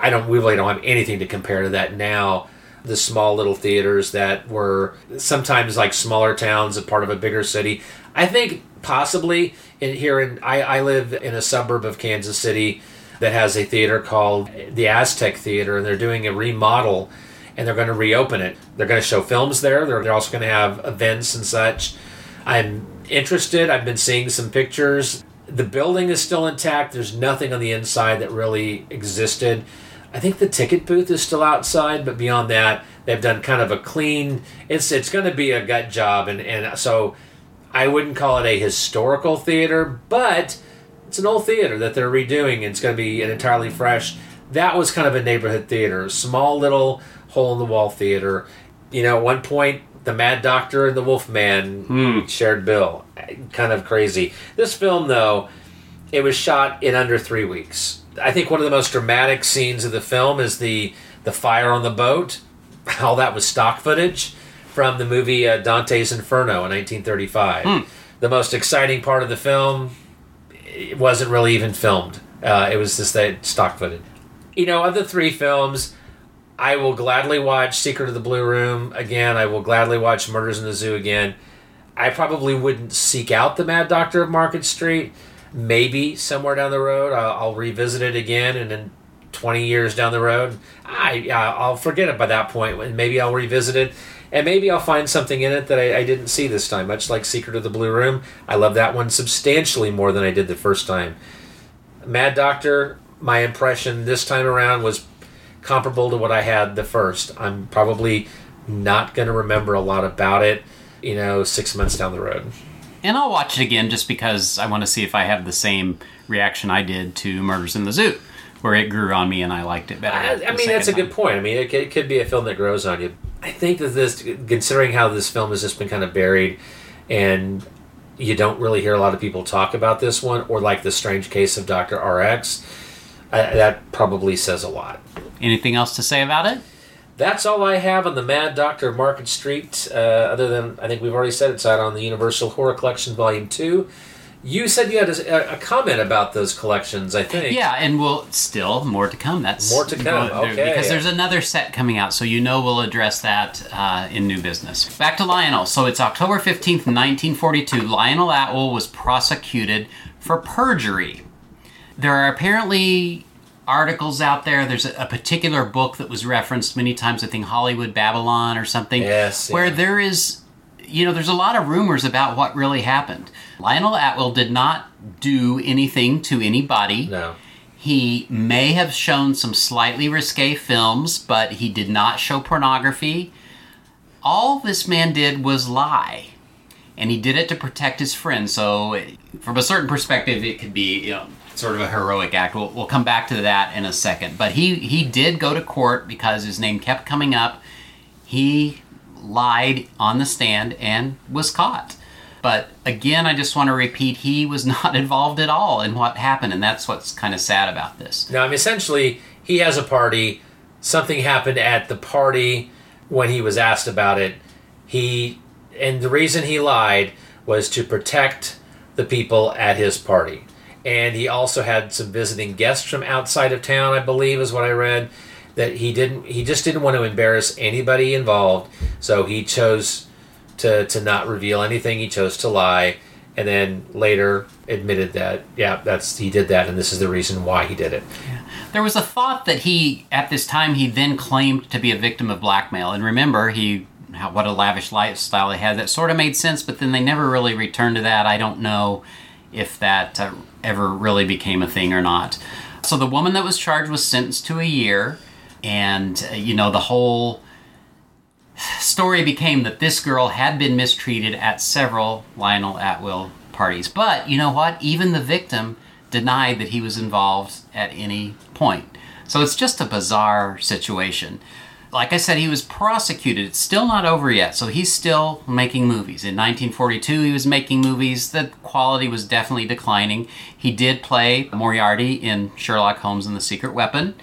I don't we really don't have anything to compare to that now. The small little theaters that were sometimes like smaller towns, a part of a bigger city. I think possibly in here in I, I live in a suburb of Kansas City that has a theater called the Aztec Theater, and they're doing a remodel and they're going to reopen it. They're going to show films there. They're, they're also going to have events and such. I'm interested. I've been seeing some pictures. The building is still intact. There's nothing on the inside that really existed. I think the ticket booth is still outside, but beyond that, they've done kind of a clean. It's it's going to be a gut job, and and so I wouldn't call it a historical theater, but it's an old theater that they're redoing. It's going to be an entirely fresh. That was kind of a neighborhood theater, small little hole in the wall theater. You know, at one point, the Mad Doctor and the Wolfman shared bill. Kind of crazy. This film, though, it was shot in under three weeks. I think one of the most dramatic scenes of the film is the the fire on the boat. All that was stock footage from the movie uh, Dante's Inferno in 1935. The most exciting part of the film it wasn't really even filmed. Uh, it was just that stock footage. You know, of the three films, I will gladly watch Secret of the Blue Room again. I will gladly watch Murders in the Zoo again. I probably wouldn't seek out the Mad Doctor of Market Street. Maybe somewhere down the road, I'll, I'll revisit it again, and then twenty years down the road, I I'll forget it by that point. And maybe I'll revisit it, and maybe I'll find something in it that I, I didn't see this time. Much like Secret of the Blue Room, I love that one substantially more than I did the first time. Mad Doctor, my impression this time around was comparable to what I had the first. I'm probably not going to remember a lot about it, you know, six months down the road. And I'll watch it again just because I want to see if I have the same reaction I did to Murders in the Zoo, where it grew on me and I liked it better. I, I mean, that's a good point. I mean, it, could- it could be a film that grows on you. I think that this, considering how this film has just been kind of buried, and you don't really hear a lot of people talk about this one, or like the strange case of Doctor RX, I, that probably says a lot. Anything else to say about it? That's all I have on the Mad Doctor of Market Street. Uh, other than I think we've already said it's out on the Universal Horror Collection Volume Two. You said you had a, a comment about those collections. I think. Yeah, and we'll still more to come. That's More to come, There- okay. Because there's another set coming out, so you know we'll address that uh, in new business. Back to Lionel. So it's October fifteenth, nineteen forty-two. Lionel Atwill was prosecuted for perjury. There are apparently articles out there. There's a, a particular book that was referenced many times. I think Hollywood Babylon or something. Yes, Where yeah. there is you know, there's a lot of rumors about what really happened. Lionel Atwill did not do anything to anybody. No. He may have shown some slightly risque films, but he did not show pornography. All this man did was lie. And he did it to protect his friend. So, from a certain perspective, it could be, you know, sort of a heroic act. We'll, we'll come back to that in a second. But he, he did go to court because his name kept coming up. He lied on the stand and was caught. But again, I just want to repeat he was not involved at all in what happened, and that's what's kind of sad about this. Now, I mean, essentially, he has a party. Something happened at the party when he was asked about it. He and the reason he lied was to protect the people at his party. And he also had some visiting guests from outside of town, I believe, is what I read. That he didn't, he just didn't want to embarrass anybody involved, so he chose to to not reveal anything. He chose to lie, and then later admitted that, yeah, that's he did that, and this is the reason why he did it. There was a thought that he, at this time, he then claimed to be a victim of blackmail. And remember, he what a lavish lifestyle he had. That sort of made sense, but then they never really returned to that. I don't know if that uh, ever really became a thing or not. So the woman that was charged was sentenced to a year, and uh, you know the whole story became that this girl had been mistreated at several Lionel Atwill parties. But you know what? Even the victim denied that he was involved at any point. So it's just a bizarre situation. Like I said, he was prosecuted. It's still not over yet, so he's still making movies. In 1942, he was making movies. The quality was definitely declining. He did play Moriarty in Sherlock Holmes and the Secret Weapon.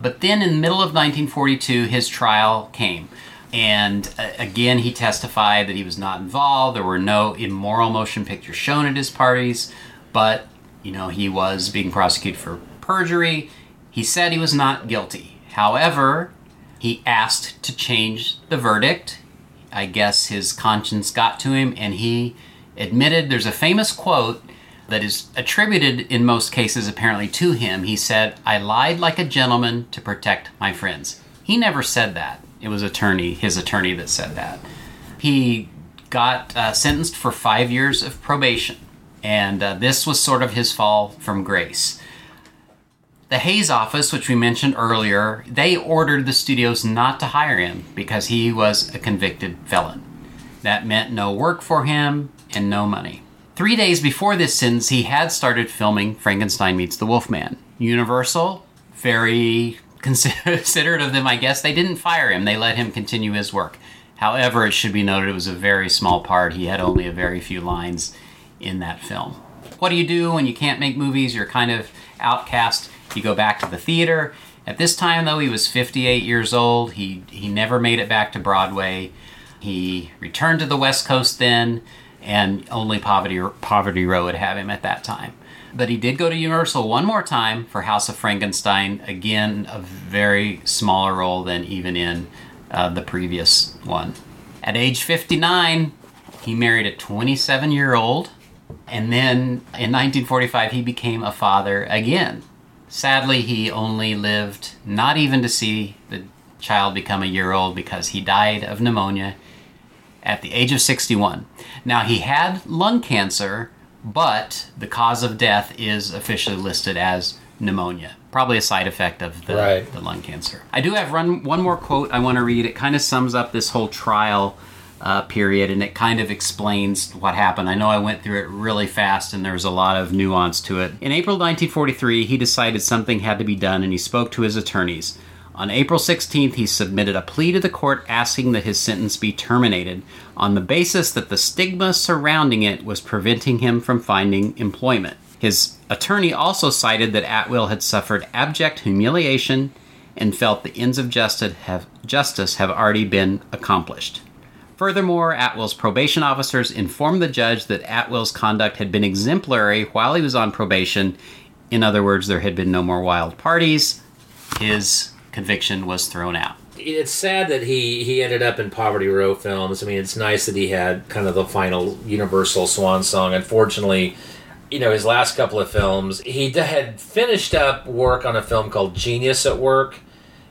But then in the middle of 1942, his trial came. And uh, again, he testified that he was not involved. There were no immoral motion pictures shown at his parties, but you know, he was being prosecuted for perjury. He said he was not guilty. However, he asked to change the verdict. I guess his conscience got to him and he admitted there's a famous quote that is attributed in most cases apparently to him. He said, "I lied like a gentleman to protect my friends." He never said that. It was attorney, his attorney that said that. He got uh, sentenced for 5 years of probation and uh, this was sort of his fall from grace. The Hays office, which we mentioned earlier, they ordered the studios not to hire him because he was a convicted felon. That meant no work for him and no money. Three days before this sentence, he had started filming Frankenstein Meets the Wolfman. Universal, very considerate of them, I guess, they didn't fire him. They let him continue his work. However, it should be noted it was a very small part. He had only a very few lines in that film. What do you do when you can't make movies? You're kind of outcast. You go back to the theater. At this time, though, he was 58 years old. He, he never made it back to Broadway. He returned to the West Coast then, and only Poverty, Poverty Row would have him at that time. But he did go to Universal one more time for House of Frankenstein. Again, a very smaller role than even in uh, the previous one. At age 59, he married a 27 year old and then in 1945, he became a father again. Sadly, he only lived not even to see the child become a year old because he died of pneumonia at the age of 61. Now, he had lung cancer, but the cause of death is officially listed as pneumonia. Probably a side effect of the, Right. the lung cancer. I do have run, one more quote I want to read. It kind of sums up this whole trial uh, period and it kind of explains what happened. I know I went through it really fast and there's a lot of nuance to it. In April 1943, he decided something had to be done and he spoke to his attorneys. On April 16th, he submitted a plea to the court asking that his sentence be terminated on the basis that the stigma surrounding it was preventing him from finding employment. His attorney also cited that Atwill had suffered abject humiliation and felt the ends of justice have, justice have already been accomplished. Furthermore, Atwill's probation officers informed the judge that Atwill's conduct had been exemplary while he was on probation. In other words, there had been no more wild parties. His conviction was thrown out. It's sad that he he ended up in Poverty Row films. I mean, it's nice that he had kind of the final Universal swan song. Unfortunately, you know, his last couple of films, he had finished up work on a film called Genius at Work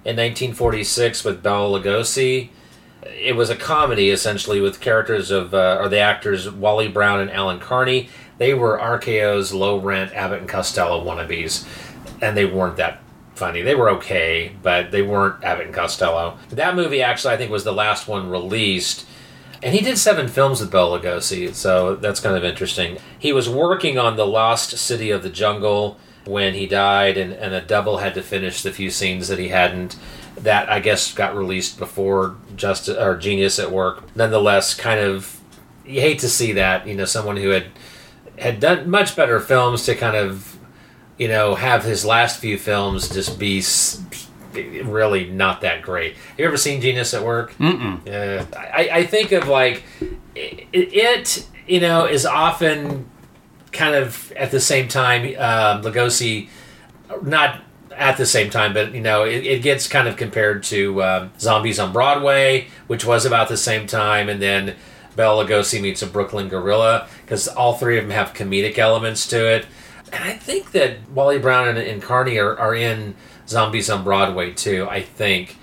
in 1946 with Bela Lugosi. It was a comedy essentially with characters of uh, or the actors Wally Brown and Alan Carney. They were RKO's low rent Abbott and Costello wannabes, and they weren't that funny. They were okay, but they weren't Abbott and Costello. That movie actually I think was the last one released. And he did seven films with Bela Lugosi, so that's kind of interesting. He was working on The Lost City of the Jungle when he died, and, and a double had to finish the few scenes that he hadn't. That, I guess, got released before Justice or Genius at Work. Nonetheless, kind of, you hate to see that, you know, someone who had had done much better films to kind of, you know, have his last few films just be really not that great. Have you ever seen Genius at Work? Mm-mm. Yeah, I, I think of like it, it, you know, is often kind of at the same time. Um, Lugosi, not at the same time, but you know, it, it gets kind of compared to um, Zombies on Broadway, which was about the same time, and then Bela Lugosi meets a Brooklyn Gorilla because all three of them have comedic elements to it. And I think that Wally Brown and, and Carney are, are in Zombies on Broadway too. I think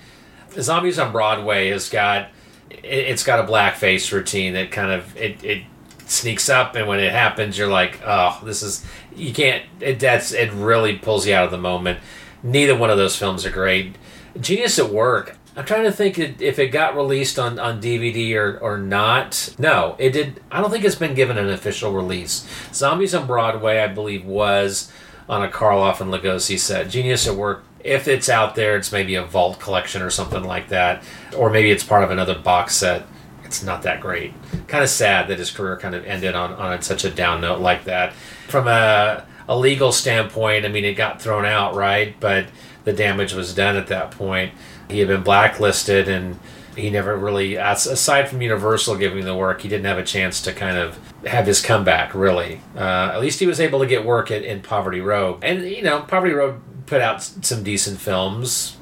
Zombies on Broadway has got it, it's got a blackface routine that kind of it, it sneaks up, and when it happens, you're like, oh, this is you can't. It, that's it really pulls you out of the moment. Neither one of those films are great. Genius at Work. I'm trying to think if it got released on, on DVD or, or not. No, it did. I don't think it's been given an official release. Zombies on Broadway, I believe, was on a Karloff and Lugosi set. Genius at Work, if it's out there, it's maybe a vault collection or something like that, or maybe it's part of another box set. It's not that great. Kind of sad that his career kind of ended on, on such a down note like that. From a, a legal standpoint, I mean, it got thrown out, right? But the damage was done at that point. He had been blacklisted and he never really, aside from Universal giving the work, he didn't have a chance to kind of have his comeback, really. Uh, at least he was able to get work at, in Poverty Row. And, you know, Poverty Row put out some decent films.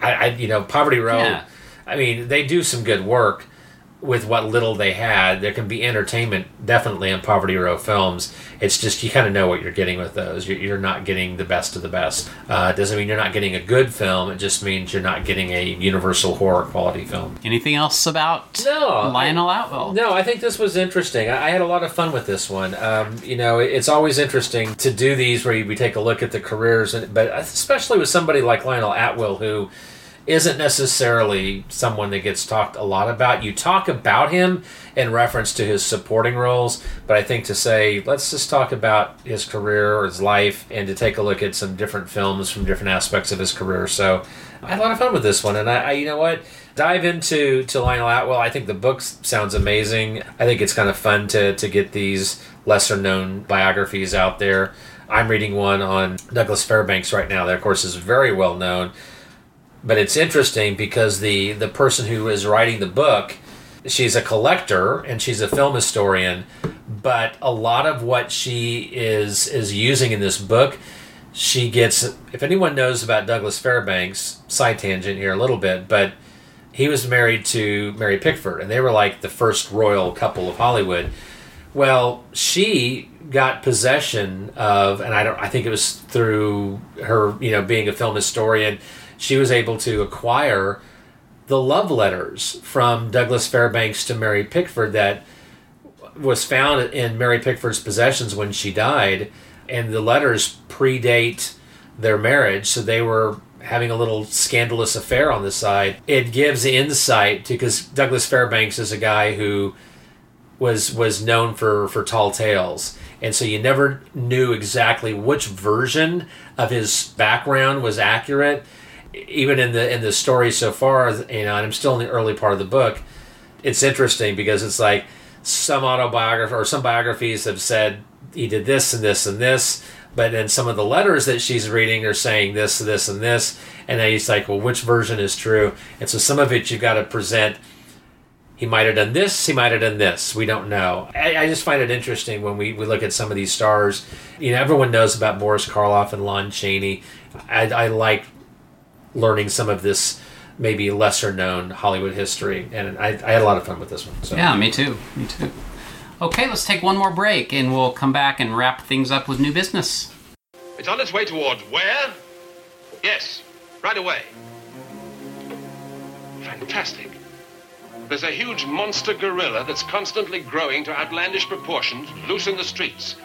I, I you know, Poverty Row, Yeah. I mean, they do some good work with what little they had. There can be entertainment definitely in Poverty Row films. It's just you kind of know what you're getting with those. You're, you're not getting the best of the best. Uh, it doesn't mean you're not getting a good film. It just means you're not getting a universal horror quality film. Anything else about No, Lionel Atwill? No, I think this was interesting. I, I had a lot of fun with this one. Um, you know, it- it's always interesting to do these where you, we take a look at the careers, and, but especially with somebody like Lionel Atwill who isn't necessarily someone that gets talked a lot about. You talk about him in reference to his supporting roles, but I think to say, let's just talk about his career or his life and to take a look at some different films from different aspects of his career. So I had a lot of fun with this one, and I, I you know what? Dive into to Lionel Atwill. I think the book sounds amazing. I think it's kind of fun to to get these lesser known biographies out there. I'm reading one on Douglas Fairbanks right now. That of course is very well known but it's interesting because the the person who is writing the book she's a collector and she's a film historian but a lot of what she is is using in this book she gets if anyone knows about Douglas Fairbanks side tangent here a little bit but he was married to Mary Pickford and they were like the first royal couple of Hollywood well, she got possession of, and I don't. I think it was through her, you know, being a film historian. She was able to acquire the love letters from Douglas Fairbanks to Mary Pickford that was found in Mary Pickford's possessions when she died, and the letters predate their marriage, so they were having a little scandalous affair on the side. It gives insight because Douglas Fairbanks is a guy who was was known for for tall tales and so you never knew exactly which version of his background was accurate even in the in the story so far you know and i'm still in the early part of the book it's interesting because it's like some autobiography or some biographies have said he did this and this and this but then some of the letters that she's reading are saying this this and this and then he's like well which version is true and so some of it you've got to present he might have done this, he might have done this. We don't know. I, I just find it interesting when we, we look at some of these stars. You know, everyone knows about Boris Karloff and Lon Chaney. I, I like learning some of this maybe lesser known Hollywood history, and I, I had a lot of fun with this one. So. Yeah, me too. Me too. Okay, let's take one more break and we'll come back and wrap things up with new business. It's on its way towards where? Yes, right away. Fantastic. There's a huge monster gorilla that's constantly growing to outlandish proportions, loose in the streets.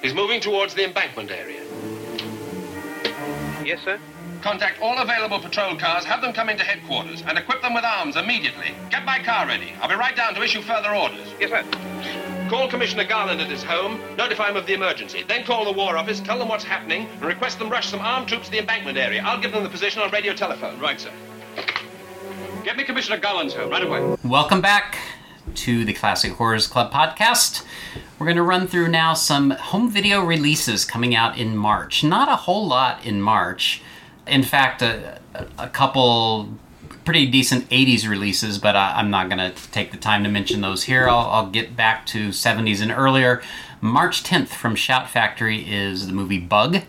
He's moving towards the embankment area. Yes, sir? Contact all available patrol cars, have them come into headquarters, and equip them with arms immediately. Get my car ready. I'll be right down to issue further orders. Yes, sir. Call Commissioner Garland at his home, notify him of the emergency. Then call the War Office, tell them what's happening, and request them rush some armed troops to the embankment area. I'll give them the position on radio telephone. Right, sir. Get me Commissioner Garland's home right away. Welcome back to the Classic Horrors Club podcast. We're going to run through now some home video releases coming out in March. Not a whole lot in March. In fact, a, a couple pretty decent 80s releases, but I, am not going to take the time to mention those here. I'll, I'll get back to 70s and earlier. March 10th from Shout Factory is the movie Bug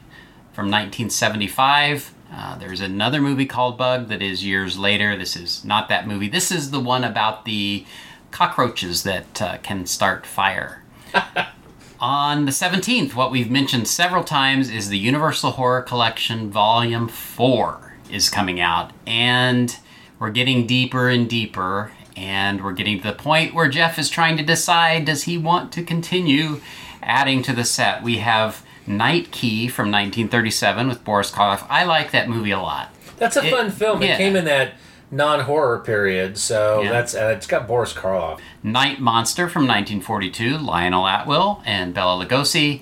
from 1975. Uh, there's another movie called Bug that is years later. This is not that movie. This is the one about the cockroaches that uh, can start fire. On the 17th, what we've mentioned several times is the Universal Horror Collection Volume 4 is coming out, and we're getting deeper and deeper, and we're getting to the point where Jeff is trying to decide does he want to continue adding to the set. We have Night Key from 1937 with Boris Karloff. I like that movie a lot. That's a It- fun film. yeah. It came in that non-horror period, so Yeah. that's uh, it's got Boris Karloff. Night Monster from 1942, Lionel Atwill and Bela Lugosi.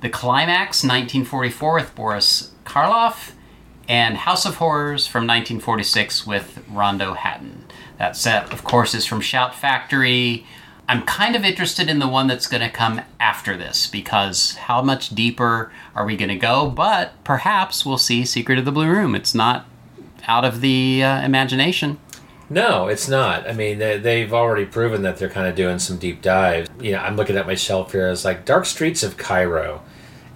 The Climax, 1944, with Boris Karloff. And House of Horrors from 1946 with Rondo Hatton. That set, of course, is from Shout Factory. I'm kind of interested in the one that's going to come after this because how much deeper are we going to go? But perhaps we'll see Secret of the Blue Room. It's not out of the uh, imagination. No, it's not. I mean, they, they've already proven that they're kind of doing some deep dives. You know, I'm looking at my shelf here. It's like Dark Streets of Cairo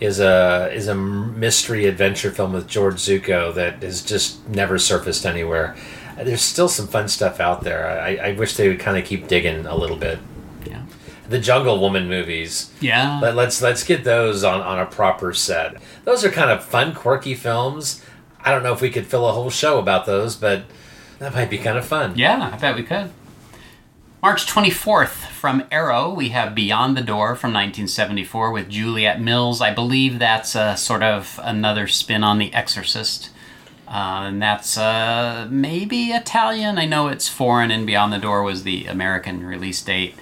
is a is a mystery adventure film with George Zucco that has just never surfaced anywhere. There's still some fun stuff out there. I, I wish they would kind of keep digging a little bit. Yeah. The Jungle Woman movies. Yeah. Let, let's let's get those on on a proper set. Those are kind of fun, quirky films. I don't know if we could fill a whole show about those, but that might be kind of fun. Yeah, I bet we could. March 24th from Arrow, we have Beyond the Door from 1974 with Juliet Mills. I believe that's uh, sort of another spin on The Exorcist. Uh, and that's uh, maybe Italian. I know it's foreign, and Beyond the Door was the American release date.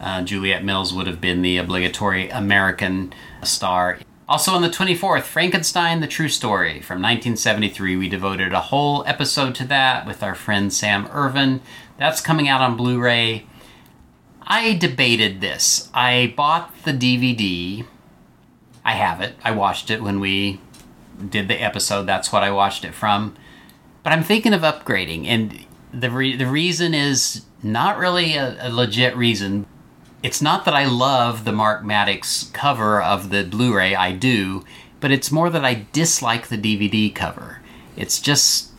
Uh, Juliet Mills would have been the obligatory American star. Also on the 24th, Frankenstein the True Story from 1973. We devoted a whole episode to that with our friend Sam Irvin. That's coming out on Blu ray. I debated this. I bought the DVD. I have it. I watched it when we did the episode. That's what I watched it from. But I'm thinking of upgrading, and the re- the reason is not really a, a legit reason. It's not that I love the Mark Maddox cover of the Blu-ray. I do, but it's more that I dislike the DVD cover. It's just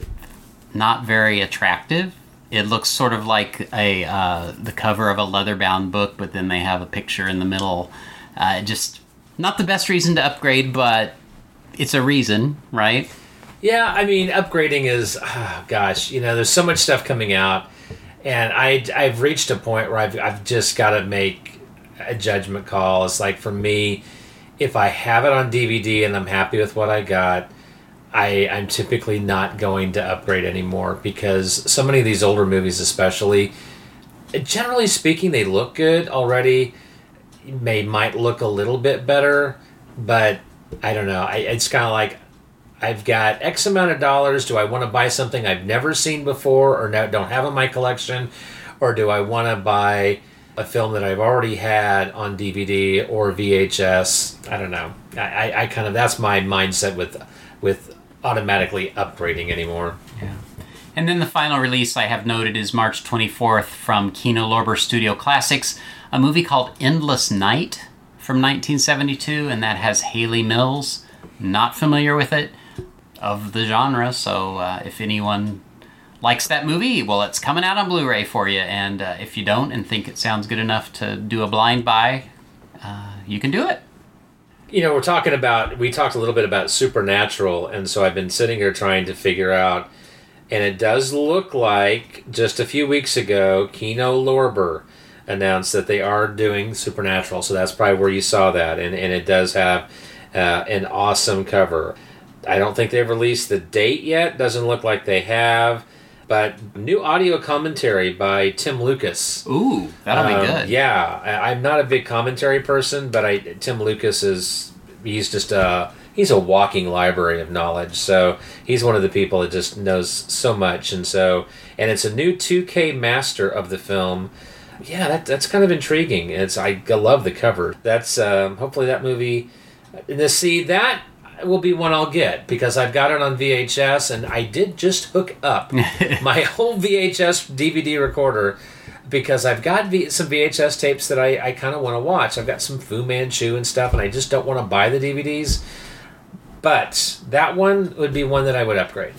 not very attractive. It looks sort of like a uh, the cover of a leather-bound book, but then they have a picture in the middle. Uh, just not the best reason to upgrade, but it's a reason, right? Yeah, I mean, upgrading is, ah, gosh, you know, there's so much stuff coming out, and I I've reached a point where I've I've just got to make a judgment call. It's like for me, if I have it on DVD and I'm happy with what I got, I I'm typically not going to upgrade anymore because so many of these older movies, especially, generally speaking, they look good already. May might look a little bit better, but I don't know. I, it's kind of like I've got X amount of dollars. Do I want to buy something I've never seen before or don't have in my collection? Or do I want to buy a film that I've already had on DVD or VHS? I don't know. I, I, I kind of, that's my mindset with, with automatically upgrading anymore. Yeah. And then the final release I have noted is March 24th from Kino Lorber Studio Classics, a movie called Endless Night from 1972, and that has Hayley Mills. Not familiar with it, of the genre, so uh, if anyone likes that movie, well, it's coming out on Blu ray for you, and uh, if you don't and think it sounds good enough to do a blind buy, uh, you can do it. You know, we're talking about, we talked a little bit about Supernatural, and so I've been sitting here trying to figure out, and it does look like just a few weeks ago, Kino Lorber announced that they are doing Supernatural, so that's probably where you saw that, and, and it does have uh, an awesome cover. I don't think they've released the date yet. Doesn't look like they have. But new audio commentary by Tim Lucas. Ooh, that'll Um, be good. Yeah, I, I'm not a big commentary person, but I Tim Lucas is he's just a he's a walking library of knowledge. So he's one of the people that just knows so much, and so and it's a new 2K master of the film. Yeah, that, that's kind of intriguing. It's I love the cover. That's um, hopefully that movie. And to see that will be one I'll get because I've got it on VHS and I did just hook up my whole VHS DVD recorder because I've got v- some VHS tapes that I, I kind of want to watch. I've got some Fu Manchu and stuff and I just don't want to buy the DVDs. But that one would be one that I would upgrade.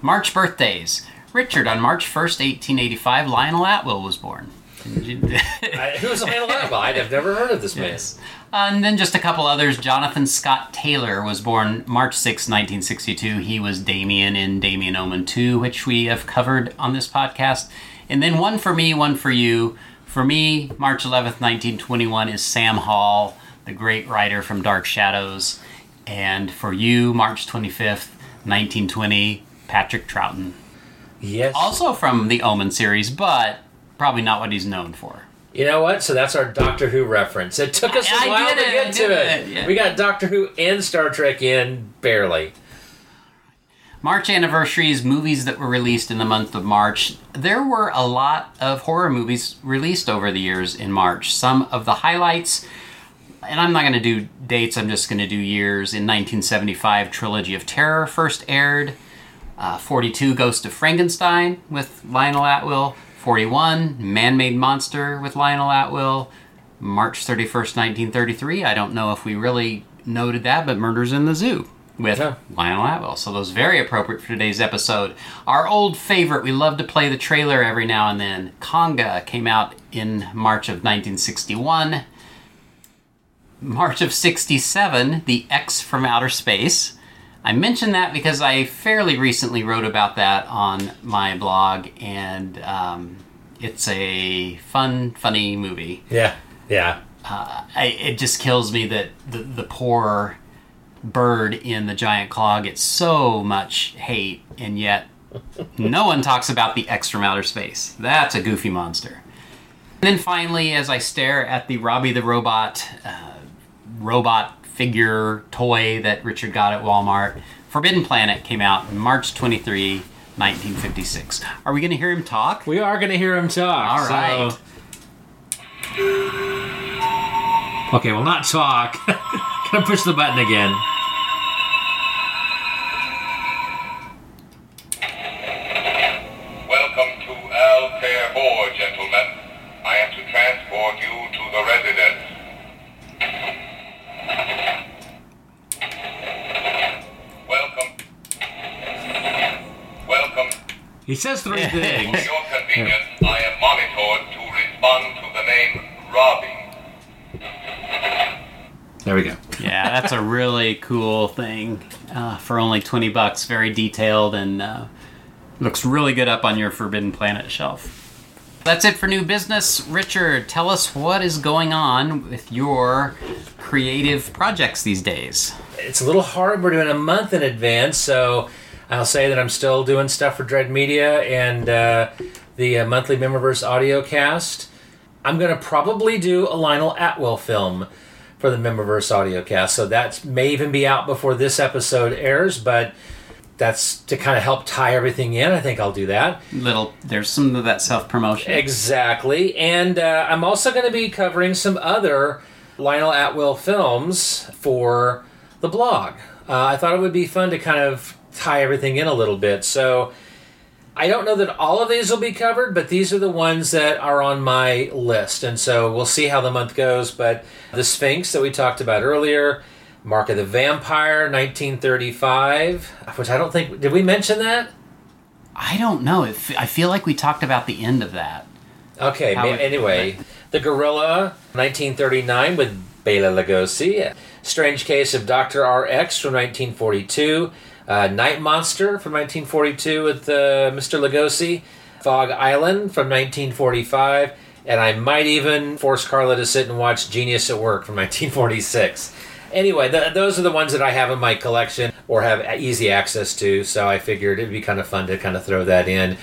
March birthdays. Richard, on March 1st, 1885, Lionel Atwill was born. I, who's Lionel Atwill? I've never heard of this man. Yes. Uh, and then just a couple others. Jonathan Scott Taylor was born March 6, 1962. He was Damien in Damien Omen 2, which we have covered on this podcast. And then one for me, one for you. For me, March 11th, 1921 is Sam Hall, the great writer from Dark Shadows. And for you, March 25th, 1920, Patrick Troughton. Yes. Also from the Omen series, but probably not what he's known for. You know what? So that's our Doctor Who reference. It took us a I while to it, get to it. it, yeah. We got Doctor Who and Star Trek in barely. March anniversaries, movies that were released in the month of March. There were a lot of horror movies released over the years in March. Some of the highlights, and I'm not going to do dates, I'm just going to do years. In 1975, Trilogy of Terror first aired. Uh, 42, Ghost of Frankenstein with Lionel Atwill. 41, Man Made Monster with Lionel Atwill. March 31st, 1933. I don't know if we really noted that, but Murders in the Zoo with Lionel Atwill. So those very appropriate for today's episode. Our old favorite, we love to play the trailer every now and then. Konga came out in March of 1961. March of 67, The X from Outer Space. I mention that because I fairly recently wrote about that on my blog, and um, it's a fun, funny movie. Yeah, yeah. Uh, I, it just kills me that the, the poor bird in the giant claw gets so much hate, and yet no one talks about the from outer space. That's a goofy monster. And then finally, as I stare at the Robbie the Robot uh, robot figure toy that Richard got at Walmart, Forbidden Planet came out March 23, 1956. Are we going to hear him talk? We are going to hear him talk. All right. Okay, well, not talk. Gonna push the button again. Welcome to Altair 4, gentlemen. I am to transport you to the residence. He says three For things. your convenience, I am monitored to respond to the name Robbie. There we go. yeah, that's a really cool thing uh, for only 20 bucks. Very detailed and uh, looks really good up on your Forbidden Planet shelf. That's it for new business. Richard, tell us what is going on with your creative projects these days. It's a little hard. We're doing a month in advance, so I'll say that I'm still doing stuff for Dread Media and uh, the uh, monthly Memberverse audio cast. I'm going to probably do a Lionel Atwill film for the Memberverse audio cast, so that may even be out before this episode airs, but that's to kind of help tie everything in. I think I'll do that. Little, there's some of that self promotion. Exactly. And uh, I'm also going to be covering some other Lionel Atwill films for the blog. Uh, I thought it would be fun to kind of tie everything in a little bit. So I don't know that all of these will be covered, but these are the ones that are on my list. And so we'll see how the month goes. But The Sphinx that we talked about earlier. Mark of the Vampire, 1935, which I don't think. Did we mention that? I don't know. It f- I feel like we talked about the end of that. Okay, ma- it- anyway. The Gorilla, 1939, with Bela Lugosi. Strange Case of Dr. RX from 1942. Uh, Night Monster from 1942 with uh, Mr. Lugosi. Fog Island from 1945. And I might even force Carla to sit and watch Genius at Work from 1946. Anyway, th- those are the ones that I have in my collection or have easy access to. So I figured it'd be kind of fun to kind of throw that in.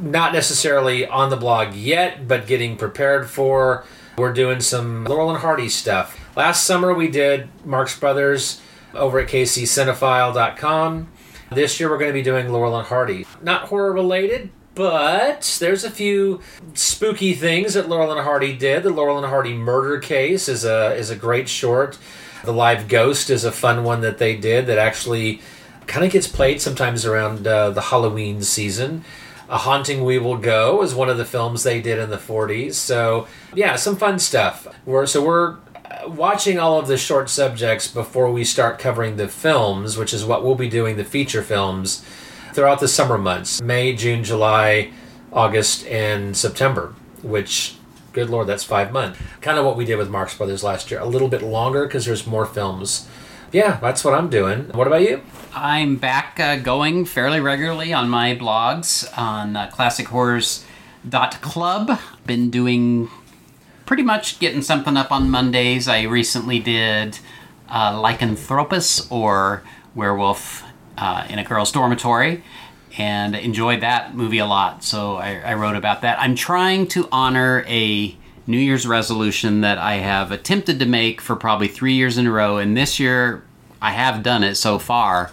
Not necessarily on the blog yet, but getting prepared for. We're doing some Laurel and Hardy stuff. Last summer we did Marx Brothers over at kccinephile.com. This year we're going to be doing Laurel and Hardy. Not horror related, but there's a few spooky things that Laurel and Hardy did. The Laurel and Hardy murder case is a is a great short. The Live Ghost is a fun one that they did that actually kind of gets played sometimes around uh, the Halloween season. A Haunting We Will Go is one of the films they did in the 40s. So, yeah, some fun stuff. We're, so, we're watching all of the short subjects before we start covering the films, which is what we'll be doing the feature films throughout the summer months May, June, July, August, and September, which, good lord, that's five months. Kind of what we did with Marx Brothers last year. A little bit longer because there's more films. Yeah, that's what I'm doing. What about you? I'm back uh, going fairly regularly on my blogs on uh, classichorrors.club. Been doing pretty much getting something up on Mondays. I recently did uh, Lycanthropus or Werewolf uh, in a Girl's Dormitory and enjoyed that movie a lot. So I, I wrote about that. I'm trying to honor a New Year's resolution that I have attempted to make for probably three years in a row, and this year I have done it so far.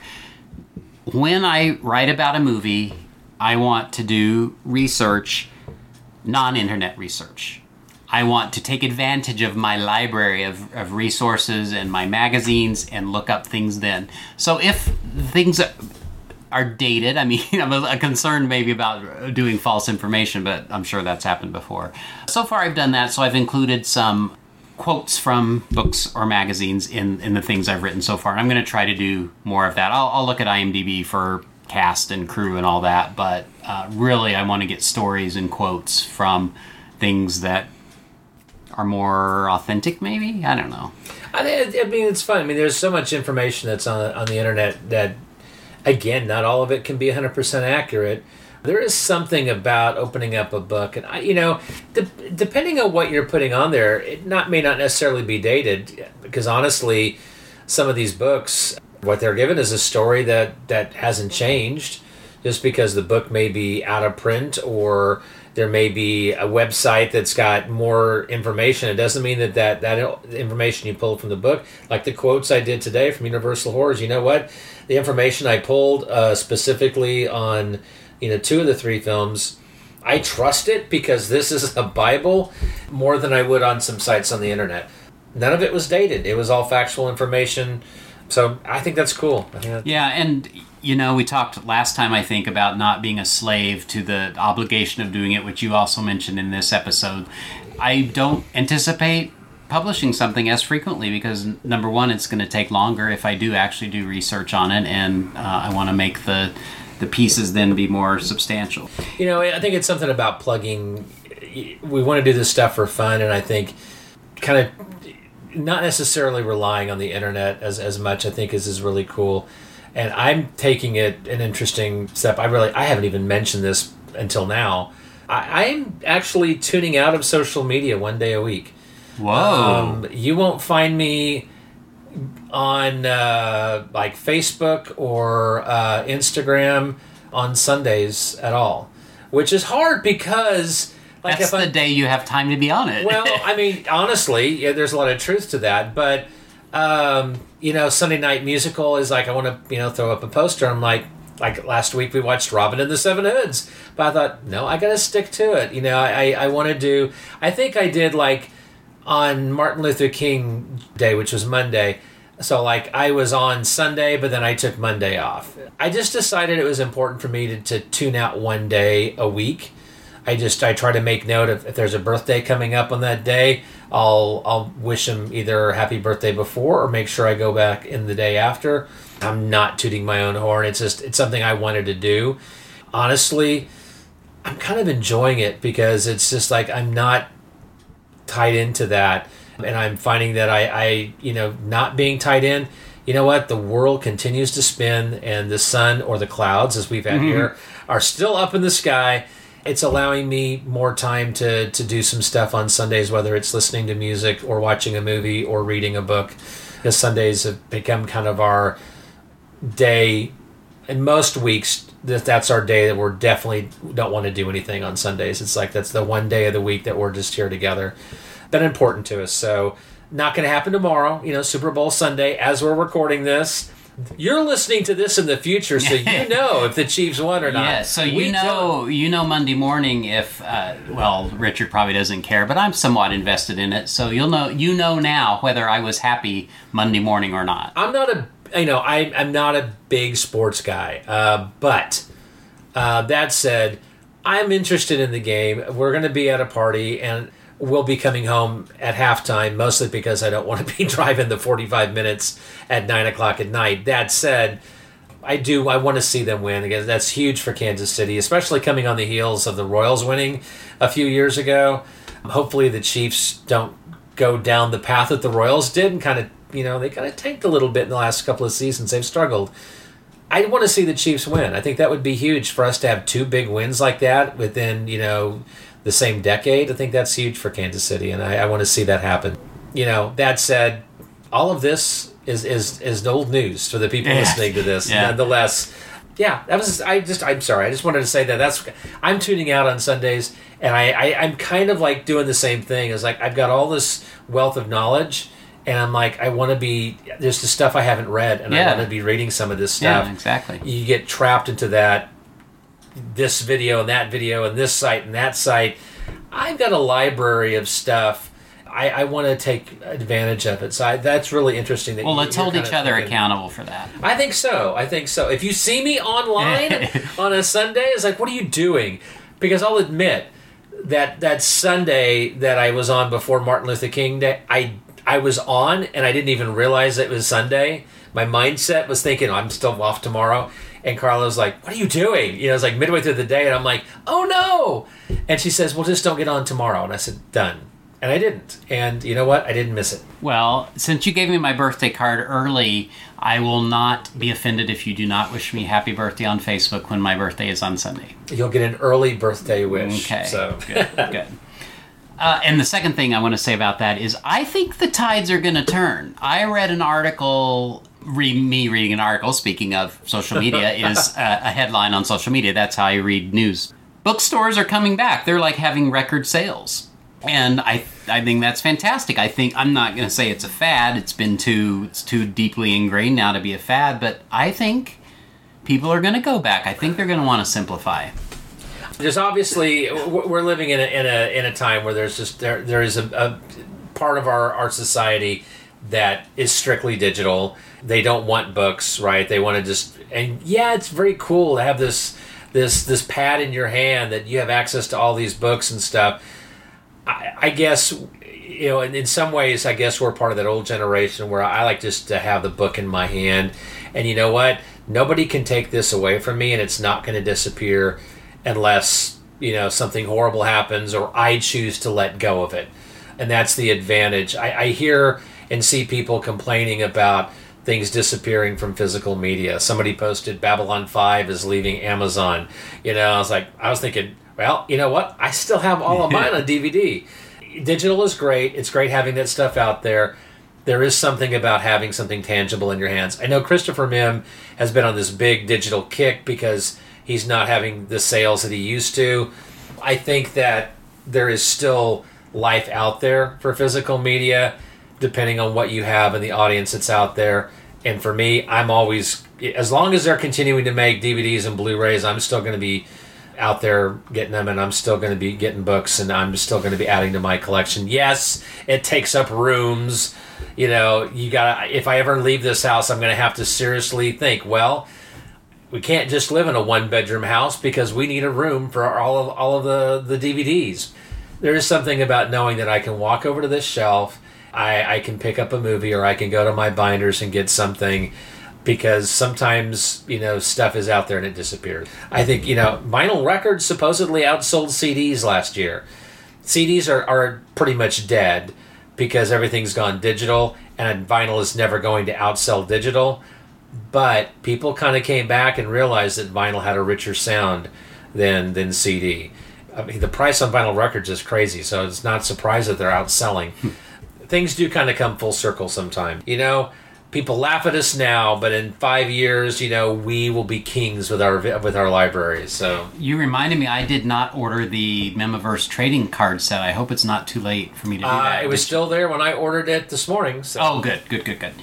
When I write about a movie, I want to do research, non internet research. I want to take advantage of my library of, of resources and my magazines and look up things then. So if things are dated, I mean, I'm a, concerned maybe about doing false information, but I'm sure that's happened before. So far, I've done that, so I've included some quotes from books or magazines in, in the things I've written so far. And I'm going to try to do more of that. I'll, I'll look at IMDb for cast and crew and all that, but uh, really, I want to get stories and quotes from things that are more authentic, maybe? I don't know. I, I mean, it's fun. I mean, there's so much information that's on, on the internet that, again, not all of it can be 100% accurate there is something about opening up a book and I, you know de- depending on what you're putting on there it not may not necessarily be dated because honestly some of these books what they're given is a story that that hasn't changed just because the book may be out of print or there may be a website that's got more information. It doesn't mean that that, that information you pulled from the book, like the quotes I did today from Universal Horrors, you know what? The information I pulled uh, specifically on you know, two of the three films, I trust it because this is a Bible more than I would on some sites on the internet. None of it was dated. It was all factual information. So I think that's cool. Think that's- yeah, and you know, we talked last time I think about not being a slave to the obligation of doing it, which you also mentioned in this episode. I don't anticipate publishing something as frequently because number one, it's going to take longer if I do actually do research on it, and uh, I want to make the the pieces then be more substantial. You know, I think it's something about plugging. We want to do this stuff for fun, and I think kind of not necessarily relying on the internet as, as much. I think is is really cool, and I'm taking it an interesting step. I really I haven't even mentioned this until now. I, I'm actually tuning out of social media one day a week. Whoa! Um, you won't find me on uh, like Facebook or uh, Instagram on Sundays at all, which is hard because like that's the I, day you have time to be on it. well, I mean, honestly, yeah, there's a lot of truth to that, but um, you know, Sunday night musical is like I want to you know throw up a poster. I'm like. Like last week, we watched Robin and the Seven Hoods, but I thought, no, I got to stick to it. You know, I, I want to do. I think I did like on Martin Luther King Day, which was Monday. So like I was on Sunday, but then I took Monday off. I just decided it was important for me to, to tune out one day a week. I just I try to make note of if there's a birthday coming up on that day, I'll I'll wish them either happy birthday before or make sure I go back in the day after. I'm not tooting my own horn. It's just it's something I wanted to do. Honestly, I'm kind of enjoying it because it's just like I'm not tied into that and I'm finding that I, I, you know, not being tied in, you know what? The world continues to spin, and the sun or the clouds, as we've had Mhm. here, are still up in the sky. It's allowing me more time to to do some stuff on Sundays, whether it's listening to music or watching a movie or reading a book. Because Sundays have become kind of our day. In most weeks, that that's our day that we're definitely don't want to do anything on Sundays. It's like that's the one day of the week that we're just here together. Been important to us. So not going to happen tomorrow. You know, Super Bowl Sunday as we're recording this. You're listening to this in the future, so you know if the Chiefs won or not. Yeah, so you We know, you know Monday morning if uh, well, Richard probably doesn't care, but I'm somewhat invested in it, so you'll know you know now whether I was happy Monday morning or not. I'm not a you know I I'm not a big sports guy, uh, but uh, that said, I'm interested in the game. We're going to be at a party and. We'll be coming home at halftime, mostly because I don't want to be driving the 45 minutes at 9 o'clock at night. That said, I do. I want to see them win again. That's huge for Kansas City, especially coming on the heels of the Royals winning a few years ago. Hopefully, the Chiefs don't go down the path that the Royals did and kind of, you know, they kind of tanked a little bit in the last couple of seasons. They've struggled. I want to see the Chiefs win. I think that would be huge for us to have two big wins like that within, you know, the same decade. I think that's huge for Kansas City, and I, I want to see that happen. You know, that said, all of this is is is old news for the people Yeah. listening to this. Yeah. Nonetheless, yeah, that was. I just. I'm sorry. I just wanted to say that. That's. I'm tuning out on Sundays, and I, I I'm kind of like doing the same thing. It's like I've got all this wealth of knowledge. And I'm like, I want to be. There's the stuff I haven't read, and I want to be reading some of this Yeah, stuff. exactly. You get trapped into that this video and that video and this site and that site. I've got a library of stuff. I, I want to take advantage of it. So I, that's really interesting. That Well, you- let's hold each other thinking- accountable for that. I think so. I think so. If you see me online on a Sunday, it's like, what are you doing? Because I'll admit that that Sunday that I was on before Martin Luther King Day, I I was on and I didn't even realize it was Sunday. My mindset was thinking, oh, I'm still off tomorrow. And Carla was like, "What are you doing?" You know, it's like midway through the day, and I'm like, "Oh no!" And she says, "Well, just don't get on tomorrow." And I said, "Done." And I didn't. And you know what? I didn't miss it. Well, since you gave me my birthday card early, I will not be offended if you do not wish me happy birthday on Facebook when my birthday is on Sunday. You'll get an early birthday wish. Okay. So good. Good. Uh, and the second thing I want to say about that is I think the tides are going to turn. I read an article, re- me reading an article, speaking of social media, is uh, a headline on social media. That's how I read news. Bookstores are coming back. They're like having record sales. And I, I think that's fantastic. I think I'm not going to say it's a fad. It's been too, it's too deeply ingrained now to be a fad. But I think people are going to go back. I think they're going to want to simplify. There's obviously we're living in a in a in a time where there's just there there is a, a part of our our society that is strictly digital. They don't want books, right? They want to just and yeah, it's very cool to have this this this pad in your hand that you have access to all these books and stuff. I, I guess you know, in, in some ways, I guess we're part of that old generation where I like just to have the book in my hand, and you know what? Nobody can take this away from me, and it's not going to disappear unless you know something horrible happens or I choose to let go of it, and that's the advantage. I, I hear and see people complaining about things disappearing from physical media. Somebody posted Babylon 5 is leaving Amazon. You know, I was like, I was thinking, well, you know what? I still have all of mine on DVD. Digital is great. It's great having that stuff out there. There is something about having something tangible in your hands. I know Christopher Mihm has been on this big digital kick because he's not having the sales that he used to. I think that there is still life out there for physical media depending on what you have and the audience that's out there. And for me, I'm always, as long as they're continuing to make DVDs and Blu rays, I'm still going to be out there getting them and I'm still going to be getting books and I'm still going to be adding to my collection. Yes, it takes up rooms. You know, you got to, if I ever leave this house, I'm going to have to seriously think, well, we can't just live in a one bedroom house because we need a room for all of all of the, the DVDs. There is something about knowing that I can walk over to this shelf I, I can pick up a movie or I can go to my binders and get something because sometimes you know stuff is out there and it disappears. I think you know vinyl records supposedly outsold CDs last year. CDs are, are pretty much dead because everything's gone digital and vinyl is never going to outsell digital. But people kind of came back and realized that vinyl had a richer sound than than CD. I mean, the price on vinyl records is crazy, so it's not surprised that they're outselling things do kind of come full circle sometime. You know, people laugh at us now, but in five years, you know, we will be kings with our with our libraries. So You reminded me I did not order the Mihmiverse trading card set. I hope it's not too late for me to do uh, that. it was still there when I ordered it this morning. So. Oh, good, good, good, good.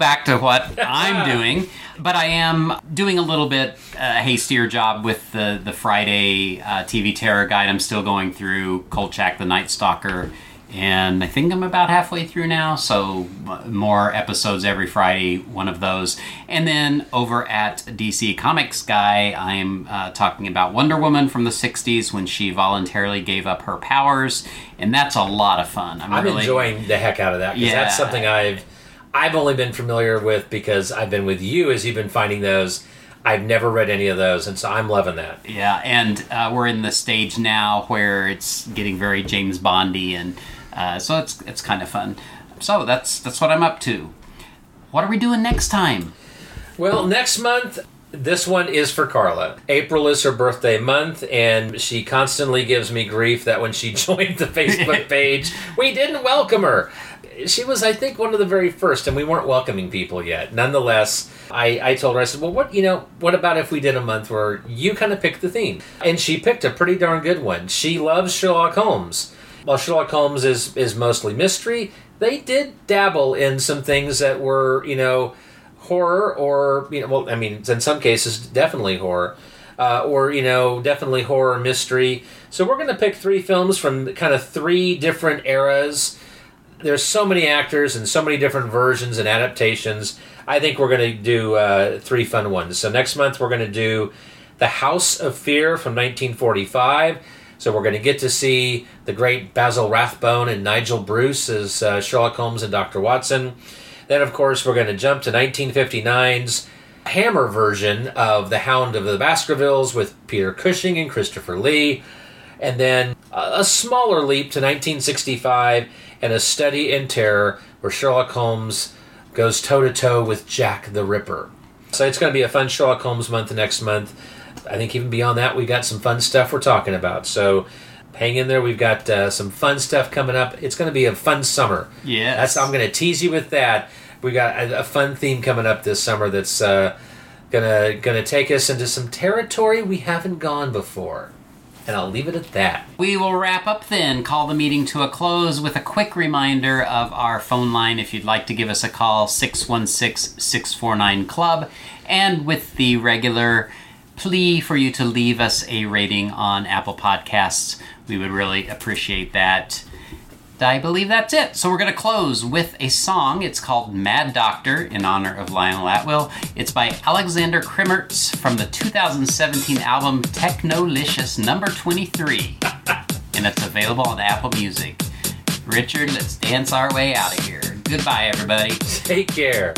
Back to what I'm doing, but I am doing a little bit uh, hastier job with the the Friday uh, TV Terror Guide. I'm still going through Kolchak the Night Stalker, and I think I'm about halfway through now. So uh, more episodes every Friday, one of those. And then over at DC Comics Guy, I'm uh, talking about Wonder Woman from the '60s when she voluntarily gave up her powers, and that's a lot of fun. I'm, I'm really enjoying the heck out of that because Yeah. that's something I've I've only been familiar with because I've been with you as you've been finding those. I've never read any of those, and so I'm loving that. Yeah, and uh, we're in the stage now where it's getting very James Bondy, and uh, so it's it's kind of fun. So that's that's what I'm up to. What are we doing next time? Well, next month, this one is for Carla. April is her birthday month, and she constantly gives me grief that when she joined the Facebook page, we didn't welcome her. She was, I think, one of the very first, and we weren't welcoming people yet. Nonetheless, I, I told her, I said, well, what, you know, what about if we did a month where you kind of picked the theme? And she picked a pretty darn good one. She loves Sherlock Holmes. While Sherlock Holmes is, is mostly mystery, they did dabble in some things that were, you know, horror or you know well i mean in some cases definitely horror uh, or you know definitely horror mystery so we're going to pick three films from kind of three different eras there's so many actors and so many different versions and adaptations. I think we're going to do uh, three fun ones. So next month we're going to do the house of fear from 1945 so we're going to get to see the great basil rathbone and nigel bruce as uh, sherlock holmes and dr watson. Then, of course, we're going to jump to 1959's Hammer version of The Hound of the Baskervilles with Peter Cushing and Christopher Lee. And then a a smaller leap to 1965 and A Study in Terror where Sherlock Holmes goes toe to toe with Jack the Ripper. So it's going to be a fun Sherlock Holmes month next month. I think even beyond that, we've got some fun stuff we're talking about. So hang in there. We've got uh, some fun stuff coming up. It's going to be a fun summer. Yeah, That's I'm going to tease you with that. We got a, a fun theme coming up this summer that's uh, gonna gonna take us into some territory we haven't gone before, and I'll leave it at that. We will wrap up then, call the meeting to a close with a quick reminder of our phone line if you'd like to give us a call 616 649 Club, and with the regular plea for you to leave us a rating on Apple Podcasts. We would really appreciate that. I believe that's it. So we're going to close with a song. It's called Mad Doctor in honor of Lionel Atwill. It's by Alexander Krimertz from the 2017 album Technolicious number 23. and it's available on Apple Music. Richard, let's dance our way out of here. Goodbye, everybody. Take care.